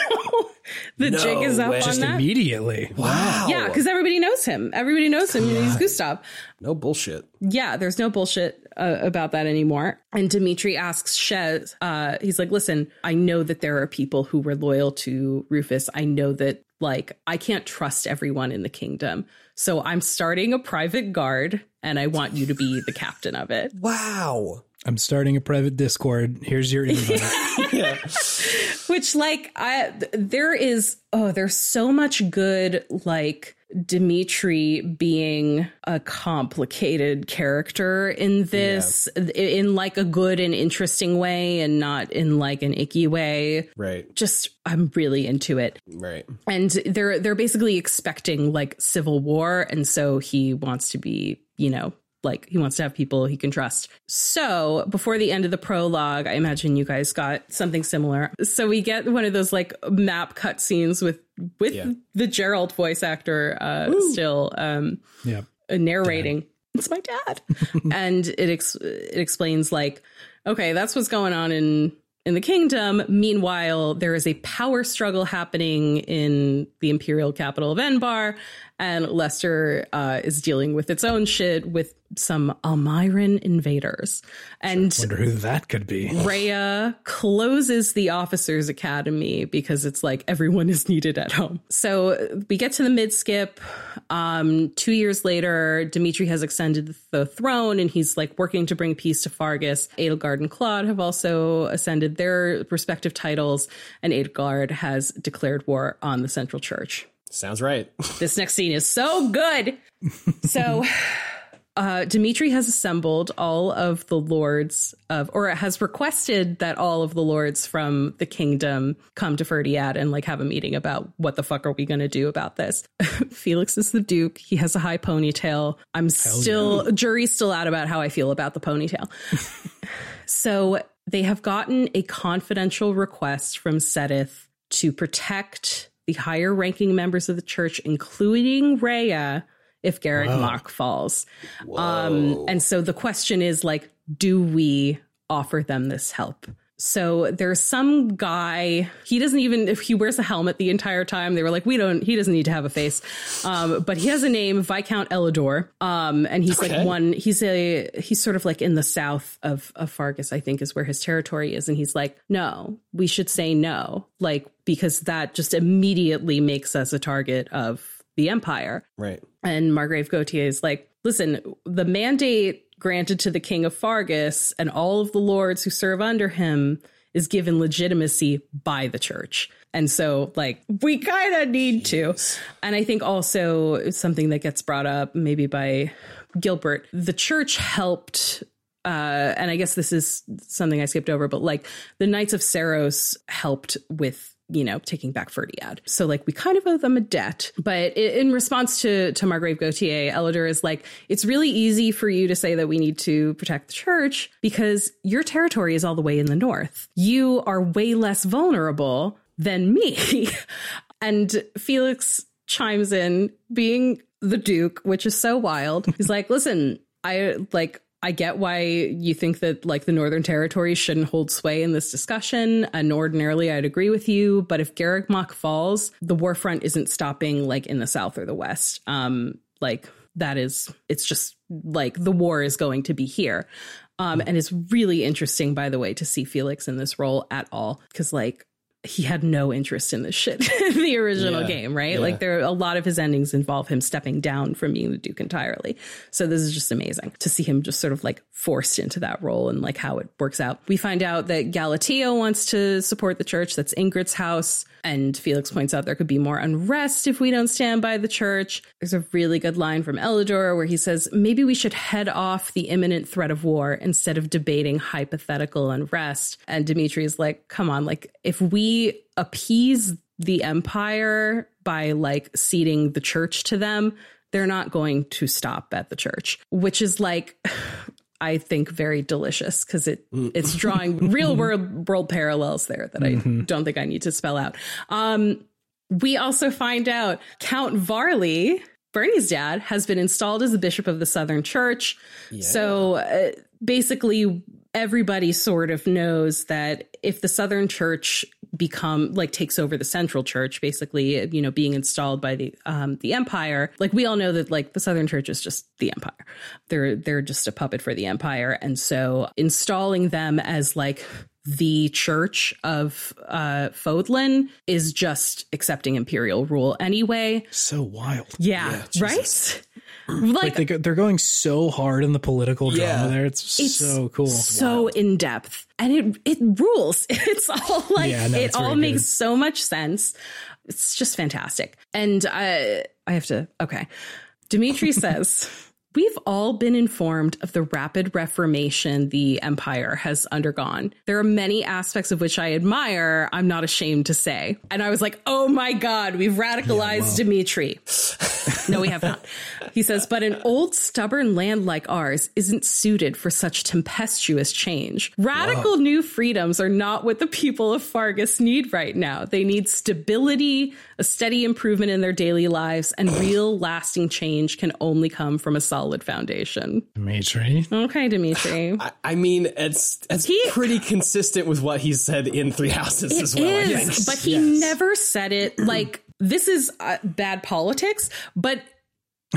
the No jig is up way. on Just that. immediately. Wow. Yeah, because everybody knows him. Everybody knows him. He's Gustav. no bullshit. Yeah, there's no bullshit uh, about that anymore. And Dimitri asks Shez, uh, he's like, listen, I know that there are people who were loyal to Rufus. I know that, like, I can't trust everyone in the kingdom. So I'm starting a private guard and I want you to be the captain of it. Wow. I'm starting a private Discord. Here's your invite. Which, like, I, there is, oh, there's so much good, like, Dimitri being a complicated character in this, i- in like a good and interesting way and not in like an icky way. Right. Just, I'm really into it. Right. And they're, they're basically expecting like civil war. And so he wants to be, you know, like he wants to have people he can trust. So before the end of the prologue, I imagine you guys got something similar. So we get one of those like map cutscenes with with Yeah. the Jeralt voice actor uh, still um, yeah. uh, narrating. It's my dad, and it ex- it explains like, okay, that's what's going on in in the kingdom. Meanwhile, there is a power struggle happening in the imperial capital of Enbarr, and Leicester uh, is dealing with its own shit with some Almyran invaders. And I Wonder who that could be. Rhea closes the officers academy because it's like everyone is needed at home. So we get to the mid skip. Um, two years later, Dimitri has ascended the throne and he's like working to bring peace to Faerghus. Edelgard and Claude have also ascended their respective titles, and Edelgard has declared war on the Central Church. Sounds right. This next scene is so good. So uh, Dimitri has assembled all of the lords of, or has requested that all of the lords from the kingdom come to Fhirdiad and like have a meeting about what the fuck are we going to do about this. Felix is the duke. He has a high ponytail. I'm still, jury's still out about how I feel about the ponytail. so they have gotten a confidential request from Seteth to protect the higher ranking members of the church, including Rhea, if Garreg Mach falls. Um, and so the question is like, do we offer them this help? So there's some guy, he doesn't even, if he wears a helmet the entire time, they were like, we don't, he doesn't need to have a face. Um, but he has a name, Viscount Elidor. Um, and he's Okay. like one, he's a, he's sort of like in the south of, of Faerghus, I think is where his territory is. And he's like, no, we should say no. Like, because that just immediately makes us a target of the empire. Right. And Margrave Gautier is like, listen, the mandate granted to the king of Faerghus and all of the lords who serve under him is given legitimacy by the church. And so, like, we kind of need to. And I think also something that gets brought up maybe by Gilbert. The church helped uh, and I guess this is something I skipped over, but like the Knights of Seiros helped with you know taking back Fhirdiad. So like we kind of owe them a debt. But in response to to Margrave Gautier, Elidor is like, it's really easy for you to say that we need to protect the church because your territory is all the way in the north. You are way less vulnerable than me. and Felix chimes in, being the Duke, which is so wild. He's like, listen, I like I get why you think that like the Northern Territory shouldn't hold sway in this discussion. And ordinarily, I'd agree with you. But if Garreg Mach falls, the war front isn't stopping like in the South or the West. Um, like that is, it's just like the war is going to be here. Um, and it's really interesting, by the way, to see Felix in this role at all. Cause like he had no interest in this shit in the original Yeah. game, right? Yeah. Like there are a lot of his endings involve him stepping down from being the Duke entirely. So this is just amazing to see him just sort of like forced into that role and like how it works out. We find out that Galatea wants to support the church. That's Ingrid's house. And Felix points out there could be more unrest if we don't stand by the church. There's a really good line from Elidor where he says, maybe we should head off the imminent threat of war instead of debating hypothetical unrest. And Dimitri is like, come on, like if we appease the empire by like ceding the church to them, they're not going to stop at the church, which is like I think very delicious because it it's drawing real world world parallels there that I don't think I need to spell out. Um, we also find out Count Varley, Bernie's dad, has been installed as the bishop of the Southern Church. So uh, basically, everybody sort of knows that if the Southern Church become like takes over the Central Church, basically, you know, being installed by the um, the Empire, like we all know that like the Southern Church is just the Empire. They're they're just a puppet for the Empire, and so installing them as like the church of uh Fodlan is just accepting imperial rule anyway. So wild. Yeah, right? Like, Like they go, they're going so hard in the political drama Yeah. there. It's, It's so cool. so in depth and it it rules it's all like Yeah, no, it all good. makes so much sense it's just fantastic and i i have to okay dimitri says We've all been informed of the rapid reformation the empire has undergone. There are many aspects of which I admire, I'm not ashamed to say. And I was like, oh my God, we've radicalized Dimitri. No, we have not. He says, but an old, stubborn land like ours isn't suited for such tempestuous change. Radical new freedoms are not what the people of Faerghus need right now. They need stability, a steady improvement in their daily lives, and real lasting change can only come from a solid foundation. Dimitri. Okay, Dimitri. I, I mean, it's it's He- pretty consistent with what he said in Three Houses It as well. I think. is, but he never said it like this is uh, bad politics, but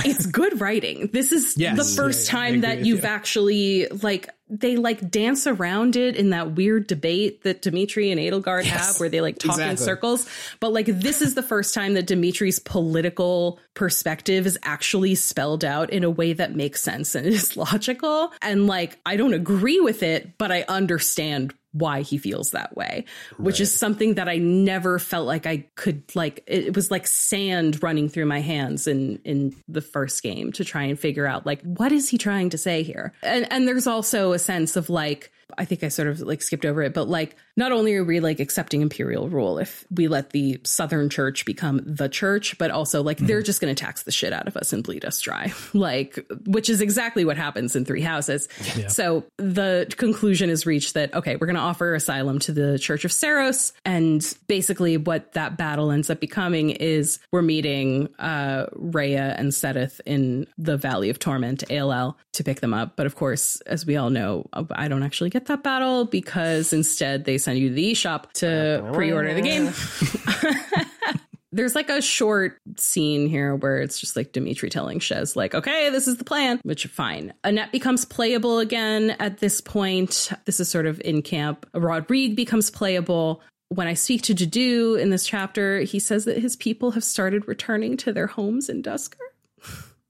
it's good writing. This is Yes. the first Yeah, yeah, time agree that you've you. actually like they like dance around it in that weird debate that Dimitri and Edelgard have where they like talk in circles. But like this is the first time that Dimitri's political perspective is actually spelled out in a way that makes sense and is logical. And like I don't agree with it, but I understand why he feels that way, which is something that I never felt like I could like it, it was like sand running through my hands in in the first game to try and figure out like what is he trying to say here. And and there's also a sense of like I think I sort of like skipped over it, but like not only are we like accepting imperial rule if we let the southern church become the church, but also like they're just going to tax the shit out of us and bleed us dry. Like which is exactly what happens in Three Houses. So the conclusion is reached that okay, we're going to offer asylum to the Church of Seiros and basically what that battle ends up becoming is we're meeting uh Rhea and Seteth in the Valley of Torment, ALL, to pick them up. But of course, as we all know, I don't actually get that battle because instead they send you to the eShop to pre-order the game. There's like a short scene here where it's just like Dimitri telling Shez, like, okay, this is the plan, which fine. Annette becomes playable again at this point. This is sort of in camp. Rodrigue becomes playable. When I speak to Dedue in this chapter, he says that his people have started returning to their homes in Duscur.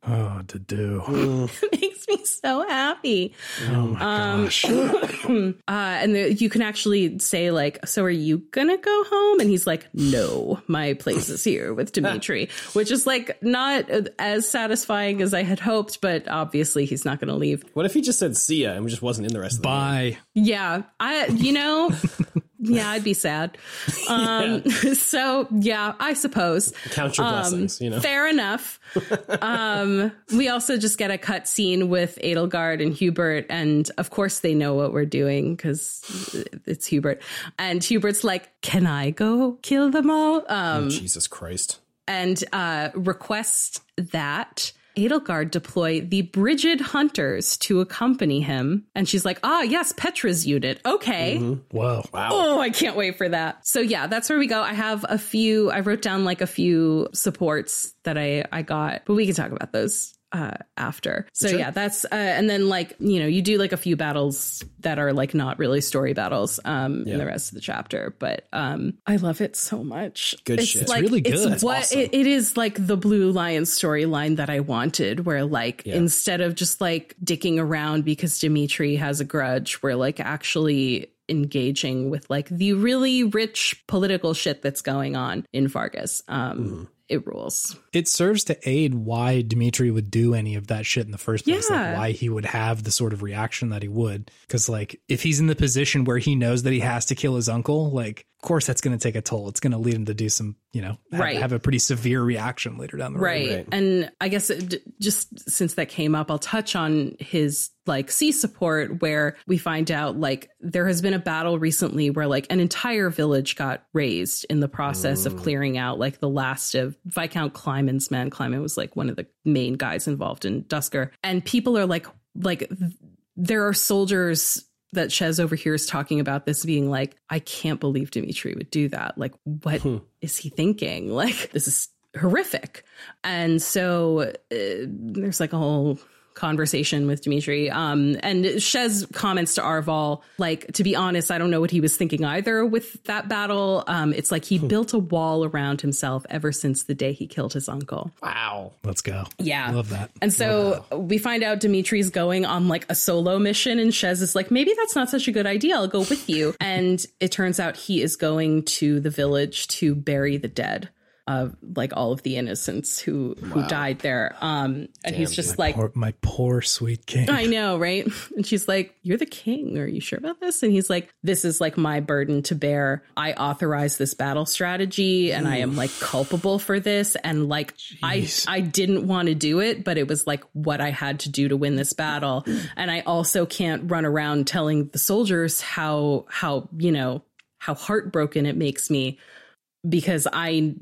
Oh, to do. It makes me so happy. Oh my gosh. Uh, and the, you can actually say like, "So are you gonna go home?" And he's like, "No, my place is here with Dimitri," which is like not as satisfying as I had hoped. But obviously, he's not gonna leave. What if he just said "see ya" and we just wasn't in the rest of the game? Bye. Yeah, I, you know, yeah, I'd be sad. Um, so yeah, I suppose. Count your blessings, you know. Fair enough. um, we also just get a cut scene with Edelgard and Hubert, and of course they know what we're doing because it's Hubert. And Hubert's like, "Can I go kill them all?" Um, Jesus Christ. and uh, request that Edelgard deploy the Brigid Hunters to accompany him. And she's like, ah, yes, Petra's unit. Okay. Whoa. Oh, I can't wait for that. So yeah, that's where we go. I have a few, I wrote down like a few supports that I, I got, but we can talk about those uh after so yeah that's uh and then like you know you do like a few battles that are like not really story battles um in the rest of the chapter but um i love it so much Good it's shit. It's like really good. it's That's what awesome. it, it is like the blue lion storyline that i wanted where like instead of just like dicking around because dimitri has a grudge we're like actually engaging with like the really rich political shit that's going on in Faerghus. Um, It rules. It serves to aid why Dimitri would do any of that shit in the first place. Yeah. Like why he would have the sort of reaction that he would. Because like if he's in the position where he knows that he has to kill his uncle, like course that's going to take a toll. It's going to lead him to do some, you know, have, Right. have a pretty severe reaction later down the road. Right. And I guess uh, it, just since that came up, I'll touch on his like C support where we find out like there has been a battle recently where like an entire village got razed in the process of mm. clearing out like the last of Viscount Kleiman's men. Kleiman was like one of the main guys involved in Duscur. And people are like, like th- there are soldiers that Shez over here is talking about this being like, I can't believe Dimitri would do that. Like, what is he thinking? Like, this is horrific. And so uh, there's like a whole conversation with Dimitri. Um, and Shez comments to Arval, like, to be honest, I don't know what he was thinking either with that battle. Um, it's like he built a wall around himself ever since the day he killed his uncle. Wow. Let's go. Yeah. Love that. And so we find out Dimitri's going on like a solo mission, and Shez is like, maybe that's not such a good idea. I'll go with you. and it turns out he is going to the village to bury the dead of like all of the innocents who who died there. Um, and he's just like, Poor, my poor sweet king. I know, right? And she's like, You're the king. Are you sure about this? And he's like, This is like my burden to bear. I authorize this battle strategy and I am like culpable for this. And like, I, I didn't want to do it, but it was like what I had to do to win this battle. And I also can't run around telling the soldiers how, how, you know, how heartbroken it makes me because I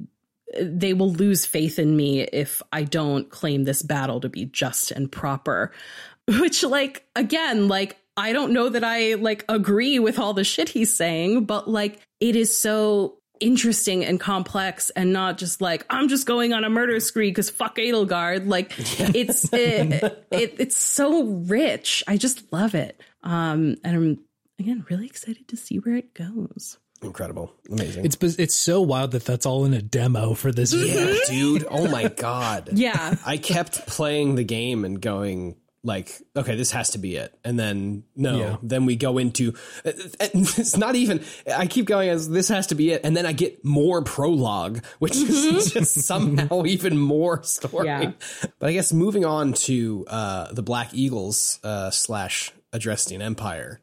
they will lose faith in me if I don't claim this battle to be just and proper. Which, like, again, like, I don't know that I like agree with all the shit he's saying, but like, it is so interesting and complex and not just like I'm just going on a murder spree because fuck Edelgard. Like it's it, it, it's so rich. I just love it. Um, and I'm again really excited to see where it goes. Incredible. Amazing. It's it's so wild that that's all in a demo for this game. yeah, dude. Oh my God. Yeah. I kept playing the game and going like, okay, this has to be it. And then no, Yeah. then we go into it's not even I keep going as this has to be it and then I get more prologue, which is just somehow even more story. Yeah. But I guess moving on to uh the Black Eagles uh slash Adrestian Empire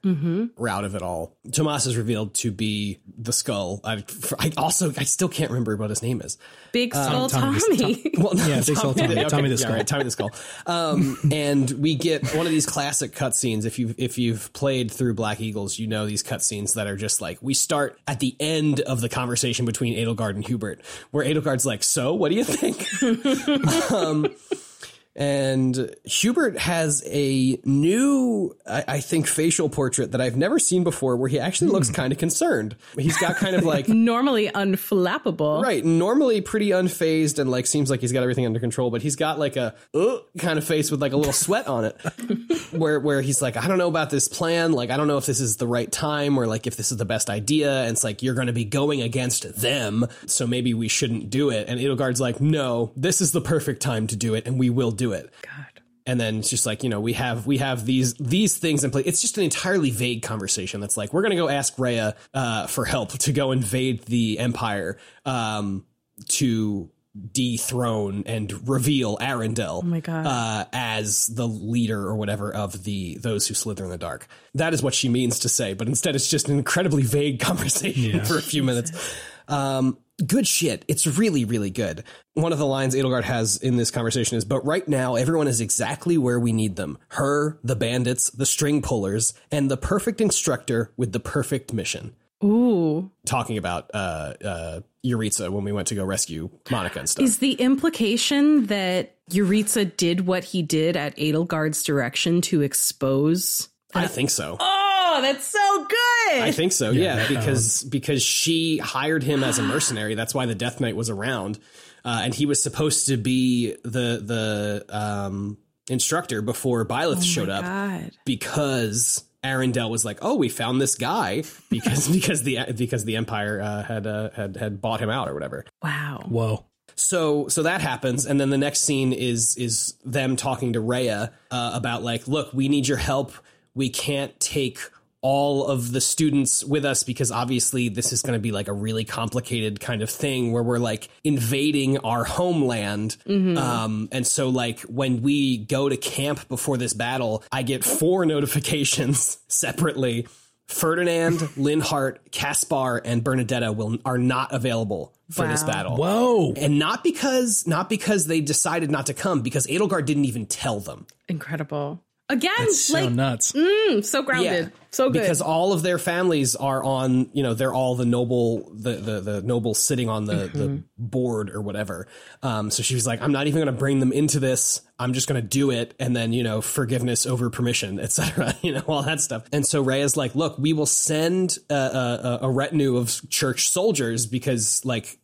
route of it all. Tomas is revealed to be the skull. I, I also I still can't remember what his name is. Big Skull Tommy- Tommy. Well, no, Yeah, Big Skull Tommy. okay, Tommy the yeah, Skull. right, Tommy the Skull. Um, and we get one of these classic cutscenes. If you if you've played through Black Eagles, you know these cutscenes that are just like we start at the end of the conversation between Edelgard and Hubert, where Edelgard's like, "So, what do you think?" um, and Hubert has a new, I, I think, facial portrait that I've never seen before, where he actually looks kind of concerned. He's got kind of like Normally unflappable. Right, normally pretty unfazed and like seems like he's got everything under control, but he's got like a uh, kind of face with like a little sweat on it, where where he's like, I don't know about this plan, like I don't know if this is the right time or like if this is the best idea. And it's like you're going to be going against them, so maybe we shouldn't do it. And Edelgard's like, No, this is the perfect time to do it, and we will do it. God. and then it's just like you know we have we have these these things in place. It's just an entirely vague conversation that's like we're gonna go ask Rhea uh, for help to go invade the empire um, to dethrone and reveal Arundel oh my God. uh, as the leader or whatever of the those who slither in the dark. That is what she means to say but instead it's just an incredibly vague conversation for a few minutes. Um, good shit. It's really, really good. One of the lines Edelgard has in this conversation is, but right now everyone is exactly where we need them. Her, the bandits, the string pullers, and the perfect instructor with the perfect mission. Ooh. Talking about uh, uh, Jeritza when we went to go rescue Monica and stuff. is the implication that Jeritza did what he did at Edelgard's direction to expose? I think so. Oh, that's so good. I think so. Yeah, because because she hired him as a mercenary. That's why the Death Knight was around, uh, and he was supposed to be the the um, instructor before Byleth showed up God. because Arundel was like, "Oh, we found this guy because because the because the Empire uh, had uh, had had bought him out or whatever." Wow. Whoa. So so that happens, and then the next scene is is them talking to Rhea uh, about like, look, we need your help. We can't take all of the students with us because obviously this is going to be like a really complicated kind of thing where we're like invading our homeland. Um, and so like when we go to camp before this battle, I get four notifications separately. Ferdinand, Linhardt, Caspar, and Bernadetta will are not available for this battle. Whoa. And not because not because they decided not to come, because Edelgard didn't even tell them. Incredible. Again, That's so nuts. mm, so grounded. So good. Because all of their families are on, you know, they're all the noble the the, the nobles sitting on the, Mm-hmm. the board or whatever. Um so she was like, I'm not even gonna bring them into this. I'm just gonna do it and then, you know, forgiveness over permission, etc. You know, all that stuff. And so Rhea is like, look, we will send a, a, a retinue of church soldiers because like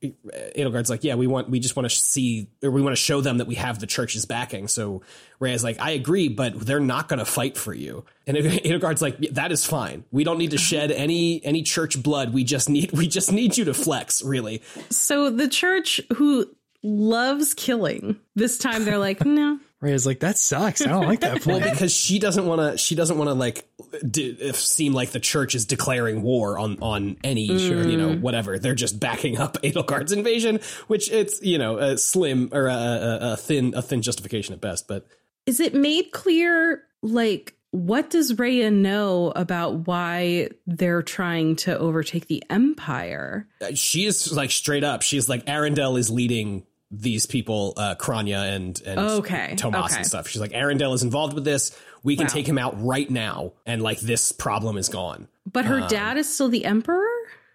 Edelgard's like, yeah, we want we just want to see or we want to show them that we have the church's backing. So Rhea is like, I agree, but they're not going to fight for you. And Edelgard's like, that is fine. We don't need to shed any any church blood. We just need we just need you to flex, really. so the church who loves killing, this time they're like, no. Rhea's like, that sucks. I don't like that Well, plan. because she doesn't want to. She doesn't want to like d- if seem like the church is declaring war on on any mm. you know whatever. They're just backing up Edelgard's invasion, which it's you know a slim or a, a, a thin a thin justification at best. But Is it made clear, like, what does Raya know about why they're trying to overtake the Empire? she is like straight up. She's like Arundel is leading these people, uh, Kronya and and Okay, Tomas okay. and stuff. She's like Arundel is involved with this. We can Wow. take him out right now, and like this problem is gone. But her dad is still the Emperor?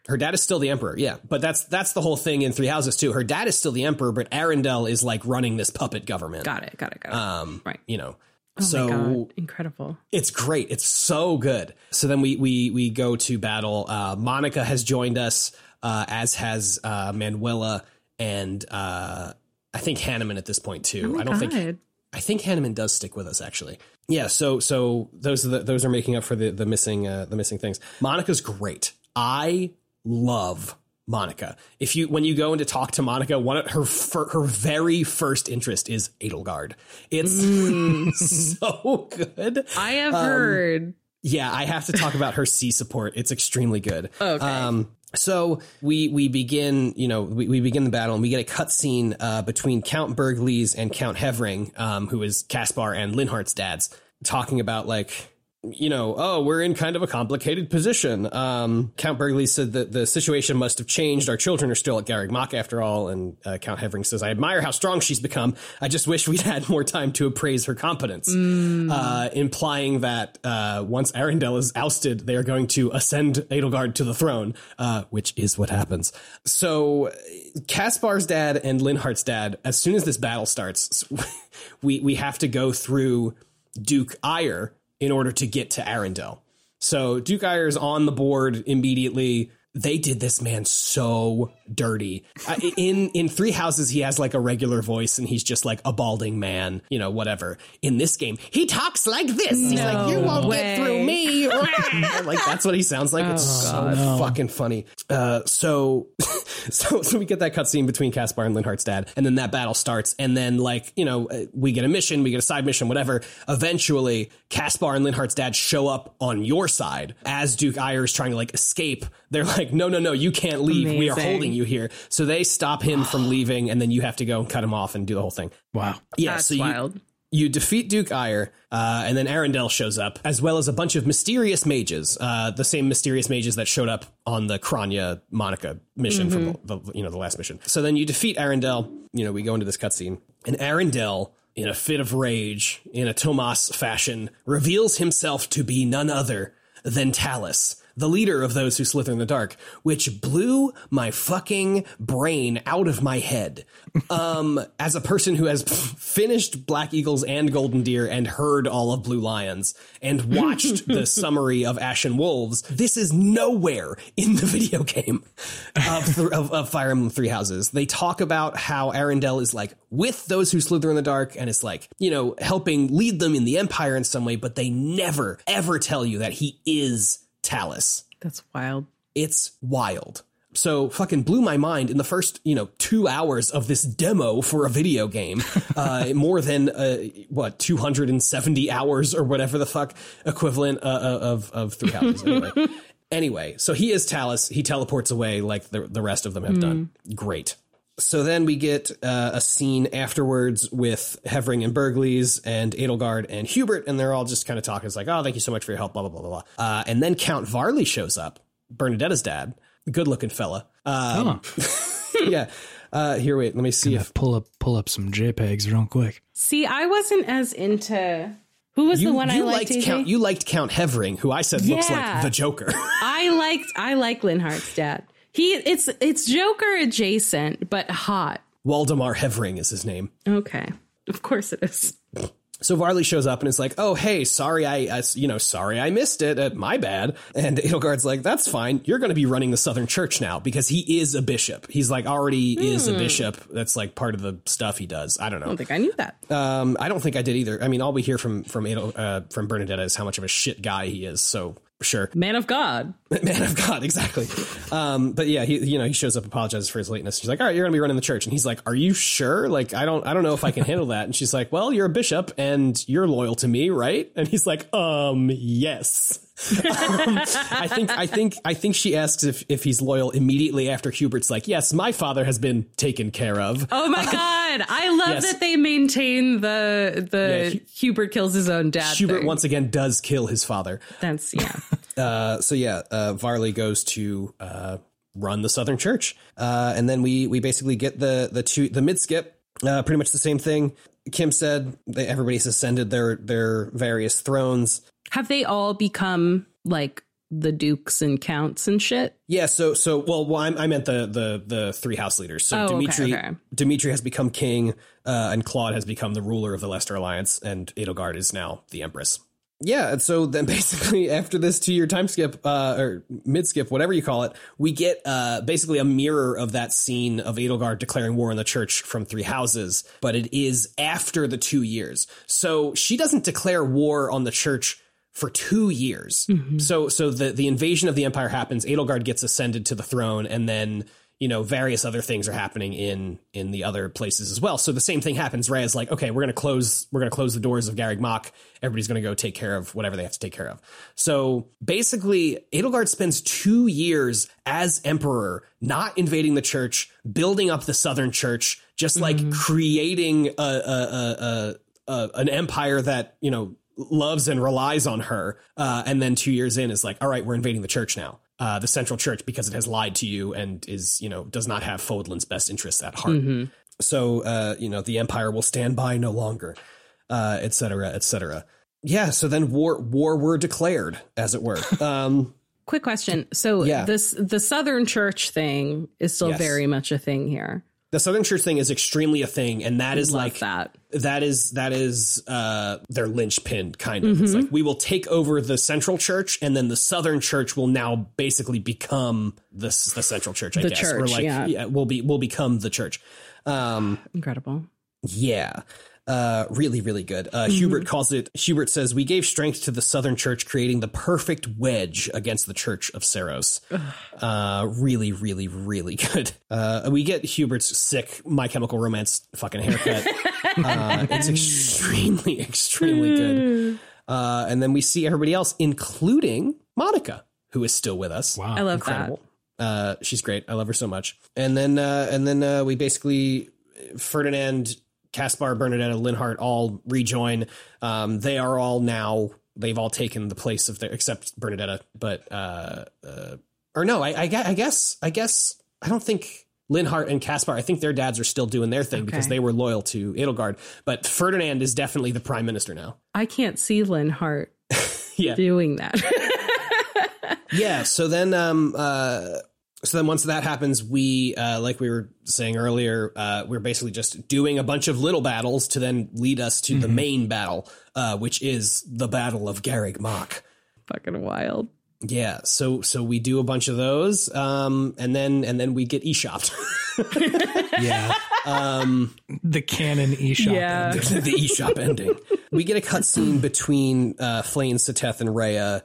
Her dad is still the emperor, yeah. But that's that's the whole thing in Three Houses too. Her dad is still the emperor, but Arundel is like running this puppet government. Got it, got it, got it. Um, Right. You know. Oh so. Incredible. it's great. It's so good. So then we we we go to battle. Uh, Monica has joined us, uh, as has uh, Manuela and uh, I think Hanneman at this point too. Oh I don't think God. I think Hanneman does stick with us actually. Yeah. So so those are the, those are making up for the the missing uh, the missing things. Monica's great. I love Monica. If you when you go in to talk to Monica, one of her her very first interest is Edelgard. It's so good. I have Um, heard. Yeah, I have to talk about her C support. It's extremely good. Okay. Um, so we we begin, you know, we, we begin the battle and we get a cutscene uh, between Count Bergliez and Count Hevring, um, who is Caspar and Linhardt's dads, talking about like, you know, oh, we're in kind of a complicated position. Um, Count Bergliez said that the situation must have changed. Our children are still at Garreg Mach after all. And uh, Count Hevring says, I admire how strong she's become. I just wish we'd had more time to appraise her competence. Uh, implying that uh, once Arundel is ousted, they are going to ascend Edelgard to the throne, uh, which is what happens. So Caspar's dad and Linhardt's dad, as soon as this battle starts, we, we have to go through Duke Aegir in order to get to Arundel. So Duke Aegir's on the board immediately. They did this man so dirty. In in Three Houses, he has like a regular voice, and he's just like a balding man, you know, whatever. In this game, he talks like this. he's like, "You won't get through way. me." like that's what he sounds like. it's so fucking funny. Uh, so, so so we get that cutscene between Caspar and Linhardt's dad, and then that battle starts, and then like you know uh, we get a mission, we get a side mission, whatever. Eventually, Caspar and Linhardt's dad show up on your side as Duke Aegir is trying to like escape. They're like, no, no, no, you can't leave. We are Amazing. holding you here. So they stop him from leaving, and then you have to go and cut him off and do the whole thing. Wow. Yeah, That's so you, wild. you defeat Duke Aegir, uh, and then Arundel shows up, as well as a bunch of mysterious mages, uh, the same mysterious mages that showed up on the Kronya Monica mission from the, the you know the last mission. So then you defeat Arundel. You know, we go into this cutscene, and Arundel, in a fit of rage, in a Tomas fashion, reveals himself to be none other than Thales, the leader of those who slither in the dark, which blew my fucking brain out of my head. Um, as a person who has finished Black Eagles and Golden Deer and heard all of Blue Lions and watched the summary of Ashen Wolves, this is nowhere in the video game of, of, of Fire Emblem Three Houses. They talk about how Arundel is like with those who slither in the dark and it's like, you know, helping lead them in the Empire in some way, but they never, ever tell you that he is Thales. That's wild. It's wild. So fucking blew my mind in the first, you know, two hours of this demo for a video game. Uh, more than, uh, what, 270 hours or whatever the fuck equivalent uh, of, of three houses. Anyway. anyway, so he is Thales. He teleports away like the, the rest of them have done. Great. So then we get uh, a scene afterwards with Hevring and Bergliez and Edelgard and Hubert, and they're all just kind of talking. It's like, oh, thank you so much for your help, blah, blah, blah, blah, blah. Uh, and then Count Varley shows up, Bernadetta's dad, good looking fella. Um, yeah. Uh, here, wait, let me see if pull up pull up some JPEGs real quick. See, I wasn't as into. Who was you, the one I you liked? Count. You liked Count Hevring, who I said looks like the Joker. I liked. I like Linhardt's dad. He it's it's Joker adjacent, but hot. Waldemar Hevring is his name. Okay, of course it is. So Varley shows up and is like, "Oh, hey, sorry, I, I you know, sorry, I missed it. Uh, my bad." And Edelgard's like, "That's fine. You're going to be running the Southern Church now because he is a bishop. He's like already is a bishop. That's like part of the stuff he does. I don't know. I don't think I knew that. Um, I don't think I did either. I mean, all we hear from from Adel, uh, from Bernadetta is how much of a shit guy he is. So sure, Man of God. man of God, exactly. Um, but yeah, he you know he shows up, apologizes for his lateness. She's like, "All right, you're gonna be running the church," and he's like, "Are you sure? Like, I don't, I don't know if I can handle that." And she's like, "Well, you're a bishop, and you're loyal to me, right?" And he's like, "Um, yes." Um, I think, I think, I think she asks if if he's loyal immediately after Hubert's like, "Yes, my father has been taken care of." Oh my God! I love Yes. that they maintain the the Yeah, Hu- Hubert kills his own dad. Hubert thing. once again does kill his father. That's yeah. Uh, so yeah, uh, Varley goes to uh, run the Southern Church, uh, and then we we basically get the the two the mid skip, uh, pretty much the same thing. Kim said that everybody's ascended their their various thrones. Have they all become like the dukes and counts and shit? Yeah, so so well, well I, I meant the the the three house leaders. So Oh, okay, Dimitri okay. Dimitri has become king, uh, and Claude has become the ruler of the Leicester Alliance, and Edelgard is now the empress. Yeah, and so then basically after this two year time skip, uh, or mid skip, whatever you call it, we get uh, basically a mirror of that scene of Edelgard declaring war on the church from Three Houses, but it is after the two years. So she doesn't declare war on the church for two years. Mm-hmm. So so the the invasion of the empire happens. Edelgard gets ascended to the throne, and then you know various other things are happening in in the other places as well. So the same thing happens. Rhea's like, okay, we're gonna close we're gonna close the doors of Garreg Mach. Everybody's gonna go take care of whatever they have to take care of. So basically, Edelgard spends two years as emperor, not invading the church, building up the southern church, just like mm-hmm. creating a, a, a, a, a an empire that you know loves and relies on her. Uh, and then two years in is like, all right, we're invading the church now. Uh, the central church because it has lied to you and is, you know, does not have Fodlan's best interests at heart. So, uh, you know, the empire will stand by no longer, uh, etc. et. Yeah. So then war, war were declared as it were. Um, Quick question. So Yeah. this the Southern Church thing is still Yes. very much a thing here. The Southern church thing is extremely a thing. And that is Love like, that. that is that is uh their linchpin kind of it's like we will take over the central church and then the southern church will now basically become the the central church i The guess we're like yeah. we'll be we'll become the church um Incredible. yeah uh really really good. Uh hubert calls it hubert says we gave strength to the southern church creating the perfect wedge against the church of Seiros. Uh really really really good. Uh we get hubert's sick my chemical romance fucking haircut. Uh, it's extremely extremely good. Uh and then we see everybody else including monica who is still with us. Wow. I love incredible. Uh, she's great. I love her so much. And then, uh, and then uh, we basically Ferdinand, Caspar, Bernadetta, Linhardt all rejoin. Um, they are all now. They've all taken the place of their, except Bernadetta. But uh, uh, or no, I, I, I guess, I guess, I don't think Linhardt and Caspar. I think their dads are still doing their thing because they were loyal to Edelgard. But Ferdinand is definitely the prime minister now. I can't see Linhardt Yeah. doing that. yeah. So then, um, uh, so then once that happens, we, uh, like we were saying earlier, uh, we're basically just doing a bunch of little battles to then lead us to the main battle, uh, which is the Battle of Garreg Mach. Fucking wild. Yeah, so so we do a bunch of those, um, and then and then we get e-shopped. Yeah. um, the canon eShop. Yeah. ending. the e-shop ending. We get a cutscene between uh, Flayn, Seteth, and Rhea,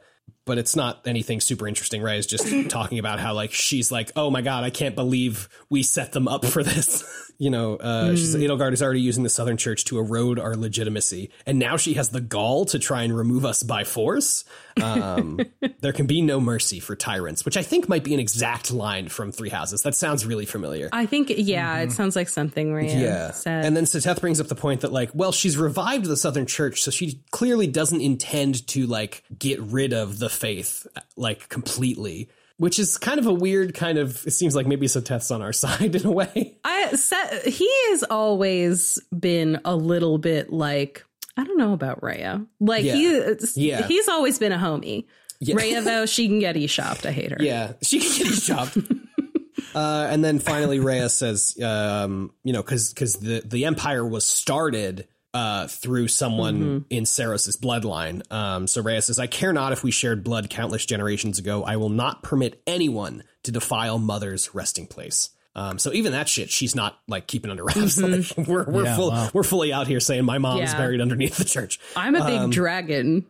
but it's not anything super interesting. Rhea's just talking about how like she's like, oh my god, I can't believe we set them up for this. you know, uh, she's Edelgard is already using the Southern Church to erode our legitimacy, and now she has the gall to try and remove us by force. Um, there can be no mercy for tyrants, which I think might be an exact line from Three Houses. That sounds really familiar. I think, yeah, it sounds like something Rhea Yeah. said. And then Seteth brings up the point that, like, well, she's revived the Southern Church, so she clearly doesn't intend to, like, get rid of the faith, like, completely. Which is kind of a weird kind of, it seems like maybe Seteth's on our side in a way. I said he has always been a little bit like I don't know about Rhea. Like Yeah. he, Yeah. he's always been a homie. Yeah. Rhea though, she can get e shopped. I hate her. Yeah, she can get e-shopped. uh, and then finally, Rhea says, um, you know, because because the the empire was started uh, through someone in Seiros's bloodline. Um, so Rhea says, "I care not if we shared blood countless generations ago. I will not permit anyone to defile mother's resting place." Um, so even that shit, she's not like keeping under wraps. Like, we're we're Yeah, full, wow. we're fully out here saying my mom's Yeah. buried underneath the church. I'm a big Um, dragon.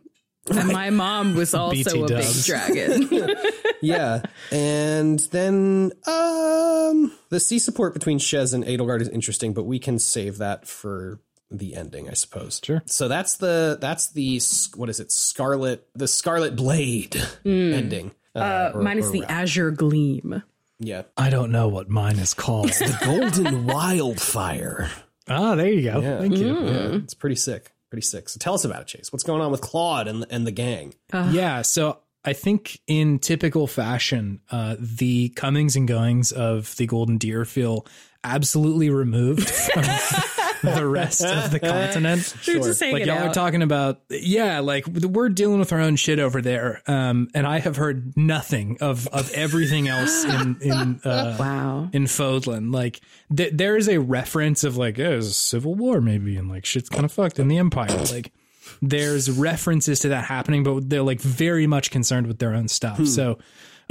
And my mom was also a big dragon. yeah. And then um the C support between Shez and Edelgard is interesting, but we can save that for the ending, I suppose. Sure. So that's the that's the what is it? Scarlet the Scarlet Blade ending. Uh, or- Minus or the wrap. azure gleam. yeah. I don't know what mine is called. The Golden Wildfire. ah, there you go. Yeah. Thank you. Yeah, it's pretty sick. Pretty sick. So tell us about it, Chase. What's going on with Claude and and the gang? Yeah, so I think in typical fashion, uh, the comings and goings of the Golden Deer feel absolutely removed from the rest of the continent. They're just Like y'all out. are talking about, yeah, like we're dealing with our own shit over there, um, and I have heard nothing of of everything else in in uh, wow. in Fodlan. Like th- there is a reference of like, oh, there's a civil war maybe, and like shit's kind of fucked in the empire. Like there's references to that happening, but they're like very much concerned with their own stuff. So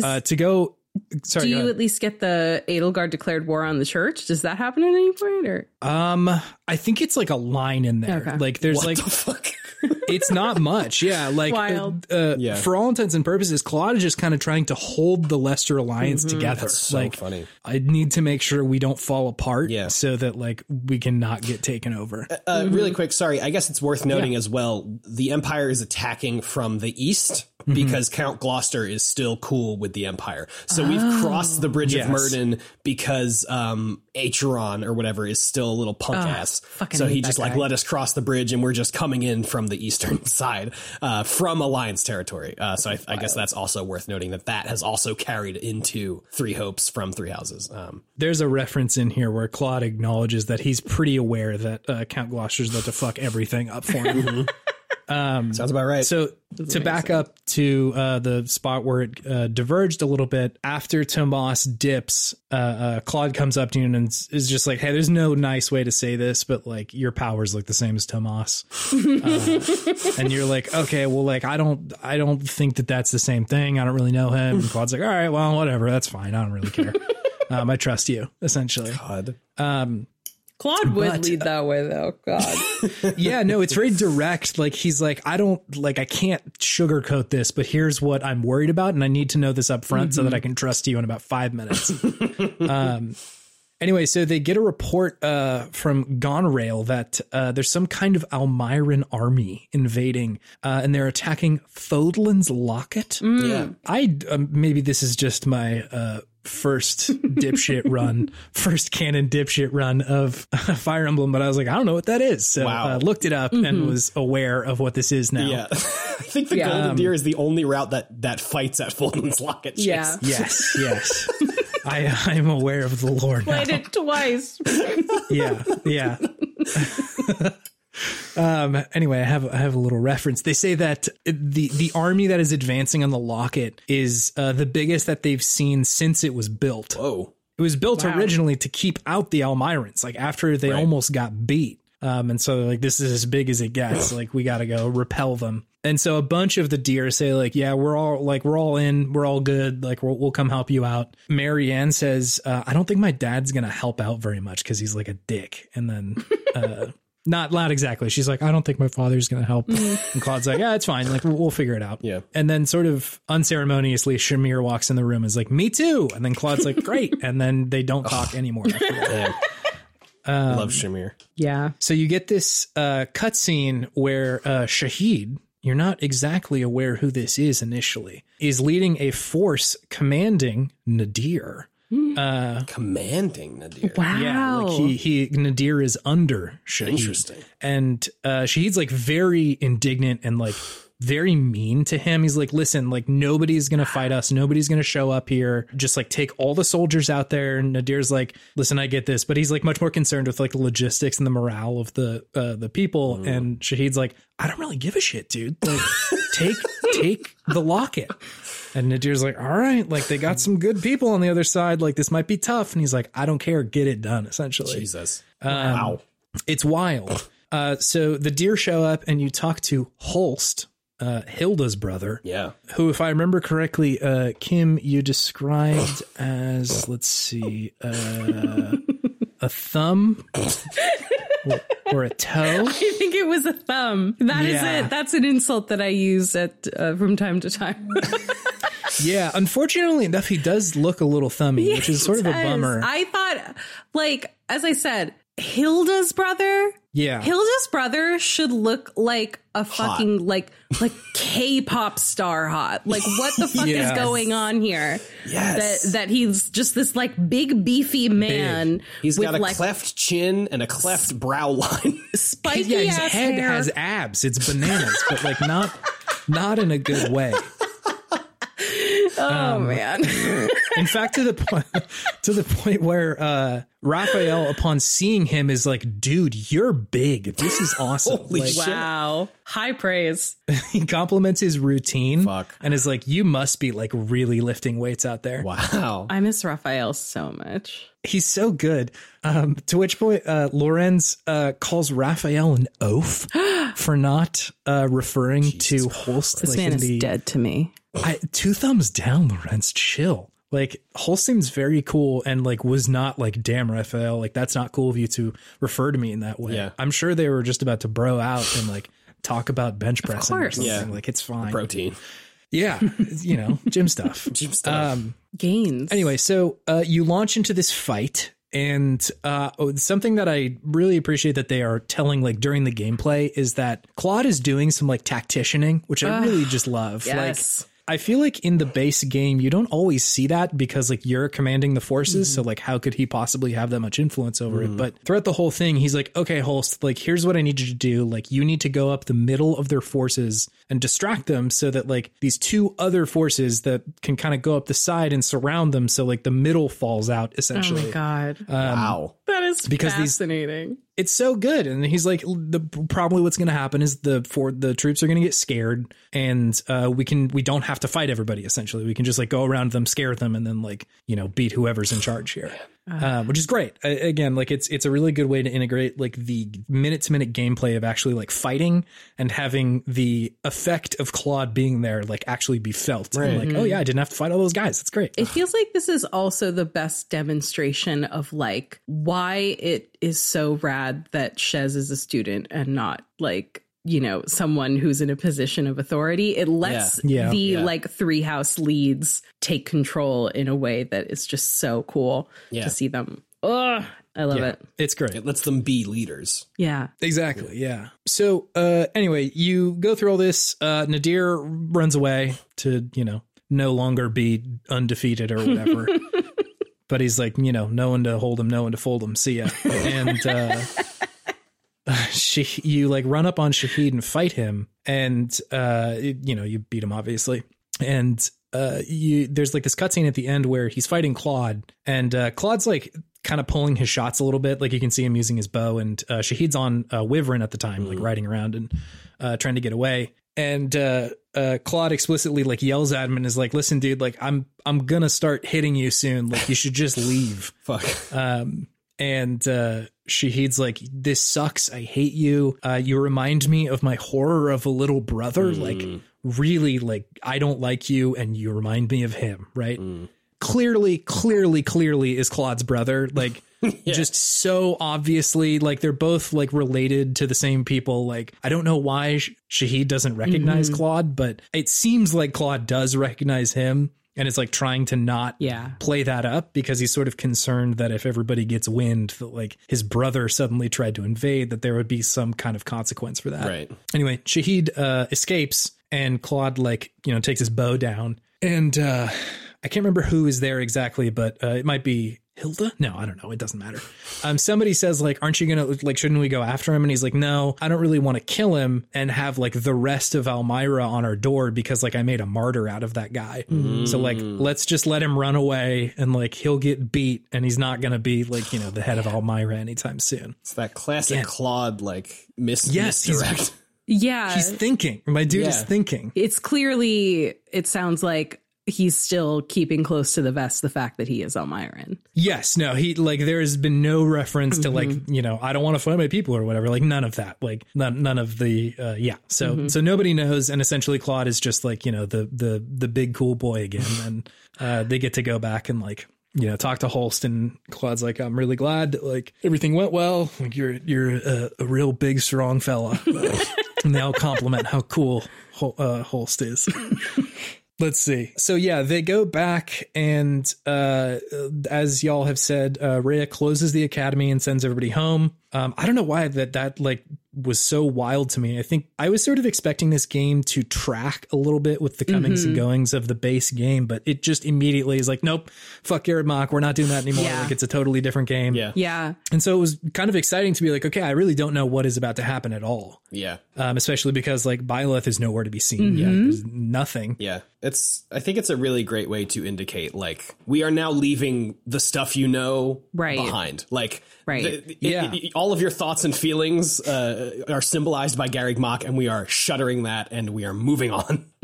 uh, to go, sorry, Do you ahead. at least get the Edelgard declared war on the church? Does that happen at any point? Or um, I think it's like a line in there. Okay. Like there's like Fuck. It's not much. Yeah, like Wild. Uh, uh, Yeah. for all intents and purposes, Claude is just kind of trying to hold the Leicester alliance together. That's so like funny. I need to make sure we don't fall apart. Yeah. so that like we can not get taken over. Uh, Really quick, sorry. I guess it's worth noting as well. The Empire is attacking from the east because Count Gloucester is still cool with the Empire. So we've crossed the Bridge Yes. of Myrddin because um, Acheron or whatever is still a little punk ass. So he that just like guy. let us cross the bridge, and we're just coming in from the eastern side uh, from Alliance territory. Uh, so I, I guess that's also worth noting that that has also carried into Three Hopes from Three Houses. Um, There's a reference in here where Claude acknowledges that he's pretty aware that uh, Count Gloucester's about to fuck everything up for him. sounds about right. So to back up to uh, the spot where it uh, diverged a little bit after Tomas dips, uh, uh, Claude comes up to you and is just like, "Hey, there's no nice way to say this, but like your powers look the same as Tomas," uh, and you're like, "Okay, well, like I don't, I don't think that that's the same thing. I don't really know him." And Claude's like, "All right, well, whatever, that's fine. I don't really care. um, I trust you, essentially." God. Claude would But- lead that way, though. God. yeah, no, it's very direct. Like he's like, I don't like, I can't sugarcoat this, but here's what I'm worried about, and I need to know this up front so that I can trust you in about five minutes. um, anyway, so they get a report uh, from Goneril that uh, there's some kind of Almyran army invading, uh, and they're attacking Fodlan's Locket. Yeah. I um, maybe this is just my uh, first dipshit run, first canon dipshit run of Fire Emblem, but I was like, I don't know what that is. So Wow. uh, looked it up and mm-hmm. was aware of what this is now. Yeah. I think the Yeah. Golden Deer um, is the only route that that fights at Fodlan's Locket. Chase. Yeah. Yes, yes. I uh, I'm aware of the lore now. Played it twice. Yeah, yeah. Um, anyway, I have I have a little reference. They say that the the army that is advancing on the locket is uh, the biggest that they've seen since it was built. Whoa. It was built Wow. originally to keep out the Almyrans, like after they Right. almost got beat. Um, and so like, this is as big as it gets. like, we got to go repel them. And so a bunch of the deer say, like, yeah, we're all like, we're all in, we're all good. Like, we'll, we'll come help you out. Marianne says, uh, I don't think my dad's going to help out very much because he's like a dick. And then, uh, not loud exactly. She's like, I don't think my father's going to help. And Claude's like, yeah, it's fine. Like, we'll, we'll figure it out. Yeah. And then, sort of unceremoniously, Shamir walks in the room and is like, me too. And then Claude's like, great. And then they don't talk anymore. After that. Um, Love Shamir. Yeah. So you get this uh, cutscene where uh, Shahid, you're not exactly aware who this is initially, is leading a force commanding Nader. Commanding Nader. Wow. Yeah, like he he Nader is under Shahid. Interesting. And uh Shahid's like very indignant and like very mean to him. He's like, listen, like nobody's gonna fight us, nobody's gonna show up here. Just like take all the soldiers out there. And Nader's like, listen, I get this, but he's like much more concerned with like the logistics and the morale of the uh the people. And Shahid's like, I don't really give a shit, dude. Like take take the locket. And Nader's like, all right, like they got some good people on the other side. Like this might be tough. And he's like, I don't care. Get it done, essentially. Jesus. Um, wow. It's wild. Uh, so the deer show up and you talk to Holst, uh, Hilda's brother, Yeah. who, if I remember correctly, uh, Kim, you described as, let's see, uh, a thumb or, or a toe. I think it was a thumb. That is Yeah. it. That's an insult that I use at uh, from time to time. Yeah, unfortunately enough, he does look a little thummy, which is sort of a bummer. I thought, like, as I said, Hilda's brother. yeah. Hilda's brother should look like a fucking like like K-pop star hot. Like what the fuck Yes. is going on here? Yes. That that he's just this like big beefy man He's with got a like cleft chin and a cleft brow line. spiky yeah, his head hair. has abs. It's bananas, but like not not in a good way. Oh man. In fact, to the point to the point where uh Raphael, upon seeing him, is like, "Dude, you're big. This is awesome." Holy Like, shit. wow. High praise. He compliments his routine Fuck. and is like, "You must be like really lifting weights out there." Wow. I miss Raphael so much. He's so good. Um, to which point, uh, Lorenz uh, calls Raphael an oaf for not uh, referring to Holst. This like, man in is the, dead to me. I, two thumbs down, Lorenz. Chill. Like Holst seems very cool and like was not like, damn, Raphael, like that's not cool of you to refer to me in that way. Yeah. I'm sure they were just about to bro out and like talk about bench pressing or course. something. Yeah. Like it's fine. Protein. Yeah, you know, gym stuff. Gym stuff. Um, Gains. Anyway, so uh, you launch into this fight, and uh, oh, something that I really appreciate that they are telling like during the gameplay is that Claude is doing some like tacticianing, which I really just love. yes. Like I feel like in the base game you don't always see that because like you're commanding the forces, so mm-hmm. like how could he possibly have that much influence over it? Mm-hmm. But throughout the whole thing, he's like, "Okay, Holst, like here's what I need you to do. Like you need to go up the middle of their forces and distract them so that like these two other forces that can kind of go up the side and surround them so like the middle falls out essentially. Oh my god. Um, wow. That is Because these- fascinating. It's so good. And he's like the probably what's going to happen is the for the troops are going to get scared and uh we can we don't have to fight everybody essentially. We can just like go around them scare them and then like you know beat whoever's in charge here um, which is great. I, again like it's it's a really good way to integrate like the minute to minute gameplay of actually like fighting and having the effect of claude being there like actually be felt. And like oh yeah i didn't have to fight all those guys. That's great. It feels like this is also the best demonstration of like why it is so rad that Shez is a student and not like you know someone who's in a position of authority. It lets Yeah. Yeah. the Yeah. like three house leads take control in a way that is just so cool to see them. Ugh, I love it. it's great It lets them be leaders. Yeah. Exactly. Yeah. So, uh, anyway, you go through all this. Uh, Nader runs away to, you know, no longer be undefeated or whatever. but he's like, you know, no one to hold him, no one to fold him. See ya. And, uh, she, you like run up on Shahid and fight him. And, uh, you know, you beat him obviously. And, uh, you, there's like this cutscene at the end where he's fighting Claude and, uh, Claude's like, kind of pulling his shots a little bit. Like you can see him using his bow, and uh, Shahid's on uh, Wyvern at the time, like riding around and uh, trying to get away. And uh, uh, Claude explicitly like yells at him and is like, "Listen, dude, like I'm I'm gonna start hitting you soon. Like you should just leave." Fuck. Um, and uh, Shahid's like, "This sucks. I hate you. Uh, you remind me of my horror of a little brother. Mm. Like, really, like I don't like you, and you remind me of him. Right? Mm. Clearly, clearly, clearly is Claude's brother. Like." Just so obviously, like they're both like related to the same people. Like I don't know why Sh- Shahid doesn't recognize mm-hmm. Claude, but it seems like Claude does recognize him, and is like trying to not Yeah. play that up because he's sort of concerned that if everybody gets wind that like his brother suddenly tried to invade that there would be some kind of consequence for that Right. anyway shahid uh escapes and claude like you know takes his bow down and uh i can't remember who is there exactly but uh, it might be Hilda? No, I don't know. It doesn't matter. Um, somebody says like, "Aren't you gonna like? Shouldn't we go after him?" And he's like, "No, I don't really want to kill him and have like the rest of Almyra on our door because like I made a martyr out of that guy. So like, let's just let him run away and like he'll get beat and he's not gonna be like you know the head of Almyra anytime soon. It's that classic Yeah. Claude like mis- Yes, he's- Yeah. He's thinking. My dude is thinking. it's clearly, it sounds like he's still keeping close to the vest the fact that he is Almyran. Yes, no, he like there has been no reference to like you know I don't want to fight my people or whatever. Like none of that. Like none none of the uh, yeah. So so nobody knows, and essentially Claude is just like you know the the the big cool boy again, and uh, they get to go back and like you know talk to Holst, and Claude's like I'm really glad that like everything went well. Like you're you're a, a real big strong fella. and they all compliment how cool Hol- uh, Holst is. Let's see. So yeah, they go back and uh as y'all have said, uh Rhea closes the academy and sends everybody home. Um I don't know why that that like was so wild to me. I think I was sort of expecting this game to track a little bit with the comings and goings of the base game, but it just immediately is like, nope, fuck Garreg Mach, we're not doing that anymore. Yeah. Like it's a totally different game. Yeah. Yeah. And so it was kind of exciting to be like, okay, I really don't know what is about to happen at all. Yeah. Um, especially because like Byleth is nowhere to be seen. Yeah. There's nothing. Yeah. It's I think it's a really great way to indicate like we are now leaving the stuff you know Right. behind. Like Right. the- Yeah. it- it- all of your thoughts and feelings uh, are symbolized by Garreg Mach and we are shuttering that and we are moving on.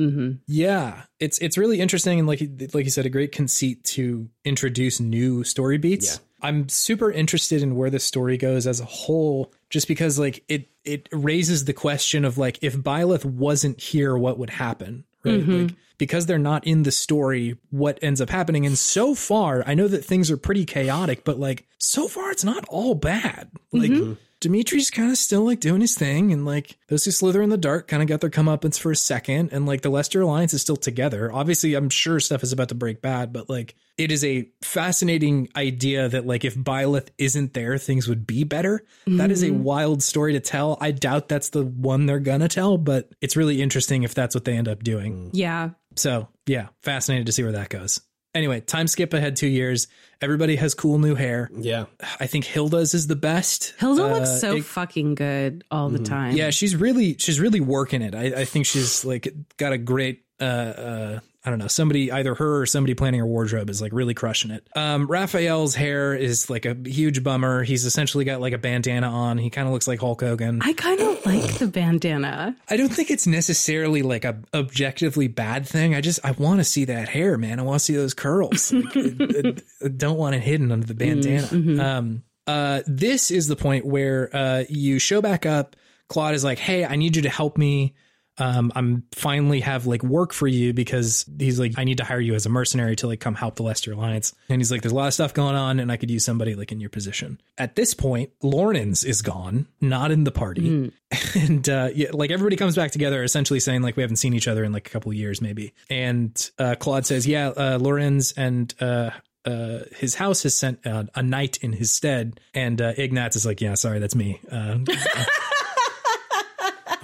Yeah, it's it's really interesting and like like you said, a great conceit to introduce new story beats. Yeah. I'm super interested in where the story goes as a whole, just because like it it raises the question of like if Byleth wasn't here, what would happen, right? Like mm-hmm. because they're not in the story, what ends up happening? And so far, I know that things are pretty chaotic, but like so far, it's not all bad. Like. Mm-hmm. Dimitri's kind of still like doing his thing, and like those who slither in the dark kind of got their comeuppance for a second, and like the Leicester Alliance is still together. Obviously, I'm sure stuff is about to break bad, but like it is a fascinating idea that like if Byleth isn't there, things would be better. That is a mm-hmm. wild story to tell. I doubt that's the one they're gonna tell, but it's really interesting if that's what they end up doing. Yeah. So yeah, fascinated to see where that goes. Anyway, time skip ahead two years. Everybody has cool new hair. Yeah. I think Hilda's is the best. Hilda Uh, looks so it- fucking good all the time. yeah, she's really she's really working it. I, I think she's like got a great uh uh I don't know, somebody either her or somebody planning her wardrobe is like really crushing it. Um Raphael's hair is like a huge bummer. He's essentially got like a bandana on. He kind of looks like Hulk Hogan. I kind of like the bandana. I don't think it's necessarily like a objectively bad thing. I just I want to see that hair, man. I want to see those curls. Like, I, I don't want it hidden under the bandana. Um, uh, this is the point where uh, you show back up. Claude is like, "Hey, I need you to help me. Um, I'm finally have like work for you because he's like, I need to hire you as a mercenary to like come help the Leicester Alliance. And he's like, there's a lot of stuff going on, and I could use somebody like in your position. At this point, Lorenz is gone, not in the party and uh, yeah, like everybody comes back together, essentially saying like we haven't seen each other in like a couple of years, maybe. And uh, Claude says, "Yeah, uh, Lorenz and uh, uh, his house has sent uh, a knight in his stead." And uh, Ignatz is like, "Yeah, sorry, that's me."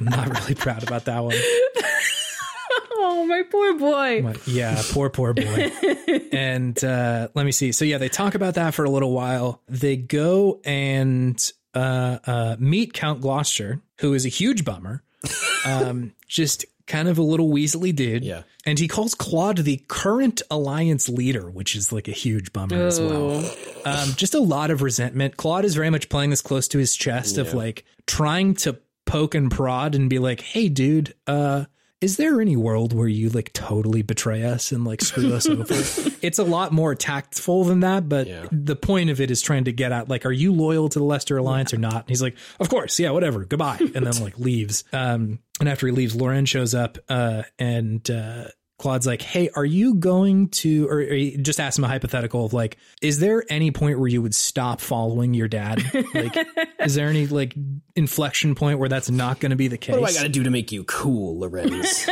I'm not really proud about that one. Oh, my poor boy. But yeah, poor, poor boy. and uh, let me see. So yeah, they talk about that for a little while. They go and uh, uh, meet Count Gloucester, who is a huge bummer. Um, just kind of a little weaselly dude. Yeah. And he calls Claude the current alliance leader, which is like a huge bummer as well. Um, just a lot of resentment. Claude is very much playing this close to his chest of like trying to poke and prod and be like, hey, dude, uh, is there any world where you like totally betray us and like screw us over? It's a lot more tactful than that, but Yeah. the point of it is trying to get at like, are you loyal to the Leicester Alliance or not? And he's like, of course, yeah, whatever, goodbye, and then like leaves. Um, and after he leaves, Lorenz shows up, uh, and uh, Claude's like, hey, are you going to, or, or just ask him a hypothetical of like, is there any point where you would stop following your dad? Like, is there any like inflection point where that's not going to be the case? What do I got to do to make you cool, Lorenz?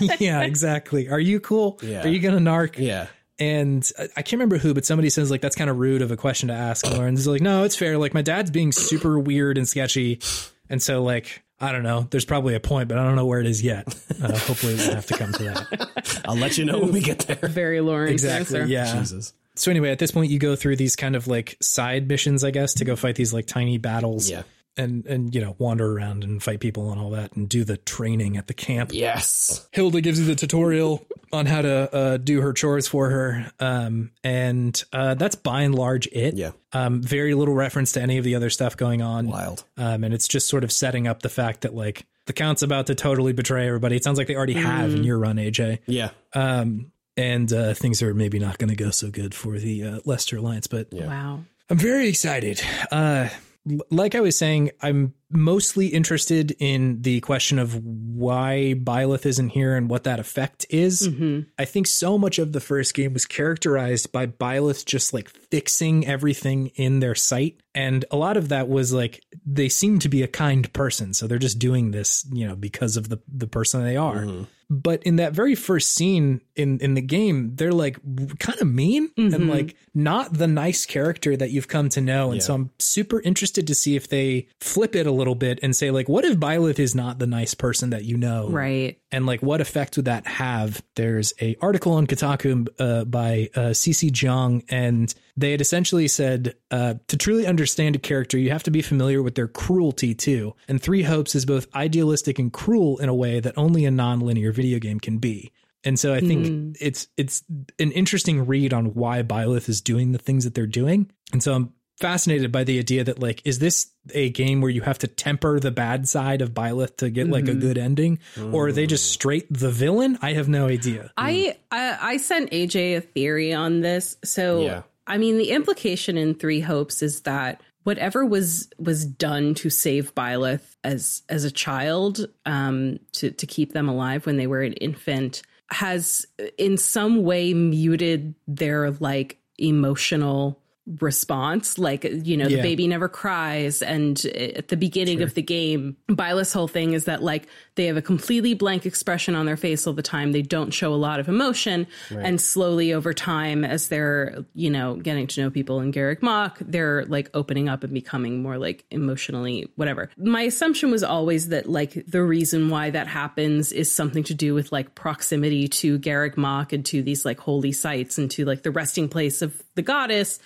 yeah, exactly. Are you cool? Yeah. Are you gonna narc? yeah. And I- I can't remember who, but somebody says like that's kind of rude of a question to ask. And Lorenz like, no, it's fair. Like my dad's being super weird and sketchy, and so like I don't know. There's probably a point, but I don't know where it is yet. Uh, hopefully, we don't have to come to that. I'll let you know when we get there. Very Lorenz Exactly. answer. Yeah. Jesus. So anyway, at this point, you go through these kind of like side missions, I guess, to go fight these like tiny battles. Yeah. And and you know wander around and fight people and all that and do the training at the camp. Yes. Hilda gives you the tutorial on how to uh, do her chores for her, um, and uh, that's by and large it. Yeah. Um, very little reference to any of the other stuff going on. Wild. Um, and it's just sort of setting up the fact that like the count's about to totally betray everybody. It sounds like they already have in your run, AJ. Yeah. Um, and uh, things are maybe not going to go so good for the uh, Leicester Alliance, but Wow. I'm very excited. Uh, l- like I was saying, I'm mostly interested in the question of why Byleth isn't here and what that effect is. Mm-hmm. I think so much of the first game was characterized by Byleth just like fixing everything in their sight. And a lot of that was like they seem to be a kind person. So they're just doing this, you know, because of the, the person they are. Mm-hmm. But in that very first scene in in the game, they're like kind of mean and like not the nice character that you've come to know. And so I'm super interested to see if they flip it a little bit and say like, what if Byleth is not the nice person that you know? Right. and like what effect would that have there's a article on kotaku uh, by uh, cc jong and they had essentially said uh, to truly understand a character you have to be familiar with their cruelty too and three hopes is both idealistic and cruel in a way that only a non-linear video game can be and so I think hmm. it's it's an interesting read on why Byleth is doing the things that they're doing. And so I'm fascinated by the idea that like is this a game where you have to temper the bad side of Byleth to get like a mm-hmm. good ending or are they just mm. straight the villain? I have no idea. I, hmm. I I sent AJ a theory on this. So Yeah. I mean the implication in Three Hopes is that whatever was was done to save Byleth as as a child, um, to to keep them alive when they were an infant, has in some way muted their like emotional response like you know the baby never cries. And at the beginning of the game Byleth's whole thing is that like they have a completely blank expression on their face all the time. They don't show a lot of emotion. And slowly over time as they're you know getting to know people in Garreg Mach they're like opening up and becoming more like emotionally whatever. My assumption was always that like the reason why that happens is something to do with like proximity to Garreg Mach and to these like holy sites and to like the resting place of the goddess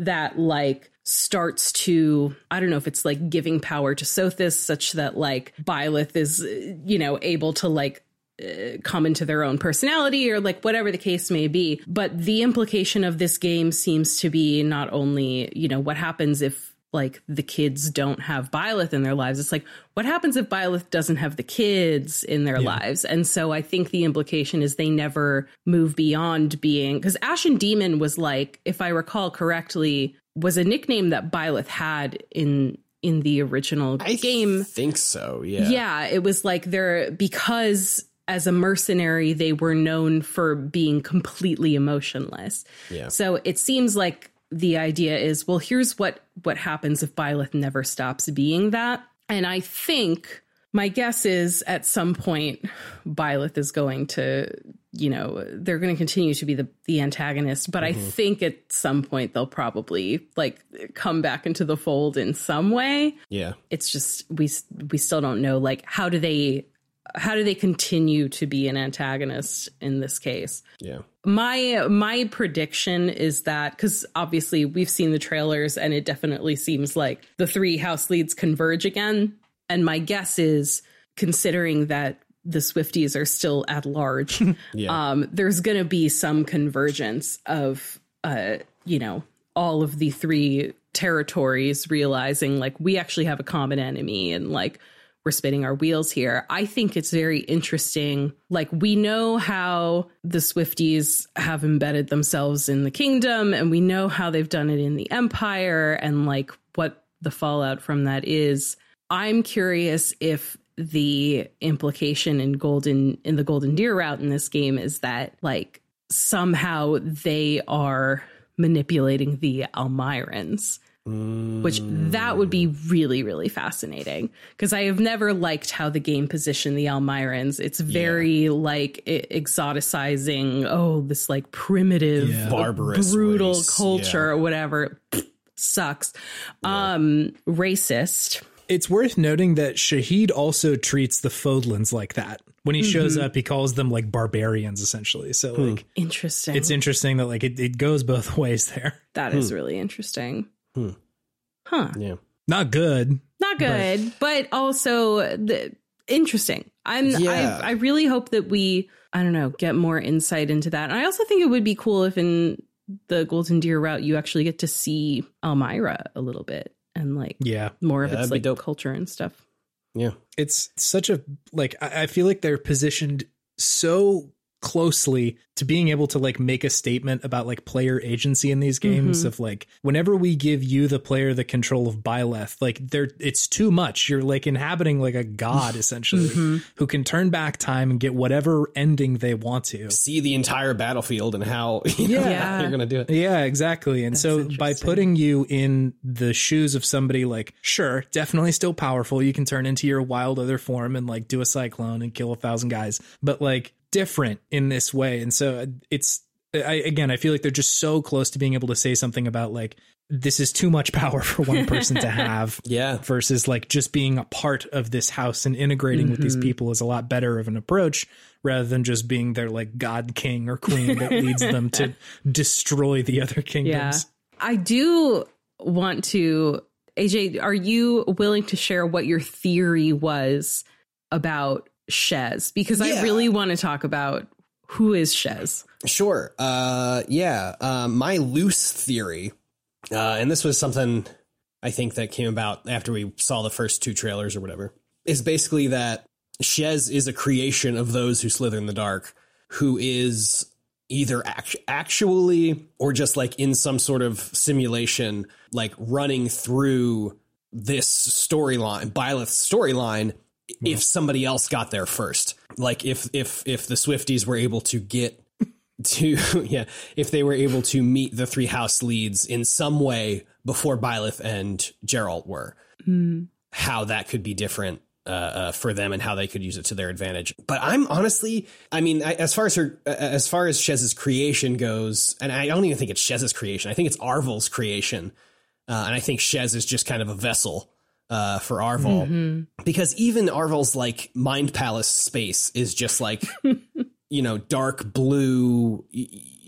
that like starts to I don't know if it's like giving power to Sothis such that like Byleth is you know able to like uh, come into their own personality or like whatever the case may be. But the implication of this game seems to be not only you know what happens if like the kids don't have Byleth in their lives. It's like, what happens if Byleth doesn't have the kids in their lives? And so I think the implication is they never move beyond being because Ashen Demon was like, if I recall correctly, was a nickname that Byleth had in in the original I game. think so. Yeah. Yeah, it was like they're because as a mercenary, they were known for being completely emotionless. Yeah. So it seems like the idea is, well, here's what what happens if Byleth never stops being that. And I think my guess is at some point Byleth is going to, you know, they're going to continue to be the the antagonist, but I mm-hmm. think at some point they'll probably like come back into the fold in some way Yeah. it's just we we still don't know like how do they how do they continue to be an antagonist in this case Yeah. my my prediction is that because obviously we've seen the trailers and it definitely seems like the three house leads converge again and my guess is considering that the Swifties are still at large, Yeah. um, there's going to be some convergence of, uh, you know, all of the three territories realizing like we actually have a common enemy and like we're spinning our wheels here. I think it's very interesting. Like we know how the Swifties have embedded themselves in the kingdom and we know how they've done it in the empire and like what the fallout from that is. I'm curious if the implication in golden in the golden deer route in this game is that like somehow they are manipulating the Almyrans which that would be really really fascinating. Because i have never liked how the game positioned the Almyrans. It's very like e- exoticizing oh this like primitive Barbarous brutal race, culture yeah. or whatever. Sucks. Um racist. It's worth noting that Shahid also treats the Fodlands like that. When he shows mm-hmm. up, he calls them like barbarians, essentially. So hmm. like interesting. it's interesting that like it, it goes both ways there. That is hmm. really interesting huh yeah. Not good. not good, but, also the, interesting. I'm Yeah. I I really hope that we I don't know get more insight into that. And I also think it would be cool if in the Golden Deer route you actually get to see Almyra a little bit and like Yeah. more of its like dope. culture and stuff. Yeah. It's such a like I I feel like they're positioned so closely to being able to like make a statement about like player agency in these mm-hmm. games of like whenever we give you the player the control of Byleth like there it's too much you're like inhabiting like a god essentially mm-hmm. who can turn back time and get whatever ending they want to See the entire battlefield and how, you know, Yeah. how you're going to do it. Yeah, exactly. And so by putting you in the shoes of somebody like, sure, definitely still powerful. You can turn into your wild other form and like do a cyclone and kill a thousand guys, but like different in this way. And so uh, it's, I, again, I feel like they're just so close to being able to say something about like, this is too much power for one person to have. Yeah. Versus like just being a part of this house and integrating with these mm-hmm. people is a lot better of an approach rather than just being their like god king or queen that leads them to destroy the other Yeah. kingdoms. I do want to AJ, are you willing to share what your theory was about Shez? Because I really want to talk about who is Shez. Sure. Uh, yeah. Um, my loose theory, uh, and this was something I think that came about after we saw the first two trailers or whatever, is basically that Shez is a creation of those who slither in the dark, who is either act- actually or just like in some sort of simulation, like running through this storyline, Byleth's storyline, if somebody else got there first. Like if if if the Swifties were able to get to yeah, if they were able to meet the three house leads in some way before Byleth and Jeralt were, how that could be different uh, uh, for them and how they could use it to their advantage. But I'm honestly, I mean, I, as far as her, uh, as far as Shez's creation goes, and I don't even think it's Shez's creation. I think it's Arval's creation, uh, and I think Shez is just kind of a vessel uh, for Arval because even Arval's like mind palace space is just like you know dark blue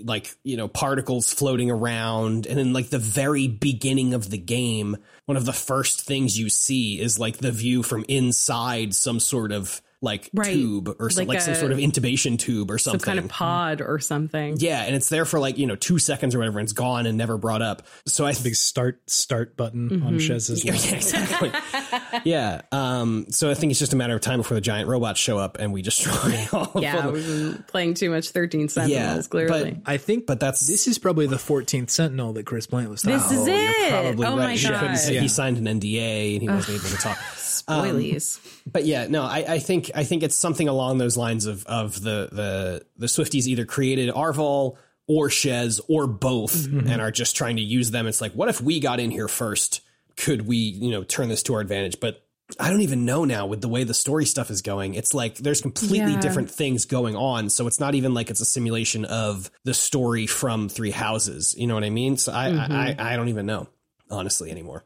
like you know particles floating around. And in like the very beginning of the game one of the first things you see is like the view from inside some sort of like Right. tube or some, Like like, some sort of intubation tube or something. Some kind of pod or something. yeah and it's there for like you know two seconds or whatever and it's gone and never brought up so i Big start start button Mm-hmm. on Shez's yeah, list. exactly. yeah. Um, so I think it's just a matter of time before the giant robots show up and we destroy all of Yeah, them. we've been playing too much 13 Sentinels, Yeah, clearly. I think But that's this is probably the 14th Sentinel that Chris Plant was talking This is about. it. probably oh right. my He couldn't god. say- He signed an NDA and he wasn't able to talk. Spoilies. But yeah, no, I, I think I think it's something along those lines of of the the the Swifties either created Arval or Shez or both mm-hmm. and are just trying to use them. It's like, what if we got in here first? Could we, you know, turn this to our advantage? But I don't even know now with the way the story stuff is going. It's like there's completely Yeah. different things going on. So it's not even like it's a simulation of the story from Three Houses. You know what I mean? So I I, I, mm-hmm. I don't even know honestly anymore.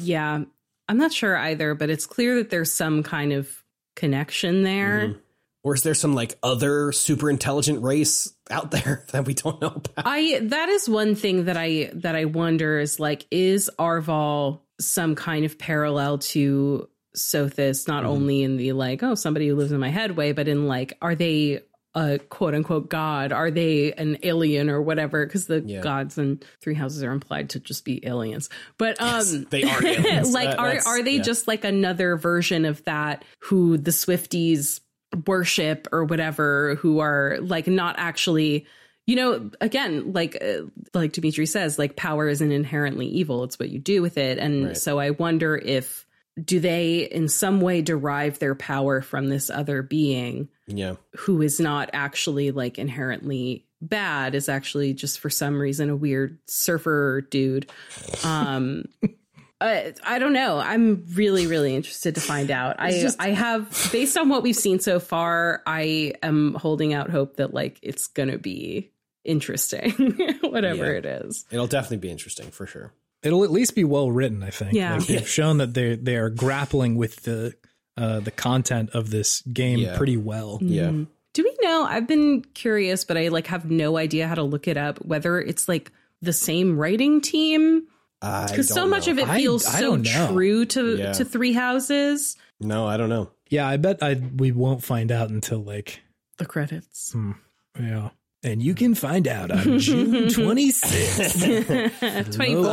Yeah. I'm not sure either, but it's clear that there's some kind of connection there. Mm-hmm. Or is there some like other super intelligent race out there that we don't know about? I that is one thing that I that I wonder is like is Arval some kind of parallel to Sothis, not only in the like, oh, somebody who lives in my head way, but in like, are they a quote unquote god? Are they an alien or whatever? Because the Yeah. gods and three houses are implied to just be aliens. But um they are aliens. like That- are are they yeah. just like another version of that who the Swifties worship or whatever who are like not actually you know again like uh, like Dimitri says like power isn't inherently evil it's what you do with it and Right. so I wonder if do they in some way derive their power from this other being yeah. who is not actually like inherently bad is actually just for some reason a weird surfer dude? Um I, I don't know. I'm really really interested to find out. I just... i have based on what we've seen so far i am holding out hope that like it's gonna be interesting whatever Yeah. it is. It'll definitely be interesting for sure It'll at least be well written, I think. Yeah. Like, they've shown that they they are grappling with the uh, the content of this game Yeah. pretty well. yeah do we know i've been curious but i like have no idea how to look it up whether it's like the same writing team I because so don't much know. of it feels I so true to Yeah. to three houses no i don't know Yeah, I bet I we won't find out until like the credits yeah. And you can find out on June 26th. 24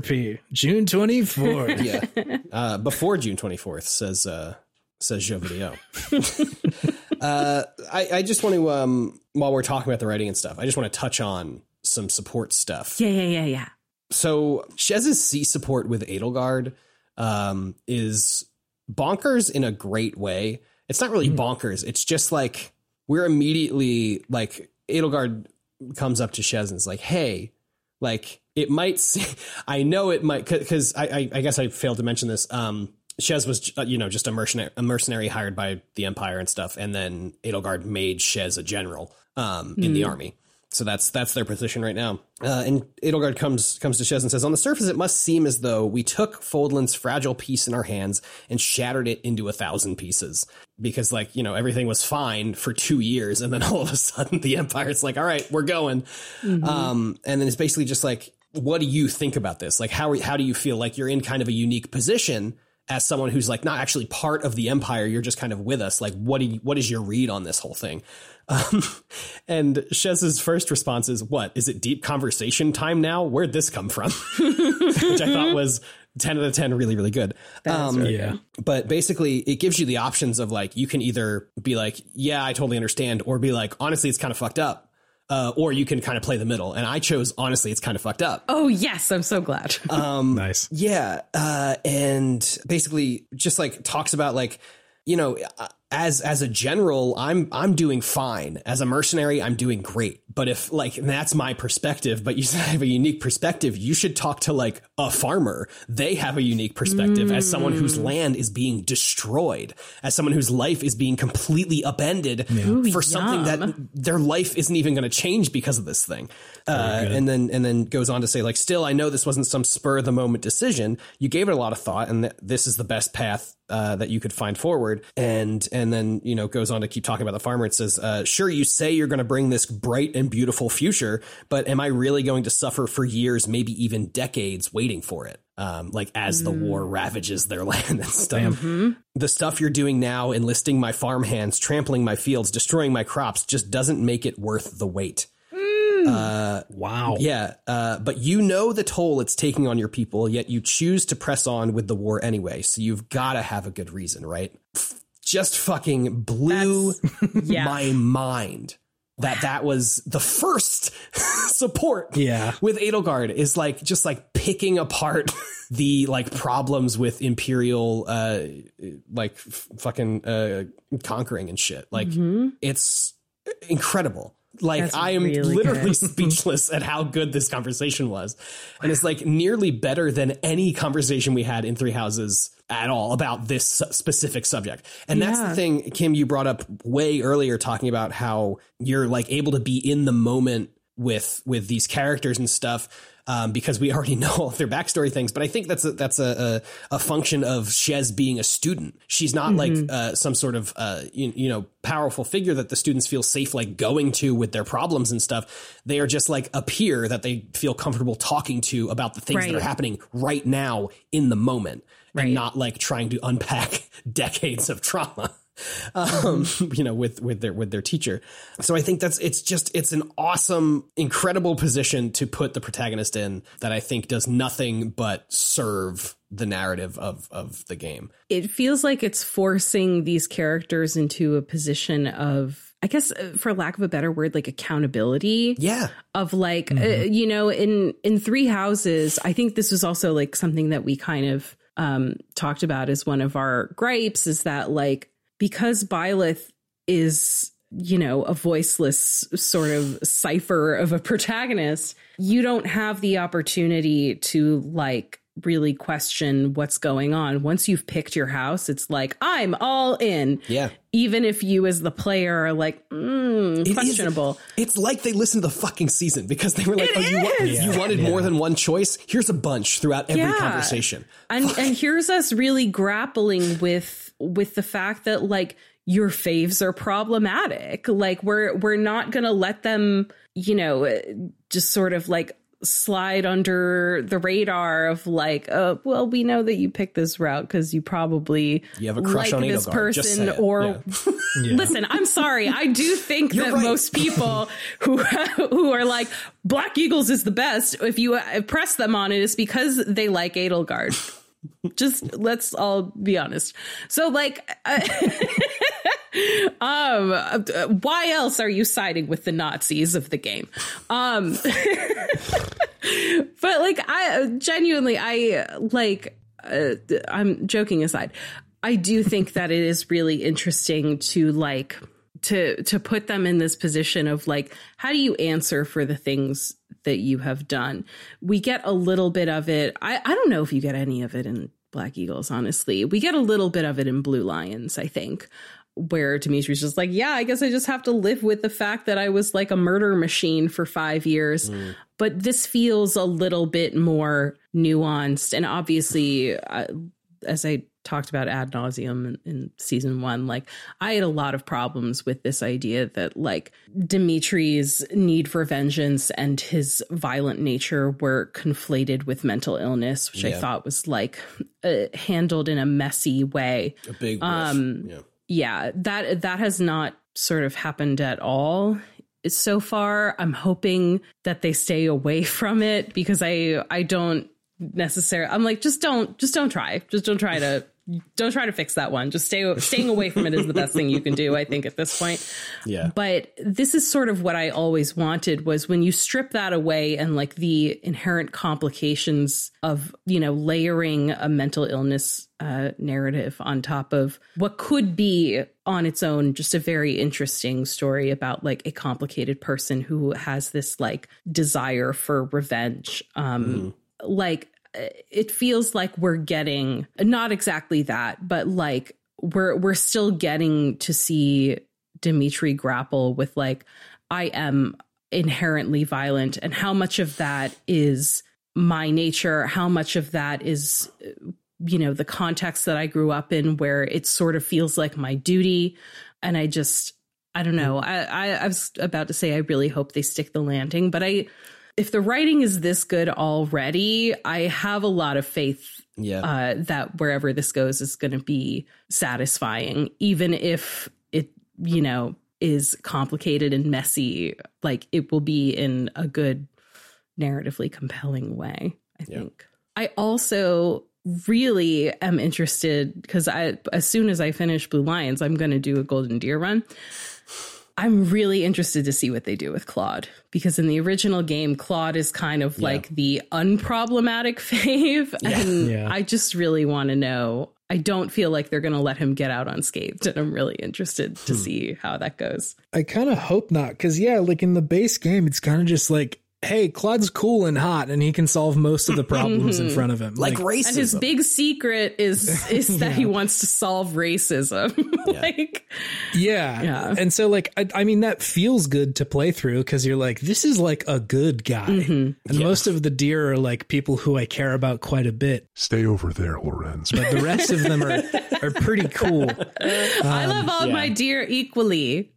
RP. June 24th. yeah uh, before june 24th says uh says Jeux Video. uh, I, I just want to, um, while we're talking about the writing and stuff, I just want to touch on some support stuff. yeah yeah yeah yeah So Shez's C support with Edelgard um, is bonkers in a great way. It's not really bonkers. It's just like we're immediately like Edelgard comes up to Shez and is like, "Hey, like it might. Se- I know it might because I, I I guess I failed to mention this. Um, Shez was uh, you know just a mercenary a mercenary hired by the Empire and stuff, and then Edelgard made Shez a general um, in the army. So that's that's their position right now. Uh, and Edelgard comes comes to Shez and says, "On the surface, it must seem as though we took Fodlan's fragile peace in our hands and shattered it into a thousand pieces. Because, like, you know, everything was fine for two years, and then all of a sudden, the Empire's like, "All right, we're going." Um, and then it's basically just like, "What do you think about this? Like, how how do you feel? Like, you're in kind of a unique position." As someone who's like not actually part of the empire, you're just kind of with us. Like, what do you, what is your read on this whole thing? Um, and Shez's first response is, "What is it? Deep conversation time now? Where'd this come from?" Which I thought was ten out of ten, really, really good. Um, Yeah. but basically, it gives you the options of like you can either be like, "Yeah, I totally understand," or be like, "Honestly, it's kind of fucked up," uh, or you can kind of play the middle. And I chose, honestly, it's kind of fucked up. oh yes i'm so glad um, Nice. Yeah, uh, and basically just like talks about like you know as as a general I'm I'm doing fine. As a mercenary I'm doing great. But if like and that's my perspective but you have a unique perspective. You should talk to like a farmer. They have a unique perspective as someone whose land is being destroyed as someone whose life is being completely upended for something that their life isn't even going to change because of this thing. Uh, and then and then goes on to say like, still, I know this wasn't some spur of the moment decision. You gave it a lot of thought, and th- this is the best path uh, that you could find forward. And and then you know goes on to keep talking about the farmer. It says, uh, sure, you say you're going to bring this bright and beautiful future, but am I really going to suffer for years, maybe even decades, waiting for it? Um, like as the war ravages their land and stuff the stuff you're doing now, enlisting my farm hands, trampling my fields, destroying my crops, just doesn't make it worth the wait. Wow. Yeah, uh, but you know the toll it's taking on your people, yet you choose to press on with the war anyway. So you've got to have a good reason, right? Just fucking blew yeah. my mind that that was the first support Yeah. with Edelgard is like just like picking apart the like problems with imperial uh like f- fucking uh conquering and shit like it's incredible like That's i am really literally speechless at how good this conversation was. And it's like nearly better than any conversation we had in three houses at all about this specific subject. And that's the thing kim you brought up way earlier talking about how you're like able to be in the moment with with these characters and stuff um, because we already know all their backstory things. But I think that's a, that's a, a, a function of Shez being a student. She's not like uh, some sort of uh, you, you know powerful figure that the students feel safe like going to with their problems and stuff. They are just like a peer that they feel comfortable talking to about the things that are happening right now in the moment, Right. and not like trying to unpack decades of trauma um, you know, with with their with their teacher. So I think that's it's just it's an awesome, incredible position to put the protagonist in that I think does nothing but serve the narrative of of the game. it feels like it's forcing these characters into a position of i guess uh, for lack of a better word like accountability Yeah, of like uh, you know in in three houses i think this was also like something that we kind of um talked about as one of our gripes is that like because Byleth is you know a voiceless sort of cipher of a protagonist you don't have the opportunity to like really question what's going on once you've picked your house it's like i'm all in yeah. even if you as the player are like mm, It is- questionable it's like they listened to the fucking season because they were like, It "Oh, you, wa- is! you wanted more than one choice? Here's a bunch throughout every Yeah. conversation." and and here's us really grappling with with the fact that like your faves are problematic. Like we're we're not gonna let them you know just sort of like slide under the radar of like uh well we know that you picked this route because you probably You have a crush like on this Edelgard, person or Yeah. listen i'm sorry. I do think that right. most people who who are like black eagles is the best if you uh, press them on it it's because they like edelgard just let's all be honest. So like uh, um why else are you siding with the nazis of the game? Um but like i genuinely i like uh, i'm joking aside. I do think that it is really interesting to like to to put them in this position of like how do you answer for the things that you have done we get a little bit of it i i don't know if you get any of it in black eagles honestly we get a little bit of it in blue lions i think where Dimitri's just like, yeah, I guess I just have to live with the fact that I was like a murder machine for five years. But this feels a little bit more nuanced. And obviously, uh, as I talked about ad nauseum in, in season one, like I had a lot of problems with this idea that like Dimitri's need for vengeance and his violent nature were conflated with mental illness, which I thought was like uh, handled in a messy way. A big Um, yeah. yeah that that has not sort of happened at all so far. I'm hoping that they stay away from it because i i don't necessarily i'm like just don't just don't try. Just don't try to don't try to fix that one just stay staying away from it is the best thing you can do i think at this point Yeah. but this is sort of what I always wanted was when you strip that away and like the inherent complications of, you know, layering a mental illness uh, narrative on top of what could be on its own just a very interesting story about like a complicated person who has this like desire for revenge. Um, Like it feels like we're getting not exactly that, but like we're we're still getting to see Dimitri grapple with like I am inherently violent and how much of that is my nature, how much of that is you know the context that I grew up in where it sort of feels like my duty and I just I don't know. I, I I was about to say I really hope they stick the landing, but I if the writing is this good already, I have a lot of faith Yeah. uh, that wherever this goes is going to be satisfying, even if it, you know, is complicated and messy. Like it will be in a good, narratively compelling way. I think. I also really am interested because I, as soon as I finish Blue Lions, I'm going to do a Golden Deer run. I'm really interested to see what they do with Claude because in the original game, Claude is kind of like the unproblematic fave. And Yeah. I just really want to know. I don't feel like they're going to let him get out unscathed. And I'm really interested to hmm. see how that goes. I kind of hope not, because yeah, like in the base game, it's kind of just like hey, Claude's cool and hot, and he can solve most of the problems in front of him. like, racism. And his big secret is is that he wants to solve racism. like yeah. Yeah. And so, like, I, I mean, that feels good to play through because you're like, this is like a good guy. Mm-hmm. And most of the deer are like people who I care about quite a bit, Stay over there, Lorenz. but the rest of them are, are pretty cool. I love um, all yeah. my deer equally.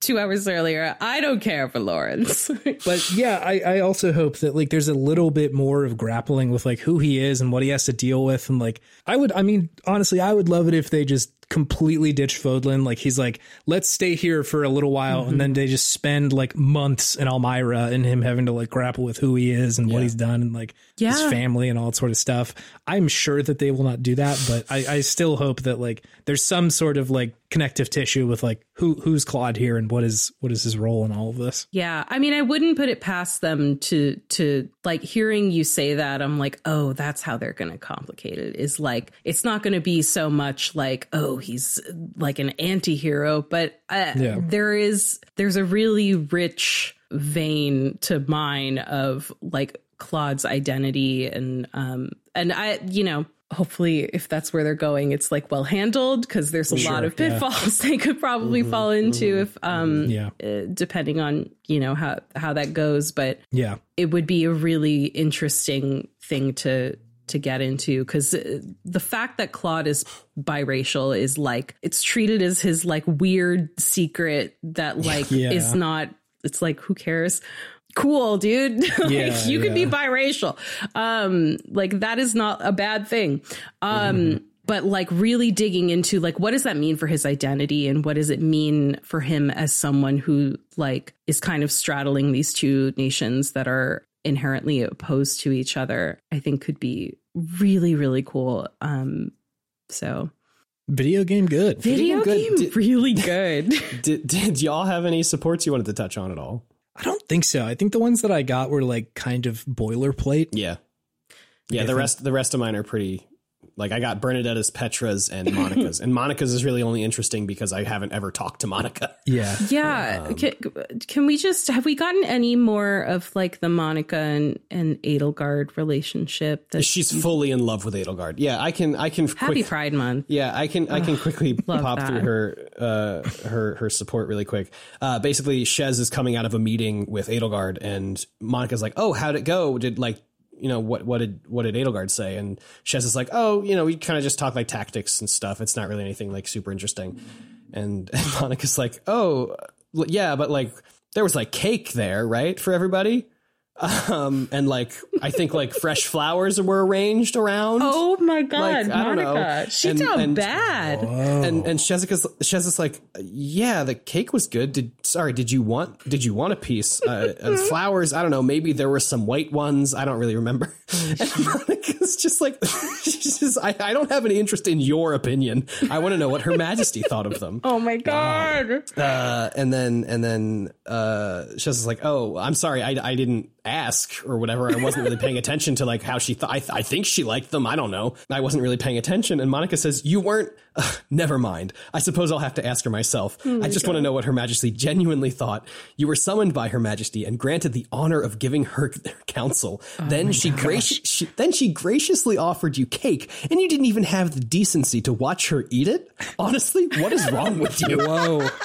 Two hours earlier, I don't care for Lorenz. But yeah, I, I also hope that like there's a little bit more of grappling with like who he is and what he has to deal with. And like, I would, I mean, honestly, I would love it if they just completely ditch Fodlan. Like he's like, let's stay here for a little while, and then mm-hmm. they just spend like months in Almyra and him having to like grapple with who he is and what he's done and like yeah. his family and all that sort of stuff. I'm sure that they will not do that, but I, I still hope that like there's some sort of like connective tissue with like who who's Claude here and what is what is his role in all of this. Yeah, I mean, I wouldn't put it past them to to like hearing you say that. I'm like, oh, that's how they're going to complicate it. Is like it's not going to be so much like, oh, he's like an anti-hero, but uh, Yeah. there is there's a really rich vein to mine of like Claude's identity and um and I you know hopefully if that's where they're going it's like well handled because there's a lot of yeah. pitfalls they could probably fall into if um Yeah. uh, depending on you know how how that goes but Yeah. it would be a really interesting thing to to get into because the fact that Claude is biracial is like it's treated as his like weird secret that like Yeah. is not it's like who cares? Cool dude. Like Yeah, you could be biracial. Um like that is not a bad thing. Um Mm-hmm. but like really digging into like what does that mean for his identity and what does it mean for him as someone who like is kind of straddling these two nations that are inherently opposed to each other i think could be really really cool um so Video game good. video good. game Did- really good Did, did y'all have any supports you wanted to touch on at all? I don't think so. I think the ones that I got were like kind of boilerplate. Yeah. Yeah, the think- rest the rest of mine are pretty like I got Bernadetta's, Petra's, and Monica's. and Monica's is really only interesting because I haven't ever talked to Monica. Yeah. Yeah. Um, can, can we just have we gotten any more of like the Monica and, and Edelgard relationship? That She's fully in love with Edelgard. Yeah, I can I can Happy quick, Pride Month. Yeah, I can I can quickly pop that. through her uh her her support really quick. Uh basically Shez is coming out of a meeting with Edelgard and Monica's like, "Oh, how'd it go? Did like you know what what did what did Edelgard say?" And Shez is like, "Oh, you know, we kind of just talk like tactics and stuff. It's not really anything like super interesting." And, and Monica's like, "Oh, yeah, but like there was like cake there, right? For everybody?" Um and like I think like fresh flowers were arranged around. Oh my God, Like, I don't know. Monica. She And- down and- bad. and and Shezica's Shezica's like, yeah, the cake was good. Did sorry, did you want did you want a piece? Uh, and flowers, I don't know. Maybe there were some white ones. I don't really remember. And Monica's just like, she's just, I, I don't have any interest in your opinion. I want to know what Her Majesty thought of them. Oh my God. Uh, and then and then uh, Shezica's like, oh, I'm sorry, I I didn't ask or whatever. I wasn't really paying attention to like how she thought. I, th- I think she liked them. I don't know. I wasn't really paying attention. And Monica says, "You weren't. Ugh, never mind. I suppose I'll have to ask her myself. Hmm, I just want to know what Her Majesty genuinely thought. You were summoned by Her Majesty and granted the honor of giving her their counsel. Oh then she, graci- she then she graciously offered you cake, and you didn't even have the decency to watch her eat it. Honestly, what is wrong with you? Whoa.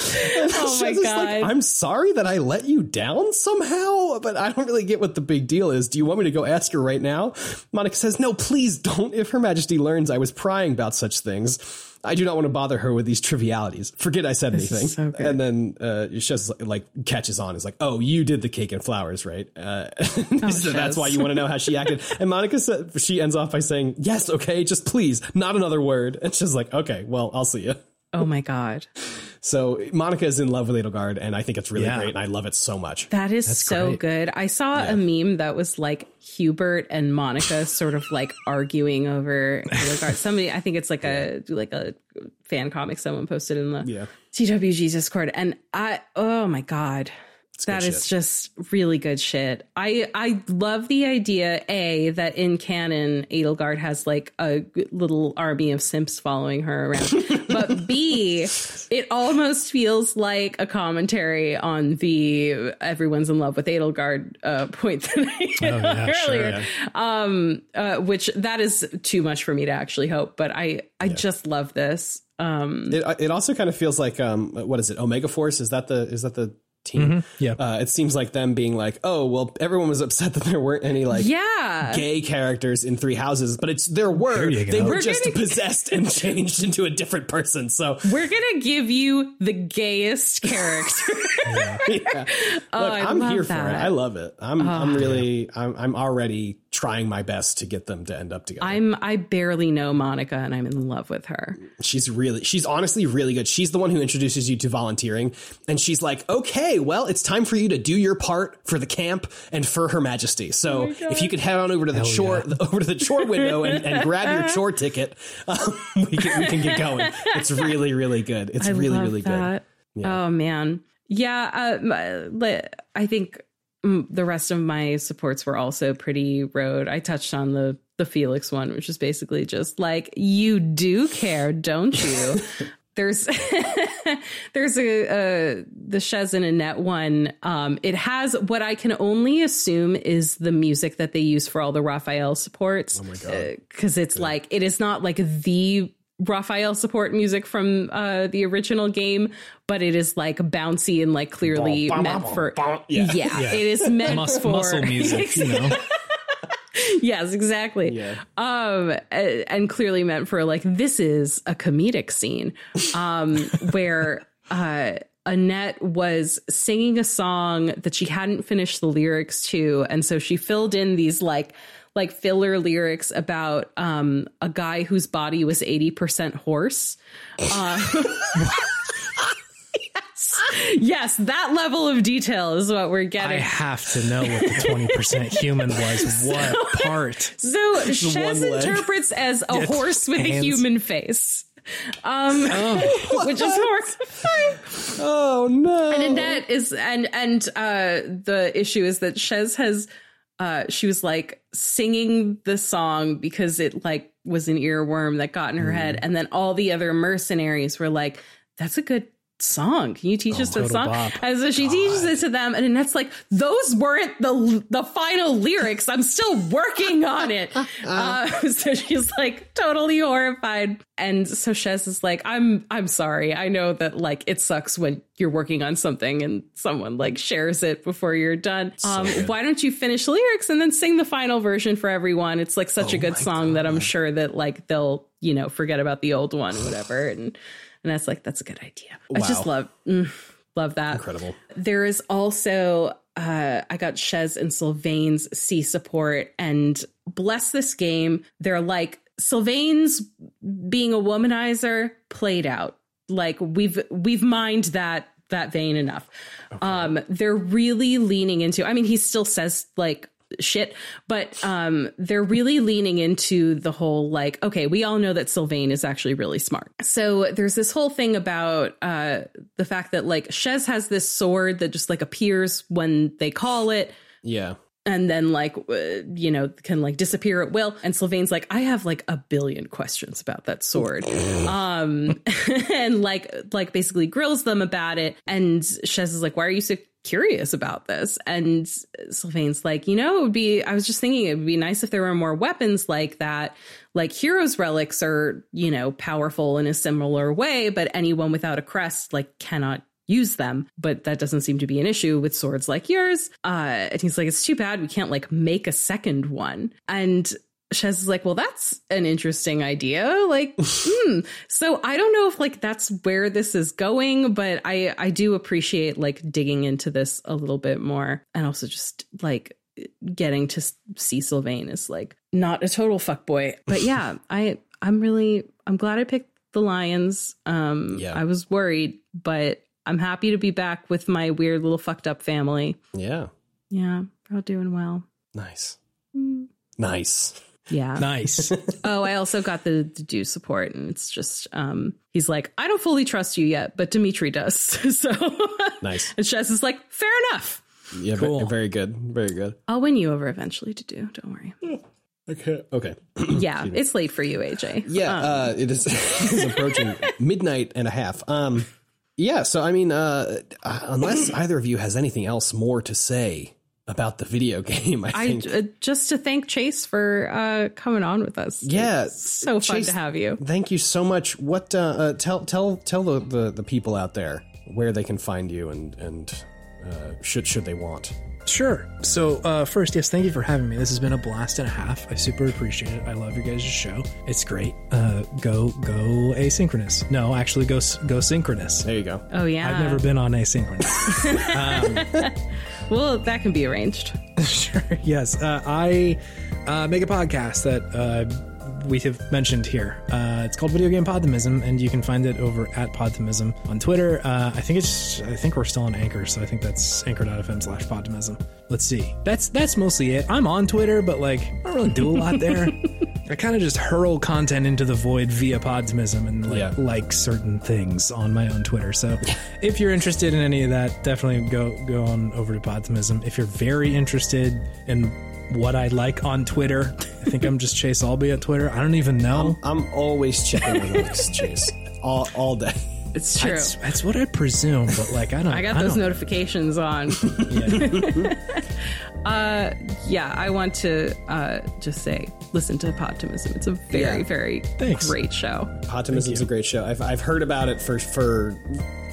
Oh my God. like, I'm sorry that I let you down somehow, but I don't really get what the big deal is. Do you want me to go ask her right now? Monica says, No, please don't. If Her Majesty learns I was prying about such things, I do not want to bother her with these trivialities. Forget I said anything. so and then uh, Shez like catches on. Is like, Oh, you did the cake and flowers, right? Uh, so that's why you want to know how she acted. And Monica said, she ends off by saying, Yes, okay, just please, not another word. And she's like, Okay, well, I'll see you. Oh my God. So Monica is in love with Edelgard, and I think it's really Yeah. great, and I love it so much. That is so great. good. I saw a meme that was like Hubert and Monica sort of like arguing over Edelgard. Somebody, I think it's like a like a fan comic someone posted in the Yeah. TWG Discord, and I, oh my god, That is shit. just really good shit. I I love the idea a that in canon Edelgard has like a little army of simps following her around. but b it almost feels like a commentary on the everyone's in love with Edelgard uh, point that I Oh, yeah, sure, earlier. Um uh, which that is too much for me to actually hope, but I I just love this. Um It, it also kind of feels like um what is it Omega Force is that the is that the team Yeah. uh, it seems like them being like oh well everyone was upset that there weren't any like yeah. gay characters in Three Houses but it's there were they were We're just gonna- possessed and changed into a different person so We're gonna give you the gayest character. yeah. Oh, Look, I I'm here for it. Oh, I love it I'm I'm really I'm I'm already trying my best to get them to end up together. I'm I barely know Monica and I'm in love with her. she's really she's honestly really good. She's the one who introduces you to volunteering and she's like okay well it's time for you to do your part for the camp and for her majesty. So if you could head on over to the chore over to the chore window and, and grab your chore ticket um, we, can, we can get going. It's really really good. It's I really love really good. that. Oh man. Yeah, uh, I think the rest of my supports were also pretty road. I touched on the the Felix one, which is basically just like you do care, don't you? there's there's a uh, the Shez and Annette one. Um, it has what I can only assume is the music that they use for all the Raphael supports. Oh my god! Because it's like it is not like the Raphael support music from uh, the original game, but it is like bouncy and like clearly meant for Yeah. yeah, it is meant Mus- for muscle music, you know. yes, exactly. Yeah. Um, and clearly meant for like this is a comedic scene, um, where uh, Annette was singing a song that she hadn't finished the lyrics to, and so she filled in these like like filler lyrics about um a guy whose body was 80% horse. Uh, yes. yes, that level of detail is what we're getting. I have to know what the twenty percent human was. What part? So leg. interprets as a horse with a human face. Um, which is horrifying. oh no And Annette is, and and uh, the issue is that Shez has, uh, she was like singing the song because it like was an earworm that got in her head, and then all the other mercenaries were like, "That's a good." Song? Can you teach us the song? bop. And so she teaches it to them, and Annette's like, "Those weren't the the final lyrics. I'm still working on it." uh, so she's like totally horrified, and so Shez is like, "I'm I'm sorry. I know that like it sucks when you're working on something and someone like shares it before you're done. Um, why don't you finish lyrics and then sing the final version for everyone? It's like such a good song that I'm sure that like they'll you know forget about the old one, whatever." And and that's like that's a good idea. I just love mm, love that. incredible There is also uh, I got Shez and Sylvain's C support, and bless this game. They're like Sylvain's being a womanizer played out. Like we've we've mined that that vein enough. Um, they're really leaning into. I mean, he still says like shit, but um, they're really leaning into the whole like, okay, we all know that Sylvain is actually really smart. So there's this whole thing about uh, the fact that like Shez has this sword that just like appears when they call it. Yeah. And then like uh, you know can like disappear at will. And sylvain's like i have like a billion questions about that sword. Um and like like basically grills them about it. And shez is like why are you so curious about this and sylvain's like you know it would be i was just thinking it would be nice if there were more weapons like that like heroes relics are you know powerful in a similar way but anyone without a crest like cannot use them, but that doesn't seem to be an issue with swords like yours. Uh, and he's like, it's too bad we can't like make a second one. And Shez is like, well, that's an interesting idea. Like, hmm. So I don't know if like that's where this is going, but I I do appreciate like digging into this a little bit more, and also just like getting to see Sylvain is like not a total fuckboy. But yeah, I I'm really I'm glad I picked the Lions. Um, Yeah. I was worried, but I'm happy to be back with my weird little fucked up family. yeah Yeah, we're all doing well. nice Mm. nice Yeah. Nice. Oh, I also got the, the do support, and it's just um he's like, I don't fully trust you yet, but Dimitri does. so Nice. and Shez is like, fair enough. Yeah, Cool. very good. Very good. I'll win you over eventually to do. Don't worry. Okay. Okay. Yeah, it's late for you, AJ. Yeah, uh, it is it's approaching midnight and a half. Um, yeah, so I mean, uh, uh, unless either of you has anything else more to say about the video game, I I uh, just to thank Chase for uh coming on with us. yeah, It's so fun to have you. Thank you so much. What uh, uh, tell tell tell the, the the people out there where they can find you and and uh, should should they want. Sure. So, uh, first, yes, thank you for having me. This has been a blast and a half. I super appreciate it. I love your guys' show. It's great. Uh, go, go asynchronous. No, actually, go, go synchronous. There you go. Oh yeah. I've never been on asynchronous. Well, that can be arranged. sure. Yes. Uh, I uh, make a podcast that uh, we have mentioned here. Uh, it's called Video Game Podtimism, and you can find it over at Podtimism on Twitter. Uh, I think it's. I think we're still on Anchor, so I think that's anchor.fm slash Podtimism. Let's see. That's that's mostly it. I'm on Twitter, but like I don't really do a lot there. I kind of just hurl content into the void via Podtimism and like Yeah. like certain things on my own Twitter. So if you're interested in any of that, definitely go go on over to Podtimism. If you're very interested in what I like on Twitter, I think I'm just Chase Albee at Twitter. I don't even know. I'm always checking the links, Chase, all all day. It's true. That's, that's what I presume, but like I don't. I got those don't- notifications on. uh, yeah, I want to uh, just say, listen to Podtimism. It's a very, Yeah. very Thanks. great show. Podtimism's a great show. I've, I've heard about it for for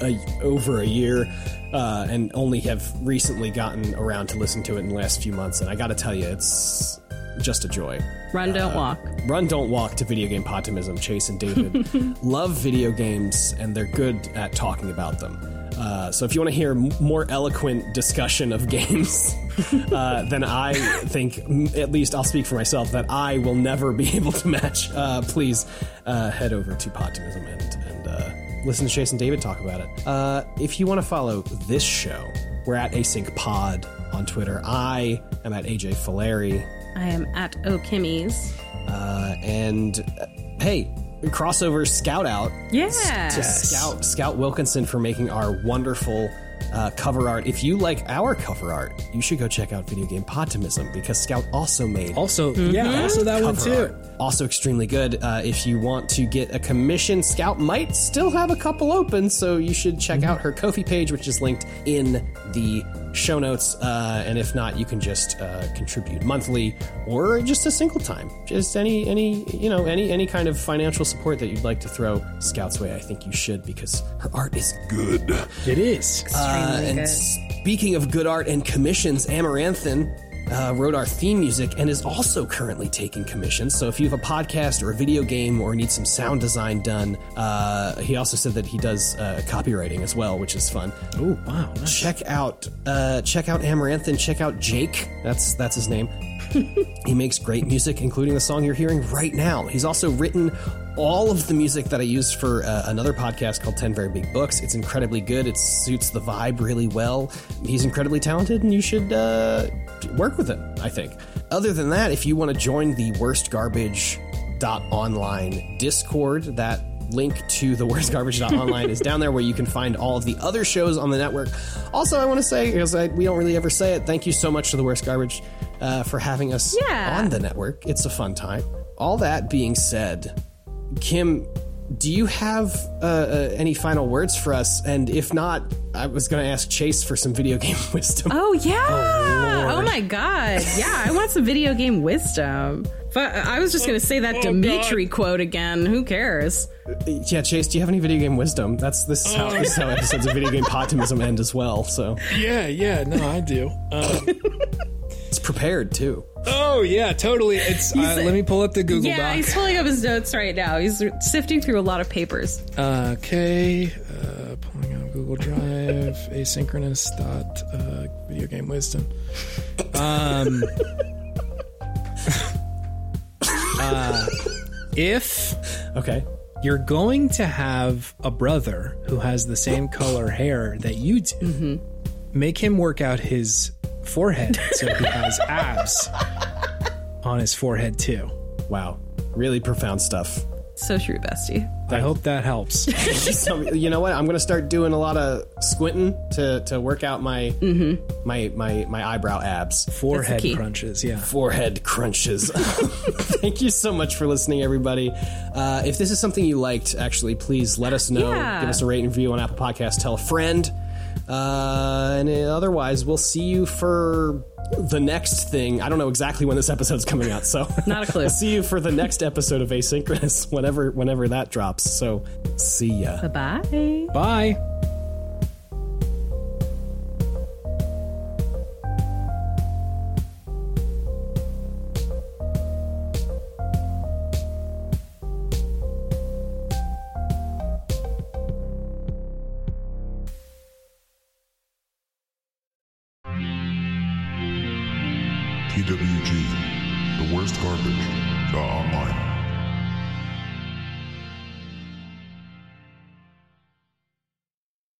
a, over a year, uh, and only have recently gotten around to listen to it in the last few months. And I got to tell you, it's just a joy. Run, don't Uh, walk. Run, don't walk to video game Podtimism. Chase and David love video games, and they're good at talking about them. Uh, so if you want to hear m- more eloquent discussion of games, uh, then I think, m- at least I'll speak for myself, that I will never be able to match. Uh, please uh, head over to Podtimism and, and uh, listen to Chase and David talk about it. Uh, if you want to follow this show, we're at Async Pod on Twitter. I am at AJ Fileri. I am at O'Kimmy's. Uh, and uh, hey, crossover scout out Yeah. to Scout Scout Wilkinson for making our wonderful uh, cover art. If you like our cover art, you should go check out Video Game Podtimism because Scout also made Also, yeah, also that one too. art. Also extremely good. Uh, if you want to get a commission, Scout might still have a couple open, so you should check Mm-hmm. out her Ko-fi page, which is linked in the show notes. Uh, and if not, you can just uh, contribute monthly or just a single time. Just any any you know any any kind of financial support that you'd like to throw Scout's way. I think you should because her art is good. It is. Uh, and good. speaking of good art and commissions, Amaranthin uh, wrote our theme music and is also currently taking commissions. So if you have a podcast or a video game or need some sound design done, uh, he also said that he does uh, copywriting as well, which is fun. Oh wow. Nice. Check out uh, check out Amaranth and Check out Jake. That's that's his name. He makes great music, including the song you're hearing right now. He's also written all of the music that I use for uh, another podcast called 10 Very Big Books. It's incredibly good. It suits the vibe really well. He's incredibly talented, and you should uh, work with him, I think. Other than that, if you want to join the Worst Garbage dot online discord that link to the worst garbage online is down there where you can find all of the other shows on the network also i want to say because I, we don't really ever say it thank you so much to the worst garbage uh, for having us Yeah. on the network it's a fun time all that being said kim do you have uh, uh, any final words for us and if not i was going to ask chase for some video game wisdom Oh yeah! Oh, my god! Yeah, I want some video game wisdom. But I was just gonna say that Dimitri quote again. Who cares? yeah chase do you have any video game wisdom that's this is how, this is how episodes of video game Podtimism end as well so Yeah, yeah. No, I do. Uh, it's prepared too oh yeah, totally. It's. Uh, let me pull up the Google Yeah, Doc. he's pulling up his notes right now. He's sifting through a lot of papers. Uh, okay, uh, pulling up Google Drive, asynchronous dot uh, video game wisdom. Um, uh, if okay you're going to have a brother who has the same color hair that you do, make him work out his forehead so he has abs on his forehead too. Wow. Really profound stuff. So true, bestie. I hope that helps. So, you know what? I'm gonna start doing a lot of squinting to to work out my my my my eyebrow abs. Forehead crunches, yeah. Forehead crunches. Thank you so much for listening, everybody. Uh, if this is something you liked, actually, please let us know. Yeah. Give us a rate and review on Apple Podcasts. Tell a friend. Uh, and otherwise, we'll see you for the next thing. I don't know exactly when this episode's coming out, so Not a clue. See you for the next episode of Asynchronous, whenever whenever that drops. So, see ya. Bye-bye. Bye.